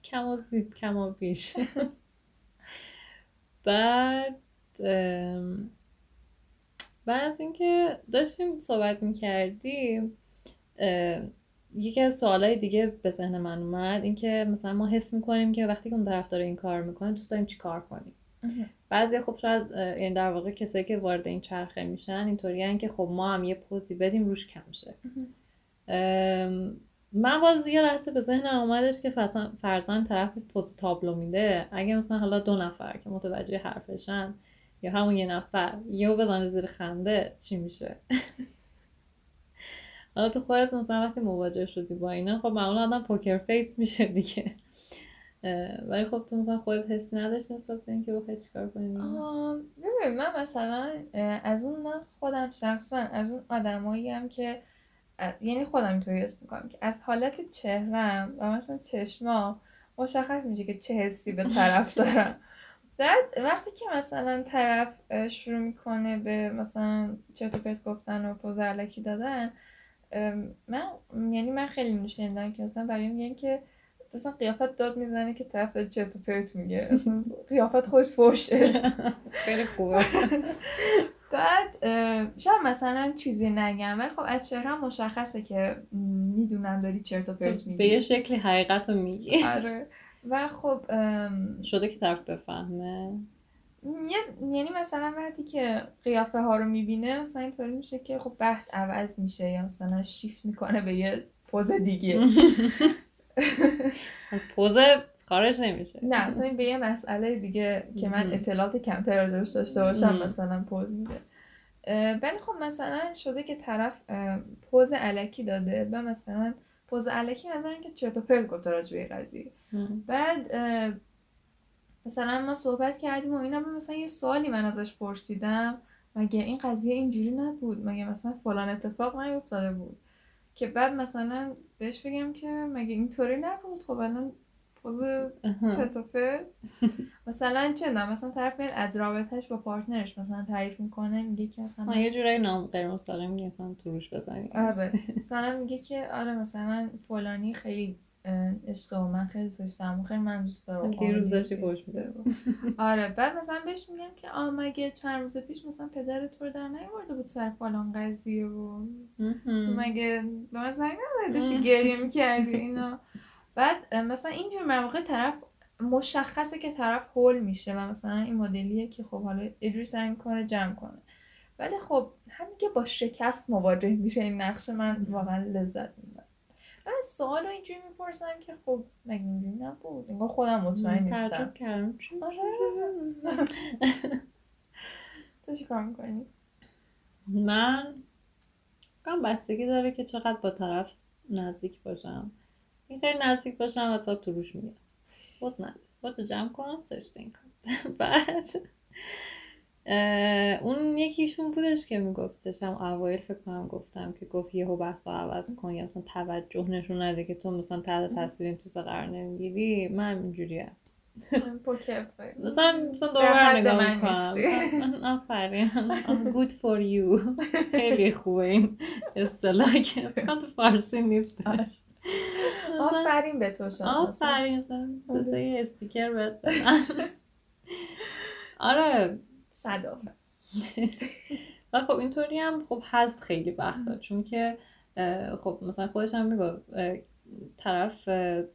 کم و زیب کم و بیش بعد بعد اینکه داشتیم صحبت می‌کردیم یکی از سوالای دیگه به ذهن من اومد. اینکه مثلا ما حس می‌کنیم که وقتی که اون طرف داره این کار می‌کنه دوست داریم چی کار کنیم. بعضی خب شاید یعنی در واقع کسایی که وارد این چرخه میشن اینطوری که خب ما هم یه پوزی بدیم روش کم شه. من باز یه لحظه به ذهنم اومدش که فرضا طرف پز تابلو میده. اگه مثلا حالا دو نفر که متوجه حرفشن یا همون یه نفر یه بزنه زیر خنده چی میشه؟ حالا تو خودت مثلا وقتی مواجه شدی با اینا خب معمولا آدم poker face میشه دیگه. ولی خب تو مثلا خودت حسی نداشت نسبت به اینکه بخوای چیکار کنی؟ ببین من مثلا از اون من خودم شخصا از اون آدمایی هم که یعنی خودم اینطوری حس می‌کنم که از حالت چهرم و مثلا چشما مشخص میشه که چه حسی به طرف دارم. بعد وقتی که مثلا طرف شروع می‌کنه به مثلا چرت و پرت گفتن و پوز علکی دادن من یعنی من خیلی میشنیدم که مثلا برای میگن که مثلا قیافت داد می‌زنه که طرف داد چرت و پرت میگه. قیافت خودش فوشه. خیلی خوبه. بعد شاید مثلا چیزی نگم ولی خب از چهره مشخصه که می‌دونم داری چرت و پرت میگی. به یه شکلی حقیقت رو میگی. آره. و خب شده که طرف بفهمه. یعنی مثلا وقتی که قیافه ها رو می‌بینه مثلا اینطوری میشه که خب بحث عوض میشه یا مثلا شیفت می‌کنه به یه پوز دیگه. از پوز خارج نمیشه. نه مثلا به یه مسئله دیگه که من اطلاعات کمتر راجعش داشته باشم مثلا پوز میده. ولی خب مثلا شده که طرف پوز علکی داده و مثلا پوز علکی مثلا اینکه چرت و پرت گفته راجع به قضیه. بعد مثلا ما صحبت کردیم و اینا مثلا یه سوالی من ازش پرسیدم. مگه این قضیه اینجوری نبود؟ مگه مثلا فلان اتفاق نیفتاده بود؟ که بعد مثلا بهش بگم که مگه اینطوری نبود؟ خب الان پوز چطوره مثلا چه نه مثلا طرف میاد از رابطهش با پارتنرش مثلا تعریف می‌کنه میگه که مثلا یه جورایی نام غیر مستقیم میگه مثلا تو روش بزنی. آره. مثلا میگه که آره مثلا فلانی خیلی عشق و من خیلی دوست داشتم خیلی من دوست دارم. دیروز داشتی پشت آره بعد مثلا بهش میگم که آ مگه چند روز پیش مثلا پدر تو رو در نیورده بود سر فلان قضیه و مگه به من زنگ نزدی؟ داشتی گریه می‌کردی اینا. بعد مثلا اینجور مواقع طرف مشخصه که طرف هول میشه و مثلا این مدلیه که خب حالا اجوری سعی می‌کنه جمع کنه. ولی خب همین که با شکست مواجه میشه این نقش من واقعا لذت می‌برم. من سوال اینجوری می‌پرسم که خب مگه اینجوری نبود؟ انگار خودم مطمئن نیستم. آره. تو چی کار می‌کنی؟ من کام بستگی داره که چقدر با طرف نزدیک باشم. این خیلی نزدیک باشم و تو روش میگم. باز نه. با تو جمع کنم سرشت این کن بعد اون یکیشون بودش که میگفتش هم اوایل فکر کنم گفتم که گفت یهو بحث عوض کن یا مثلا توجه نشون نده که تو مثلا تحت تاثیر این چیزا قرار نمی‌گیری. من اینجوریم مثلا مثلا حد نگاه می‌کنم. آفرین. Good for you. خیلی خوبه این اصطلاح که. تو فارسی نیستش. آفرین به تو شد آفرین. مثلا یه استیکر بهت. آره. صد آفرین و خب اینطوری هم خب هست خیلی وقتا چون که خب مثلا خودش هم اه، طرف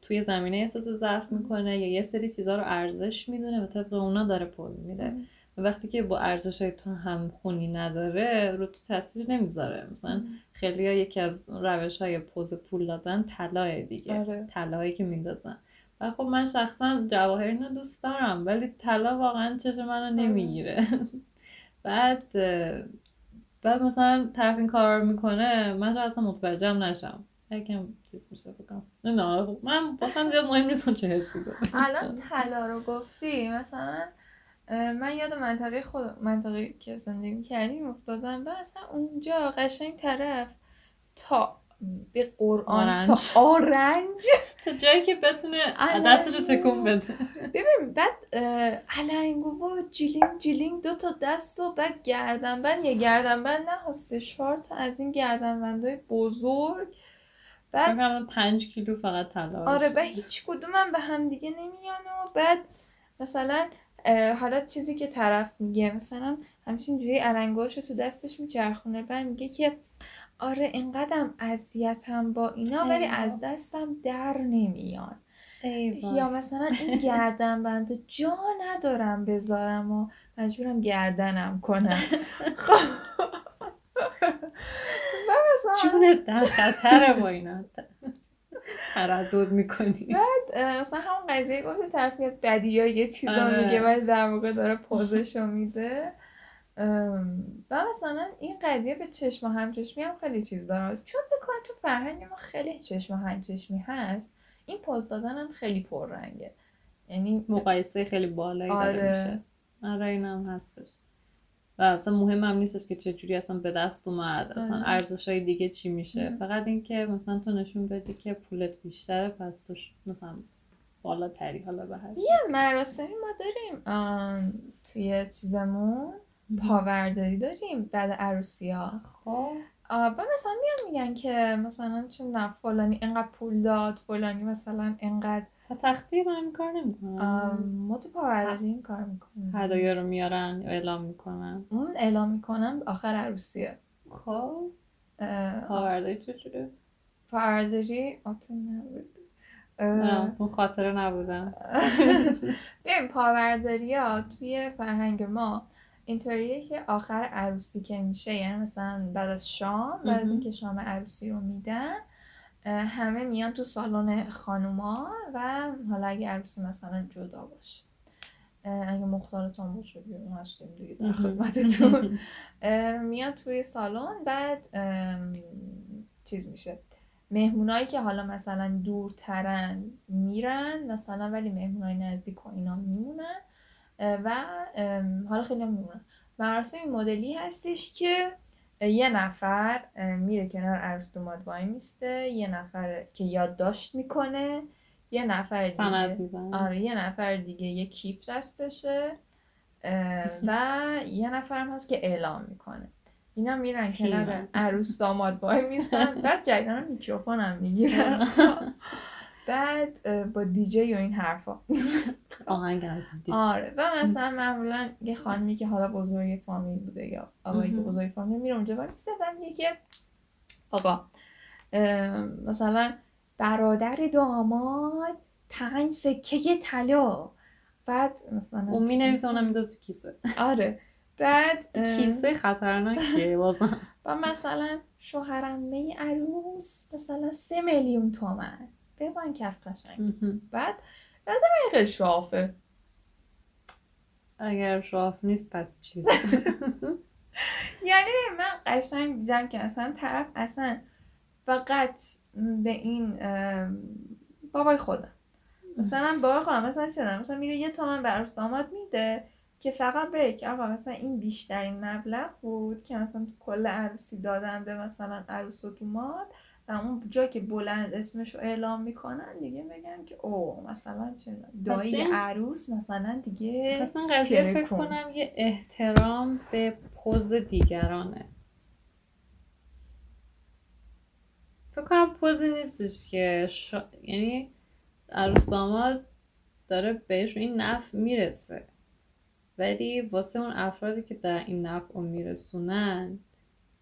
توی زمینه احساس ضعف می‌کنه یا یه سری چیزها رو ارزش می‌دونه و طبق اونا داره پول میده. و وقتی که با ارزش های تو هم خونی نداره رو تو تاثیر نمی‌ذاره. مثلا خیلی ها یکی از روش های پوز پول دادن طلای دیگه. آره. که میندازن. و خب من شخصا جواهر اینو دوست دارم ولی طلا واقعا چشم منو نمی‌گیره. بعد بعد مثلا طرف این کار می‌کنه من شاید اصلا متوجهم نشم. یکم چیز میشه بکنم نمی‌دونم خب من واسم زیاد مهم نیست چه حسی الان طلا رو گفتی مثلا من یاد منطقه خود منطقه که زندگی کردیم افتادم و مثلا اونجا قشنگ طرف تا به قرآن آرنج. تا آرنج تا جایی که بتونه الان- دستشو تکون بده ببین بعد النگو و جیلینگ جیلینگ دو تا دست و بعد گردنبند یه گردنبند نه چهار تا از این گردنبندهای بزرگ بعد پنج کیلو فقط طلا آره. بعد هیچ کدومم به هم دیگه نمیان و بعد مثلا حالا چیزی که طرف میگه مثلا همچین جوری علنگاشو تو دستش میچرخونه بعد میگه که آره اینقدرم اذیتم با اینا ولی. از دستم در نمیان. یا مثلا این گردن بنده جا ندارم بذارم و مجبورم گردنم کنم خب جونت در خطره با اینا تردد می‌کنی اه، مثلا همون قضیه گفت طرف بدی یا یه چیزا آره. میگه ولی در واقع داره پوزشو میده و مثلا این قضیه به چشم و همچشمی هم خیلی چیز داره. چون بکنم تو فرهنگ ما خیلی چشم و همچشمی هست این پوز دادن هم خیلی پررنگه. یعنی مقایسه خیلی بالایی داره آره. میشه. آره این هم هستش. و اصلا مهم هم نیستش که چجوری اصلا به دست اومد. اصلا آره. ارزش های دیگه چی میشه. آره. فقط اینکه مثلا تو نشون بدی که پولت بیشتره پس تو مثلا بالاتری حالا به هر یه مراسمی ما داریم آم، توی چیزمون. پاورداری داریم بعد عروسی ها خب و مثلا میان میگن که مثلا چه نه فلانی انقدر پول داد فلانی مثلا انقدر تا تختی من این کار نمی‌کنم ما تو پاورداری این کار می‌کنیم. هدایا رو میارن یا اعلام می‌کنن. اون اعلام می‌کنم آخر عروسیه. خب. پاورداری چجوره؟ پاورداری آتون نه تو خاطره نبودم. ببین پاورداری ها توی فرهنگ ما اینطوریه که آخر عروسی که میشه یعنی مثلا بعد از شام بعد از. اینکه شام عروسی رو میدن همه میان تو سالن خانوما و حالا اگه عروسی مثلا جدا باشه. اگه مختارتان باشه بیرون هستیم دیگه در خدمتتون. میان توی سالن بعد چیز میشه. مهمونایی که حالا مثلا دورترن میرن مثلا ولی مهمونای نزدیک و اینا میمونن. و حالا خیلی هم میمونن مراسم مدلی هستش که یه نفر میره کنار عروس دوماد وای میسته یه نفر که یادداشت می‌کنه یه نفر دیگه. آره یه نفر دیگه یه کیف دستشه و یه نفر هم هست که اعلام می‌کنه. اینا میرن. کنار عروس داماد وای میستن بعد جدیدن میکروفون هم می‌گیرن. بعد با دیجی و این حرفا. آهنگ. آره. و مثلا معمولا یه خانمی که حالا بزرگ فامیل بوده یا آقایی که. بزرگ فامیل میره اونجا و میگه که آقا مثلا برادر داماد پنج سکه طلا. بعد مثلا اون می نویسه اونم میدازه تو کیسه. آره. بعد کیسه خطرناکیه بازم. و مثلا شوهرمه عروس مثلا سه میلیون تومن. بزن کف قشنگ. بعد من خیلی شافه اگر شاف نیست پس چیز. یعنی من قشنگ دیدم که اصلا طرف اصلا فقط به این بابای خودم. مثلا بابای خودم مثلا چه؟ مثلا میره یه تومن به عروس داماد میده که فقط بگه که آقا مثلا این بیشترین مبلغ بود که مثلا تو کل عروسی دادن به مثلا عروس و دوماد و اون جا که بلند اسمش رو اعلام می‌کنن دیگه بگن که او مثلا چه دایی این- عروس مثلا دیگه پس این قضیه فکر. کنم یه احترام به پوز دیگرانه فکر کنم پوزی نیستش که شا... یعنی عروس داماد داره بهش این نفع می‌رسه ولی واسه اون افرادی که در این نفع رو میرسونن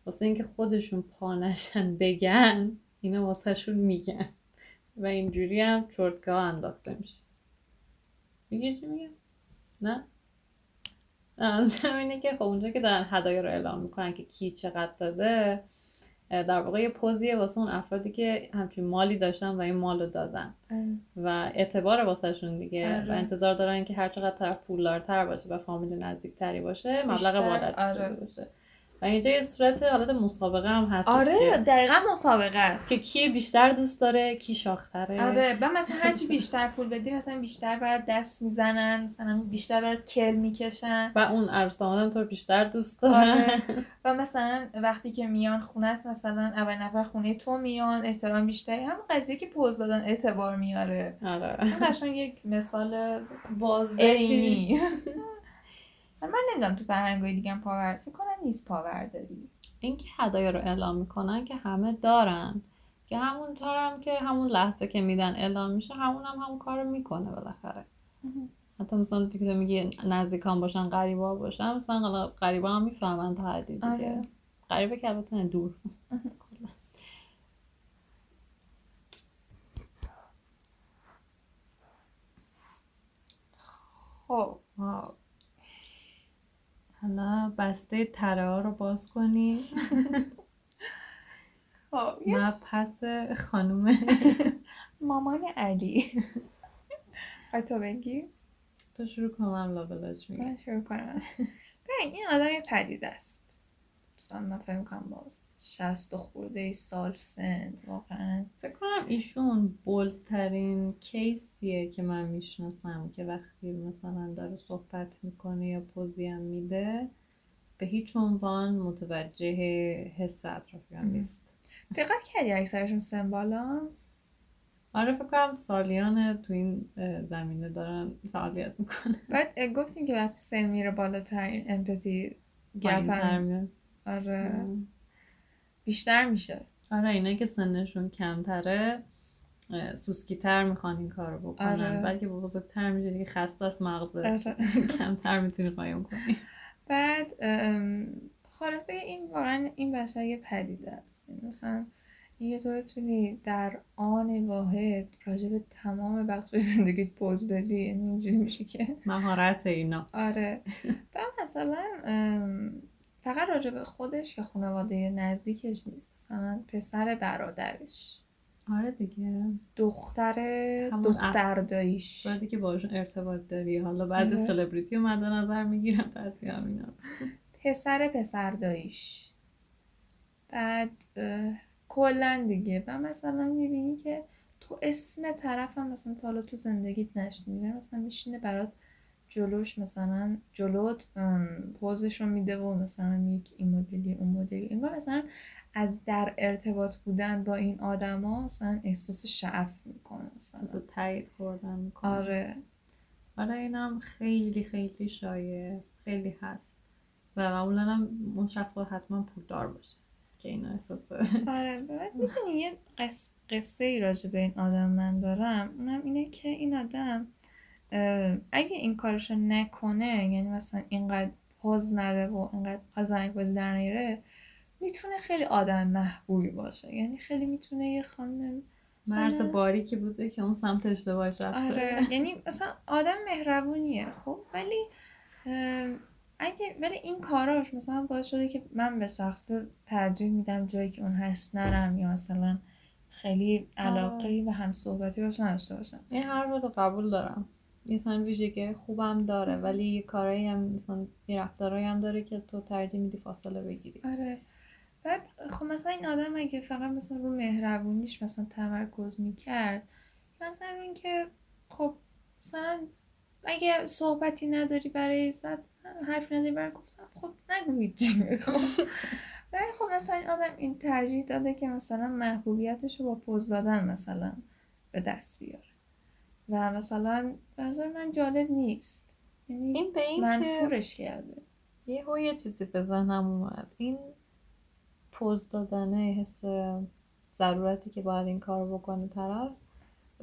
واسه اینکه خودشون پا نشن بگن اینا واسهشون میگن و اینجوری هم چرتگاه انداخته میشه میگی چی میگم؟ نه؟ منظورم اینه که خب اونجا که دارن هدایا رو اعلام می‌کنن که کی چقدر داده در واقع یه پوزیه واسه اون افرادی که همچین مالی داشتن و این مال رو دادن و اعتبار واسهشون دیگه آره. و انتظار دارن که هر چقدر طرف پولدارتر باشه و فامیل نزدیکتری باشه مبلغ بالاتری آره. باشه و اینجا یه صورت حالت مسابقه هم هستش آره که, دقیقا مسابقه است. که کی بیشتر دوست داره کی شاختره. آره و مثلا هرچی بیشتر پول بدی مثلا بیشتر برات دست می‌زنن مثلا بیشتر برات کل می‌کشن. و اون عروس دامادم تو بیشتر دوست داره آره. و مثلا وقتی که میان خونه است مثلا اول نفر خونه تو میان احترام بیشتری. هم قضیه که پوز دادن اعتبار میاره. آره. این قشنگ یک مثال باز عینی من نمی‌دونم تو فرهنگای دیگه هم پاور فکر کنم نیست پاورداری اینکه هدایا رو اعلام می‌کنن که همه دارن. که همونطور هم که همون لحظه که میدن اعلام میشه همون هم همون کار رو می‌کنه بالاخره. حتی مثلا دیگه میگی نزدیکان باشن قریبا باشن مثلا قریبا هم می‌فهمن تا حدی دیگه. آره. غریبه که البته دور. خب واو. حالا بسته تره رو باز کنی. خب یه مبحث خانوم مامان علی. خواهی تو بگی؟ تو شروع کنم لابلاج میگم. من شروع کنم. این آدم یه پدیده است. مثلا من فکر کنم باز. شست و خورده ای سال سن واقعا. فکر کنم ایشون بولترین کیسیه که من می‌شناسم که وقتی مثلا داره صحبت می‌کنه یا پوزی هم میده به هیچ عنوان متوجه حس اطرافیان. نیست. دقت کردی اکثرشون سن بالا آره فکر کنم سالیان تو این زمینه دارن فعالیت می‌کنه بعد گفتیم که وقتی سن میره بالاتر این امپاتی گپ هم- آره. بیشتر میشه. آره اینایی که سنشون کمتره اه، سوسکیتر می‌خوان این کارو بکنن. آره. بلکه با بزرگتر میشه دیگه خسته از مغزت. آره. کمتر می‌تونی قایم کنی. بعد خلاصه این واقعا این بشر یه پدیده است. یعنی مثلا یه تو بتونی در آن واحد راجع به تمام بخش زندگیت پوز بدی. یعنی اینجوری میشه که مهارت اینا. آره. و مثلا فقط راجع به خودش یا خانواده نزدیکش نیست مثلا پسر برادرش. آره دیگه. دختر دختر داییش بعدی که باشون ارتباط داری حالا بعضی آره. سلبریتی رو مد نظر می‌گیرن بعضی هم اینا. پسر پسر داییش بعد کلا دیگه. و مثلا می‌بینی که تو اسم طرف هم مثلا تا حالا تو زندگیت نشنیدی مثلا میشینه برات جلوش مثلا جلوت پوزش رو میده و مثلا میگه این مدلی اون مدلی. انگار مثلا از در ارتباط بودن با این آدما مثلا احساس شعف می‌کنه مثلا. تایید خوردن می‌کنه. آره. آره این هم خیلی خیلی شایع خیلی هست. و معمولا هم اون شخص باید حتما پولدار باشه که این احساس آره می‌تونی یه قص... قصه ای راجع به این آدم من دارم. اونم اینه که این آدم اگه این کارشو نکنه یعنی مثلا اینقدر پوز نده و اینقدر قزنک بازی در نیاره می‌تونه خیلی آدم محبوبی باشه. یعنی خیلی می‌تونه یه خانم مرز مثلا- باریکی بوده که اون سمت اشتباهش رفته. آره. یعنی مثلا آدم مهربونیه خب؟ ولی اگه ولی این کاراش مثلا باعث شده که من به شخص ترجیح میدم جایی که اون هست نرم یا مثلا خیلی علاقه و هم صحبتی باش نداشته باشم. این حرف رو قبول دارم. مثلا ویژگی خوبم داره ولی یه کارایی هم مثلا یه رفتارایی هم داره که تو ترجیح میدی فاصله بگیری. آره. بعد خب مثلا این آدم اگه فقط مثلا رو مهربونیش مثلا تمرکز می‌کرد مثلا اینکه خب مثلا اگه صحبتی نداری برای زد حرفی نداری برای گفتن خب نگویید چی می‌خوام ولی خب مثلا این آدم این ترجیح داده که مثلا محبوبیتش رو با پوز دادن مثلا به دست بیاره. و مثلا نظر من جالب نیست. یعنی این به این که منفورش کرده. یه یه چیزی به ذهنم اومد. این پوز دادنه حس ضرورتی که باید این کار بکنه طرف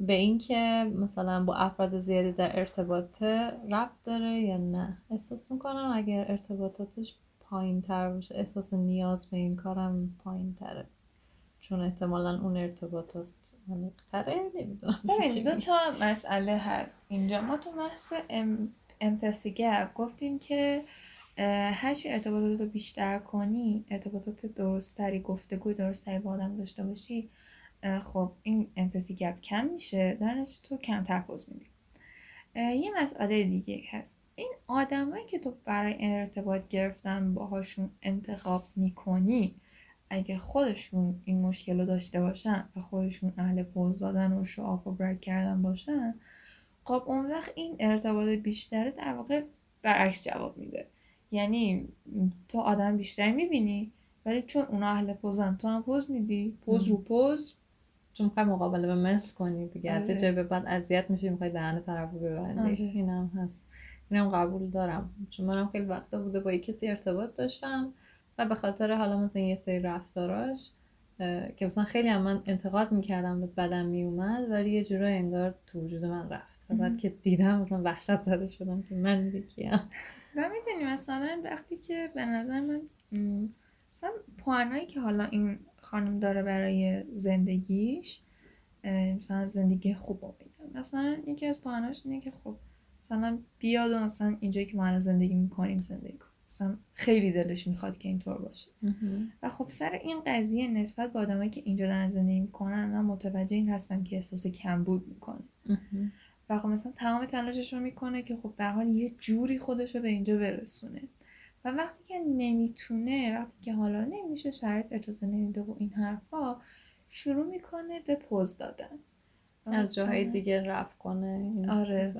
به اینکه مثلا با افراد زیادی در ارتباط ربط داره یا نه. احساس می‌کنم اگر ارتباطاتش پایین تر باشه احساس نیاز به این کارم پایین تره چون احتمالا اون ارتباطات عمیق‌تره نمی‌دونم. ببین دو تا مسئله هست. اینجا ما تو بحث ام... امپسی گفتیم که هرچی ارتباطات رو بیشتر کنی ارتباطات درستتری گفتگوی درستتری با آدم داشته باشی خب این امپسی گپ کم میشه. در نتیجه تو کمتر پوز میدی. یه مسئله دیگه هست. این آدمایی که تو برای ارتباط گرفتن باهاشون انتخاب می‌کنی اگه خودشون این مشکل رو داشته باشن و خودشون اهل پوز دادن و شعاف و برگ کردن باشن خب اون وقت این ارتباط بیشتره در واقع برعکس جواب میده. یعنی تو آدم بیشتری می‌بینی ولی چون اونا اهل پوزن تو هم پوز میدی. پوز رو پوز. چون می‌خوای مقابله به مثل کنی دیگه. از آره. جای به بعد اذیت میشی می‌خوای دهن طرف رو ببندی. آره. اینم هست. اینم قبول دارم. چون منم خیلی وقتا بوده با کسی ارتباط داشتم. و به خاطر حالا مثلا یه سری رفتاراش که مثلا خیلی هم من انتقاد می‌کردم به بدم میومد ولی یه جورایی انگار تو وجود من رفت. و بعد. که دیدم مثلا وحشت زده شدم که من دیگه و می‌دونی مثلا وقتی که به نظر من مثلا پوانایی که حالا این خانم داره برای زندگیش مثلا زندگی خوب رو بگم مثلا یکی از پواناش اینه که خب مثلا بیاد و مثلا اینجایی که ما الان زندگی می‌کنیم زندگی کن مثلا خیلی دلش می‌خواد که اینطور باشه. و خب سر این قضیه نسبت به آدمایی که اینجا دارن زندگی می‌کنن من متوجه این هستم که احساس کمبود می‌کنه. و خب مثلا تمام تلاشش رو می‌کنه که خب به حال یه جوری خودش رو به اینجا برسونه. و وقتی که نمی‌تونه وقتی که حالا نمیشه شرایط اجازه نمیده و این حرفا شروع می‌کنه به پوز دادن. از جاهای دیگه رفت کنه این آره.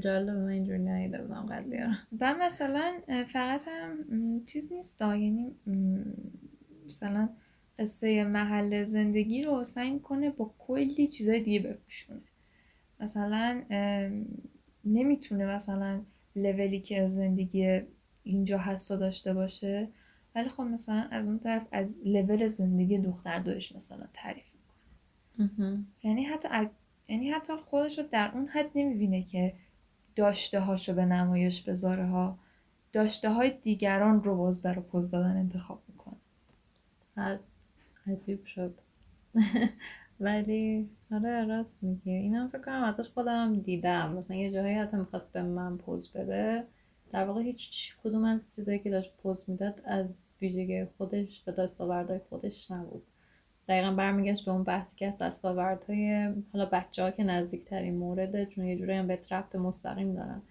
جالبه من اینجوری ندیده بودم قضیه رو. و مثلا فقط هم چیز نیست یعنی م، مثلا قصه محل زندگی رو سعی می‌کنه با کلی چیزای دیگه بپوشونه. مثلا نمی‌تونه مثلا لولی که از زندگی اینجا هست داشته باشه ولی خب مثلا از اون طرف از لول زندگی دختر دوش مثلا تعریف می‌کنه. یعنی حتی از- یعنی حتی خودش رو در اون حد نمی‌بینه که داشته هاشو به نمایش بذاره ها. داشته های دیگران رو باز برای پوز دادن انتخاب می‌کنه. عجیب شد. ولی آره راست میگی. اینم فکر کنم ازش خودم دیدم. مثلا یه جاهایی حتی می‌خواست به من پوز بده. در واقع هیچ کدوم از چیزایی که داشت پوز می‌داد از ویژگی خودش و دستاوردهای خودش نبود. دقیقا برمیگشت به اون بحثی که از دستاوردهای حالا بچه ها که نزدیکترین مورده چون یه جوری هم بهت ربط مستقیم دارن.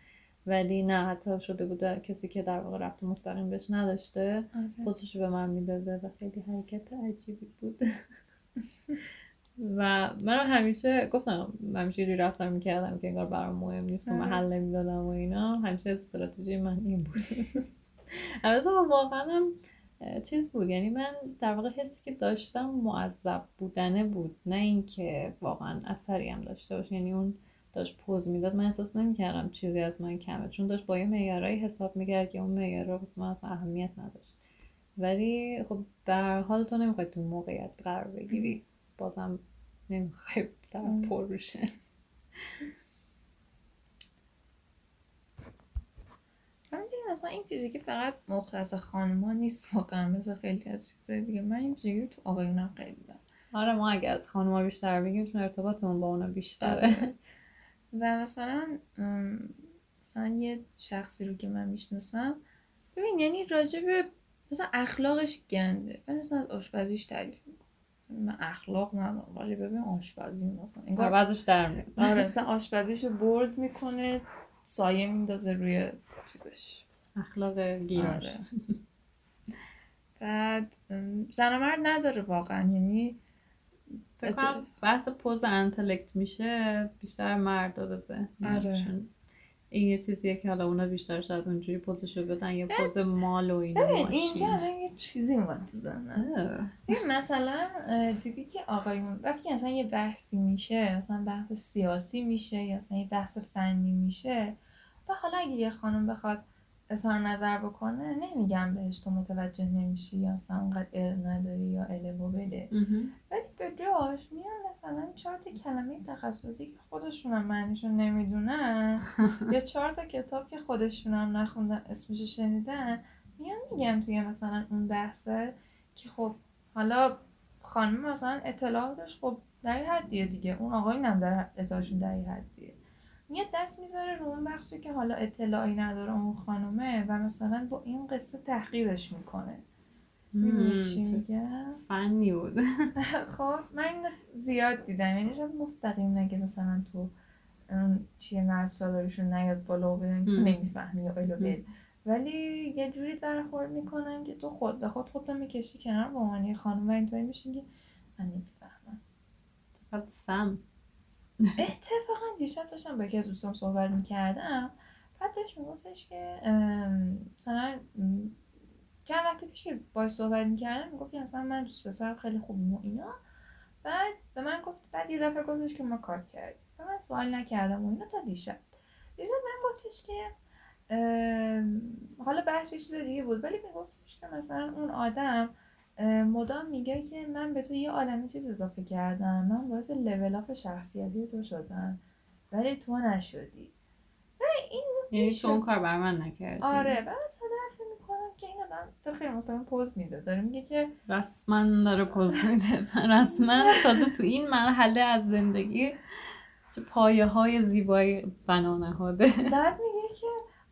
ولی نه حتی شده بوده کسی که در واقع ربط مستقیم بهش نداشته پوزش به من می‌داده و خیلی حرکت عجیبی بود. و من همیشه گفتم همیشه یه رفتار می‌کردم که انگار برام مهم نیست و آره. محل نمی‌دادم و اینا. همیشه استراتژی من این بود. البته واقعا چیز بود یعنی من در واقع حسی که داشتم معذب بودنه بود نه اینکه واقعا اثری هم داشته باشه. یعنی اون داشت پوز می‌داد من احساس نمی‌کردم چیزی از من کمه چون داشت با یه معیارایی حساب می‌کرد که اون معیارا واسه من اصلا اهمیت نداشت. ولی خب به هر حال تو نمی‌خوای تو موقعیت قرار بگیری بازم نمی‌خوای طرف ام. پر بشه مثلا این فیزیکی فقط مختص خانوما نیست واقعا مثل خیلی از چیزای دیگه. من این رو تو آقایونم خیلی دیدم آره ما اگه از خانوما بیشتر بگیم چون ارتباطمون با اونا بیشتره. آره. و مثلا مثلا یه شخصی رو که من می‌شناسم ببین یعنی راجع به مثلا اخلاقش گنده. ولی مثلا از آشپزیش تعریف می‌کنه مثلا من اخلاق ندارم. به ببین آشپزی مثلا. انگار عوضش در میاد. آره مثلا آشپزیشو برد می‌کنه سایه میندازه روی چیزش. اخلاق گیراش آره. بعد زن و مرد نداره واقعا یعنی کنم بحث پوز انتلکت میشه بیشتر مرد میاد. آره. این یه چیزیه که حالا اونا بیشتر شاید اونجوری پوزشو بدن یا پوز مال و ماشین. اینجا یه چیزی اومد تو. این مثلا دیدی که آقایون وقتی که مثلا یه بحثی میشه مثلا بحث سیاسی میشه یا مثلا یه بحث فنی میشه و حالا اگه یه خانم بخواد اظهار نظر بکنه نمیگم بهش تو متوجه نمیشی یا اونقدر علم نداری یا علم و بله مهم. ولی به جاش میان مثلا چهار تا کلمه تخصصی که خودشون هم معنیشون نمی‌دونن یا چهار تا کتاب که خودشون هم نخوندن اسمشو شنیدن میان میگن توی مثلا اون بحثه که خب حالا خانم مثلا اطلاع داشت خب در یه حدیه دیگه. اون آقایی هم در اطلاعشون در یه حدیه. میاد دست می‌ذاره رو اون بخشی که حالا اطلاعی نداره اون خانومه و مثلا با این قصه تحقیرش می‌کنه. چی فنی بود. خب من زیاد دیدم. یعنی شاید مستقیم نگه مثلا تو چیه مرد سالارشون نیاد بالا و بگن که هم. نمی‌فهمی بل هم. ولی یه جوری برخورد می‌کنن که تو خود به خود خودتو می‌کشی کنار با عنوان یه خانم و اینطوری میشین که من نمی‌فهمم. چقدر سم. اتفاقا دیشب داشتم با یکی از دوستام صحبت می‌کردم. بعد داشت میگفتش که مثلا چند وقت پیش باش صحبت می‌کردم می‌گفت مثلا من دوست پسرم خیلی خوبیم و اینا. بعد به من گفت بعد یه دفعه گفتش که ما کار کردیم. و من سوال نکردم و اینا تا دیشب. دیشب من گفتش که حالا بحث چیز دیگه بود. ولی میگفتش که مثلا اون آدم مدام میگه که من به تو یه عالمه چیز اضافه کردم. من باعث لول اپ شخصیتی تو شدم. ولی تو نشدی. این یعنی تو اون کار بر من نکردی. آره و مثلا فکر می‌کنم که این آدم تو خیلی مثلا پوز میده. داره میگه که رسما داره پوز میده. رسما تازه تو این مرحله از زندگی چه پایه های زیبایی بنا نهاده. بعد میگه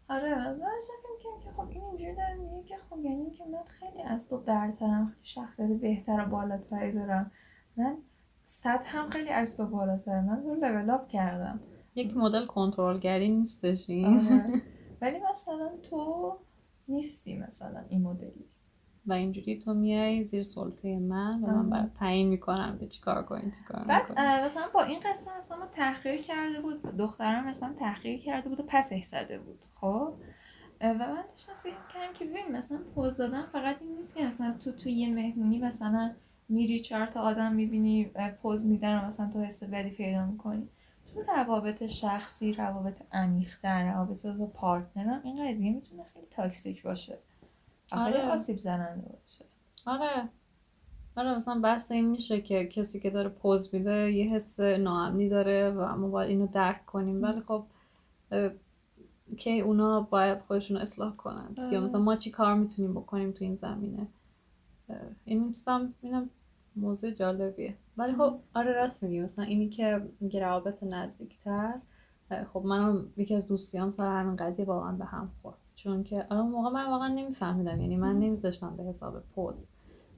آره من داشتم فکر می‌کنم که خب این اینجوری داره میگه که خب یعنی که من خیلی از تو برترم خیلی شخصیت بهتر و بالاتری دارم. من سطحم خیلی از تو بالاتره من تو لول اپ کردم. یک مدل کنترلگری نیستش این. آره. ولی مثلا تو نیستی مثلا این مدلی. و اینجوری تو میای زیر سلطه من و من. برات تعیین می‌کنم که چیکار کنی چیکار بعد مثلا با این قصه مثلا ما تحقیر کرده بود. دخترم مثلا تحقیر کرده بود و پسش زده بود خب؟ و من داشتم فکر کردم که ببین مثلا پز دادن فقط این نیست که مثلا تو توی یه مهمونی مثلا میری چهار تا آدم می‌بینی پز میدن و مثلا تو حس بدی پیدا می‌کنی. تو روابط شخصی روابط عمیق‌تر روابط با partner م این قضیه می‌تونه خیلی toxic باشه. آره. آسیب زننده باشه. آره. آره مثلا بحث این میشه که کسی که داره پوز میده یه حس ناامنی داره و ما باید اینو درک کنیم. ولی خب که اونا باید خودشون رو اصلاح کنند. یا آره. مثلا ما چی کار می‌تونیم بکنیم تو این زمینه؟ این چیزم اینم موضوع جالبیه. ولی خب آره راست میگی. مثلا اینی که میگه روابط نزدیکتر خب منم یکی از دوستیام سر همین قضیه واقعا به هم خورد. چون که اون موقع من واقعا نمیفهمیدم یعنی من نمیذاشتم به حساب پست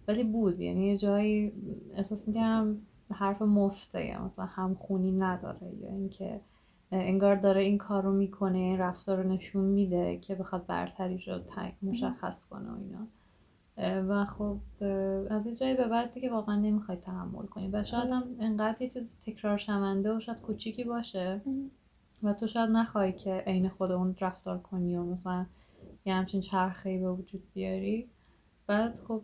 ولی بود. یعنی یه جایی احساس می‌کردم حرف مفته یا مثلا همخونی نداره یا اینکه انگار داره این کار رو می‌کنه این رفتار رو نشون میده که بخواد برتریش رو مشخص کنه و اینا. و خب از یه جایی به بعد دیگه واقعا نمی‌خوای تحمل کنی. و شاید هم انقدر یه چیز تکرار شونده و شاید کوچیکی باشه. و تو شاید نخوای که عین خود اون رفتار کنی و مثلا یه همچین چرخه‌ای به وجود بیاری. بعد خب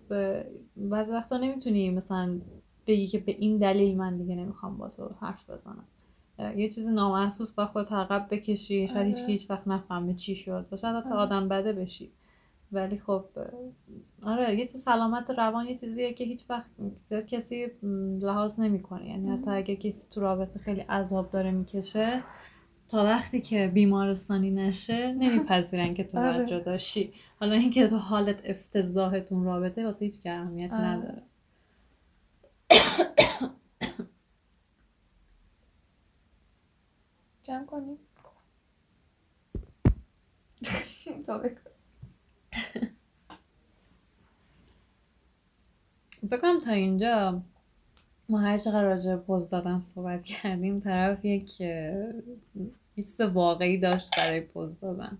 بعضی وقتا نمی‌تونی مثلا بگی که به این دلیل من دیگه نمی‌خوام با تو حرف بزنم. یه چیز نامحسوس با خود عقب بکشی شاید هیچ آره. هیچ وقت نفهمه چی شد و شاید حتی آره. آدم بده بشی. ولی خب آره یه چیز سلامت روان یه چیزیه که هیچ وقت زیاد کسی لحاظ نمی‌کنه. یعنی حتی اگه کسی تو رابطه خیلی عذاب داره می‌کشه تا وقتی که بیمارستانی نشه نمیپذیرن که تو آره. باید جدا شی حالا اینکه تو حالت افتضاحتون رابطه واسه هیچ اهمیتی آره. نداره جمع کنیم. بکنم تا اینجا ما هر چقدر راجع پوز دادن صحبت کردیم طرف یک چیز واقعی داشت برای پوز دادن.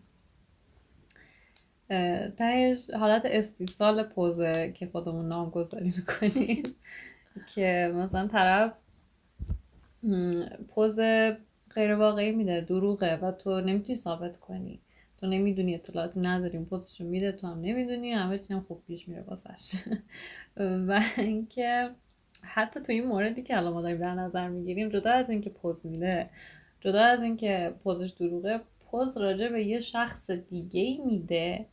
تهش حالت استیصال پوزه که خودمون نامگذاری می‌کنیم که مثلا طرف پوز غیر واقعی میده دروغه و تو نمی‌تونی ثابت کنی. تو نمی‌دونی اطلاعاتی نداری پوزشو میده تو هم نمی‌دونی همه چی هم خوب پیش میره واسش و اینکه حتی تو این موردی که الان ما داریم در نظر می‌گیریم جدا از اینکه پوز میده جدا از اینکه پوزش دروغه پوز راجع به یه شخص دیگه ای میده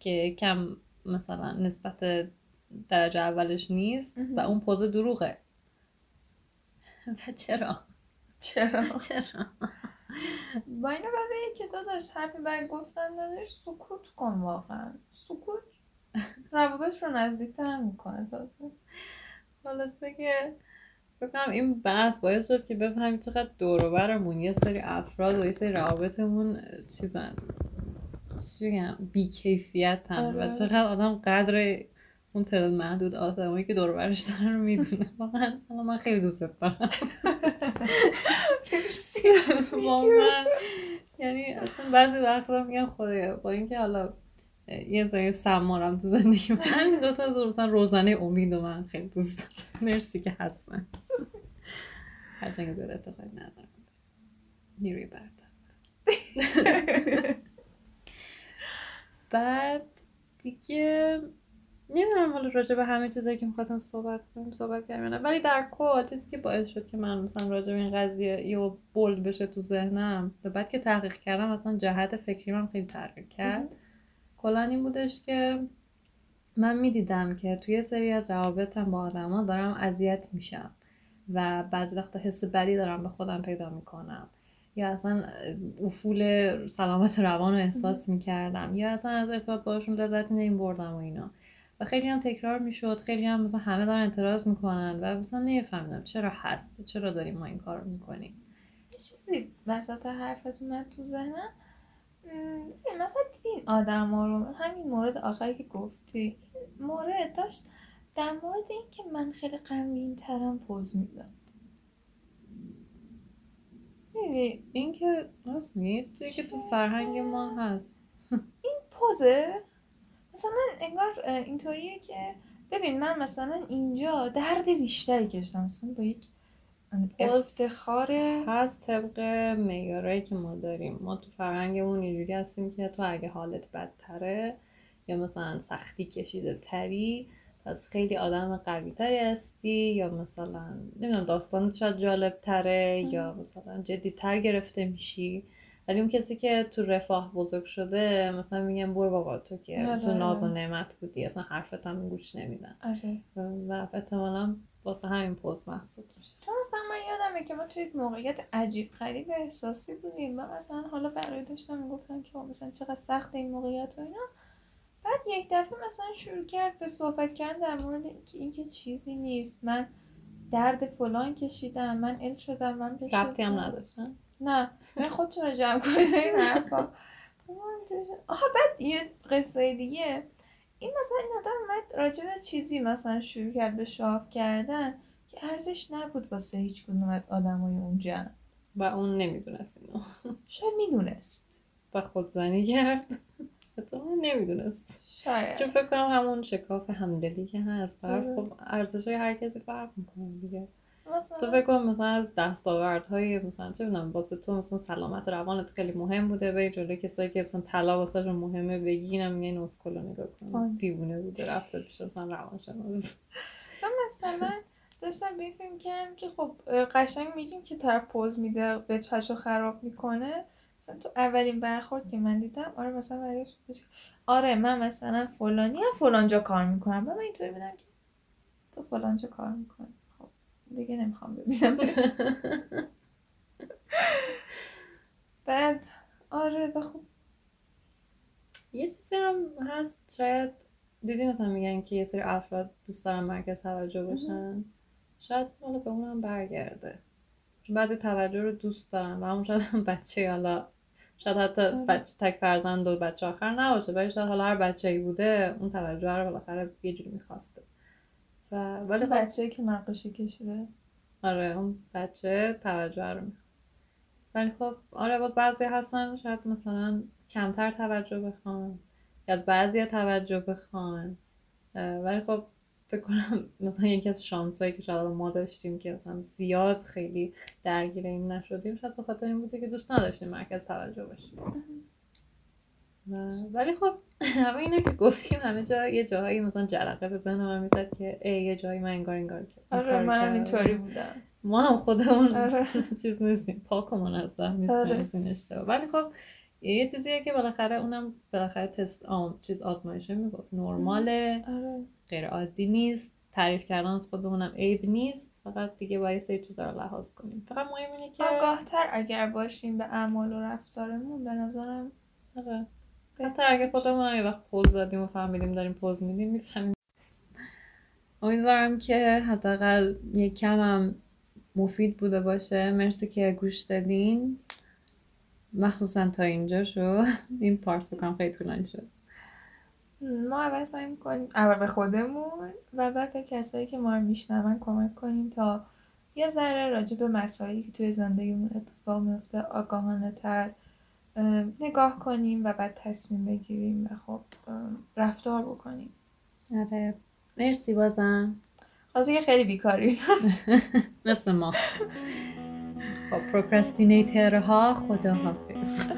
که کم مثلا نسبت درجه اولش نیست و اون پوز دروغه. و چرا؟ چرا؟ چرا؟ با اینو بعد که داداش حرفی برای گفتن نداشت سکوت کن واقعا. سکوت روابط رو نزدیکتر می‌کنه تازه. خلاصه که بکنم این بحث باعث شد که بفهمیم چقدر دوروبرمون یه سری افراد و یه سری روابطمون چیزن چی بگم هم و آره. چقدر آدم قدر اون تعداد محدود آدمایی که دور برش دارن رو می‌دونه. واقعا من خیلی دوست دارم. واقعا. یعنی اصلا بعضی وقتا میگم خدایا با اینکه حالا یه زای سمارم تو زندگی من. همین دوتا از مثلا روزانه امید و من خیلی دوست دارم. مرسی که هستن. هرچند زیاد اتفاقی ندارم نیروی برتر. بعد دیگه نمی‌دونم حالا راجع به همه چیزایی که می‌خواستم صحبت کنیم صحبت کردیم یا نه. ولی در کل چیزی که باعث شد که من مثلا راجع به این قضیه یه بولد بشه تو ذهنم و بعد که تحقیق کردم مثلا جهت فکری من خیلی تغییر کرد. کلا این بودش که من می‌دیدم که توی یه سری از روابطم با آدما دارم اذیت میشم و بعضی وقتا حس بدی دارم به خودم پیدا می‌کنم. یا اصلا افول سلامت روان رو احساس می‌کردم. یا اصلا از ارتباط باشون لذت نمیبردم و اینا. و خیلی هم تکرار می‌شد. خیلی هم مثلا همه دارن اعتراض می‌کنن و مثلا نمیفهمیدم چرا هست؟ چرا داریم ما این کار رو می‌کنیم؟ یه چیزی وسط حرفت اومد تو ذهنم. مثلا دیدین آدم ها رو همین مورد آخری که گفتی. این مورد داشت در مورد اینکه من خیلی غمگین ترم پوز میدم می‌دونی این که راست چیزی که تو فرهنگ ما هست. پوزه؟ مثلا من انگار اینطوریه که ببین من مثلا اینجا درد بیشتری کشیدم. مثلا با یک افتخار هست طبق معیارایی که ما داریم ما تو فرهنگمون اینجوری هستیم که تو اگه حالت بدتره یا مثلا سختی کشیده تری پس خیلی آدم قوی تری هستی یا مثلا نمی‌دونم داستانت شاید جالب تره یا مثلا جدی تر گرفته میشی. ولی اون کسی که تو رفاه بزرگ شده مثلا میگن برو بابا تو که تو آره. ناز و نعمت بودی اصلا حرفت هم گوش نمیدن. آره. و احتمالا واسه همین پوز محسوب میشه. چون مثلا من یادمه که ما توی یک موقعیت عجیب غریب احساسی بودیم. و مثلا حالا بقیه داشتم می‌گفتن که مثلا چقدر سخت این موقعیت و اینا. بعد یک دفعه مثلا شروع کرد به صحبت کردن در مورد اینکه این که چیزی نیست. من درد فلان کشیدم من ال شدم من ربطی هم نداشتن؟ نه من خودتون رو جمع کنید این حرفا. آها بعد یه قصه دیگه. این مثلا این آدم اومد راجع به چیزی مثلا شروع کرد به شاف کردن که ارزش نبود واسه هیچ کدوم از آدمای اون جمع. و اون نمی‌دونست اینو. شاید می‌دونست. و خودزنی کرد. احتمالا نمی‌دونست. شاید. چون فکر کنم همون شکاف همدلی که هست. آره. خب ارزش های هر کسی فرق می‌کنه دیگه. مثلا تو فکر کن مثلا از دستاوردهای مثلا چه می‌دونم واسه تو مثلا سلامت روانت خیلی مهم بوده به جلوی کسایی که مثلا طلا واسه مهمه بگی اینا میگن این اسکلو نگاه آه. کن دیوونه بوده رفته پیش مثلا روانشناس. و مثلا داشتم به می‌کردم که خب قشنگ میگیم که طرف پوز میده به چشو خراب می‌کنه. مثلا تو اولین برخورد که من دیدم آره مثلا برگشت آره من مثلا فلانی هم فلانجا کار می‌کنم. و من اینطوری بودم که تو فلانجا کار می‌کنی. دیگه نمی‌خوام ببینم. بعد آره و خب. یه چیزی هم هست شاید دیدی مثلا میگن که یه سری افراد دوست دارن مرکز توجه باشن شاید حالا به اونم برگرده. چون بعضی توجه رو دوست دارن و همون شاید هم بچه حالا شاید حتی آره. بچه تک فرزند و بچه آخر نباشه ولی شاید حالا هر بچه ای بوده اون توجه رو بالاخره یه جوری می‌خواسته. و ولی خب. بچه که نقاشی کشیده. آره اون بچه توجه رو می‌خواد ولی خب آره باز بعضی هستن شاید مثلا کمتر توجه بخوان یا از بعضی توجه بخوان. ولی خب فکر کنم مثلا یکی از شانسایی که شاید ما داشتیم که مثلا زیاد خیلی درگیر این نشدیم شاید به خاطر این بوده که دوست نداشتیم مرکز توجه باشیم ولی خب همه اینا که گفتیم همه جا یه جاهایی مثلا جرقه به ذهن من می‌زد که ای یه جایی من انگار انگار آره کردم. اینطوری بودم ما هم خودمون آره. چیز نیستیم پاک و منظم نیستیم آره. این اشتباه ولی خب یه چیزیه که بالاخره اونم بالاخره تست آم چیز آزمایشه می‌گفت نرماله آره غیر عادی نیست تعریف کردن از خودمونم عیب نیست فقط دیگه باید سه چیزا رو لحاظ کنیم فقط مهم اینه که آگاه تر اگر باشیم به اعمال و رفتارمون به نظرم آره. حتی اگه خودمون یه وقت پوز دادیم و فهمیدیم داریم پوز میدیم می‌فهمیم امیدوارم که حداقل یک کم هم مفید بوده باشه مرسی که گوش دادین مخصوصا تا اینجا شو این پارت بکنم خیلی طولانی شد ما اول سعی می‌کنیم اول به خودمون و بعد به کسایی که ما رو میشنون کمک کنیم تا یه ذره راجع به مسائلی که توی زندگیمون اتفاق میفته آگاهانه تر نگاه کنیم و بعد تصمیم بگیریم و خب رفتار بکنیم. آره. مرسی بازم. خاصی که خیلی بیکاری. مثل ما. خب پروکرستینیترها خدا حافظ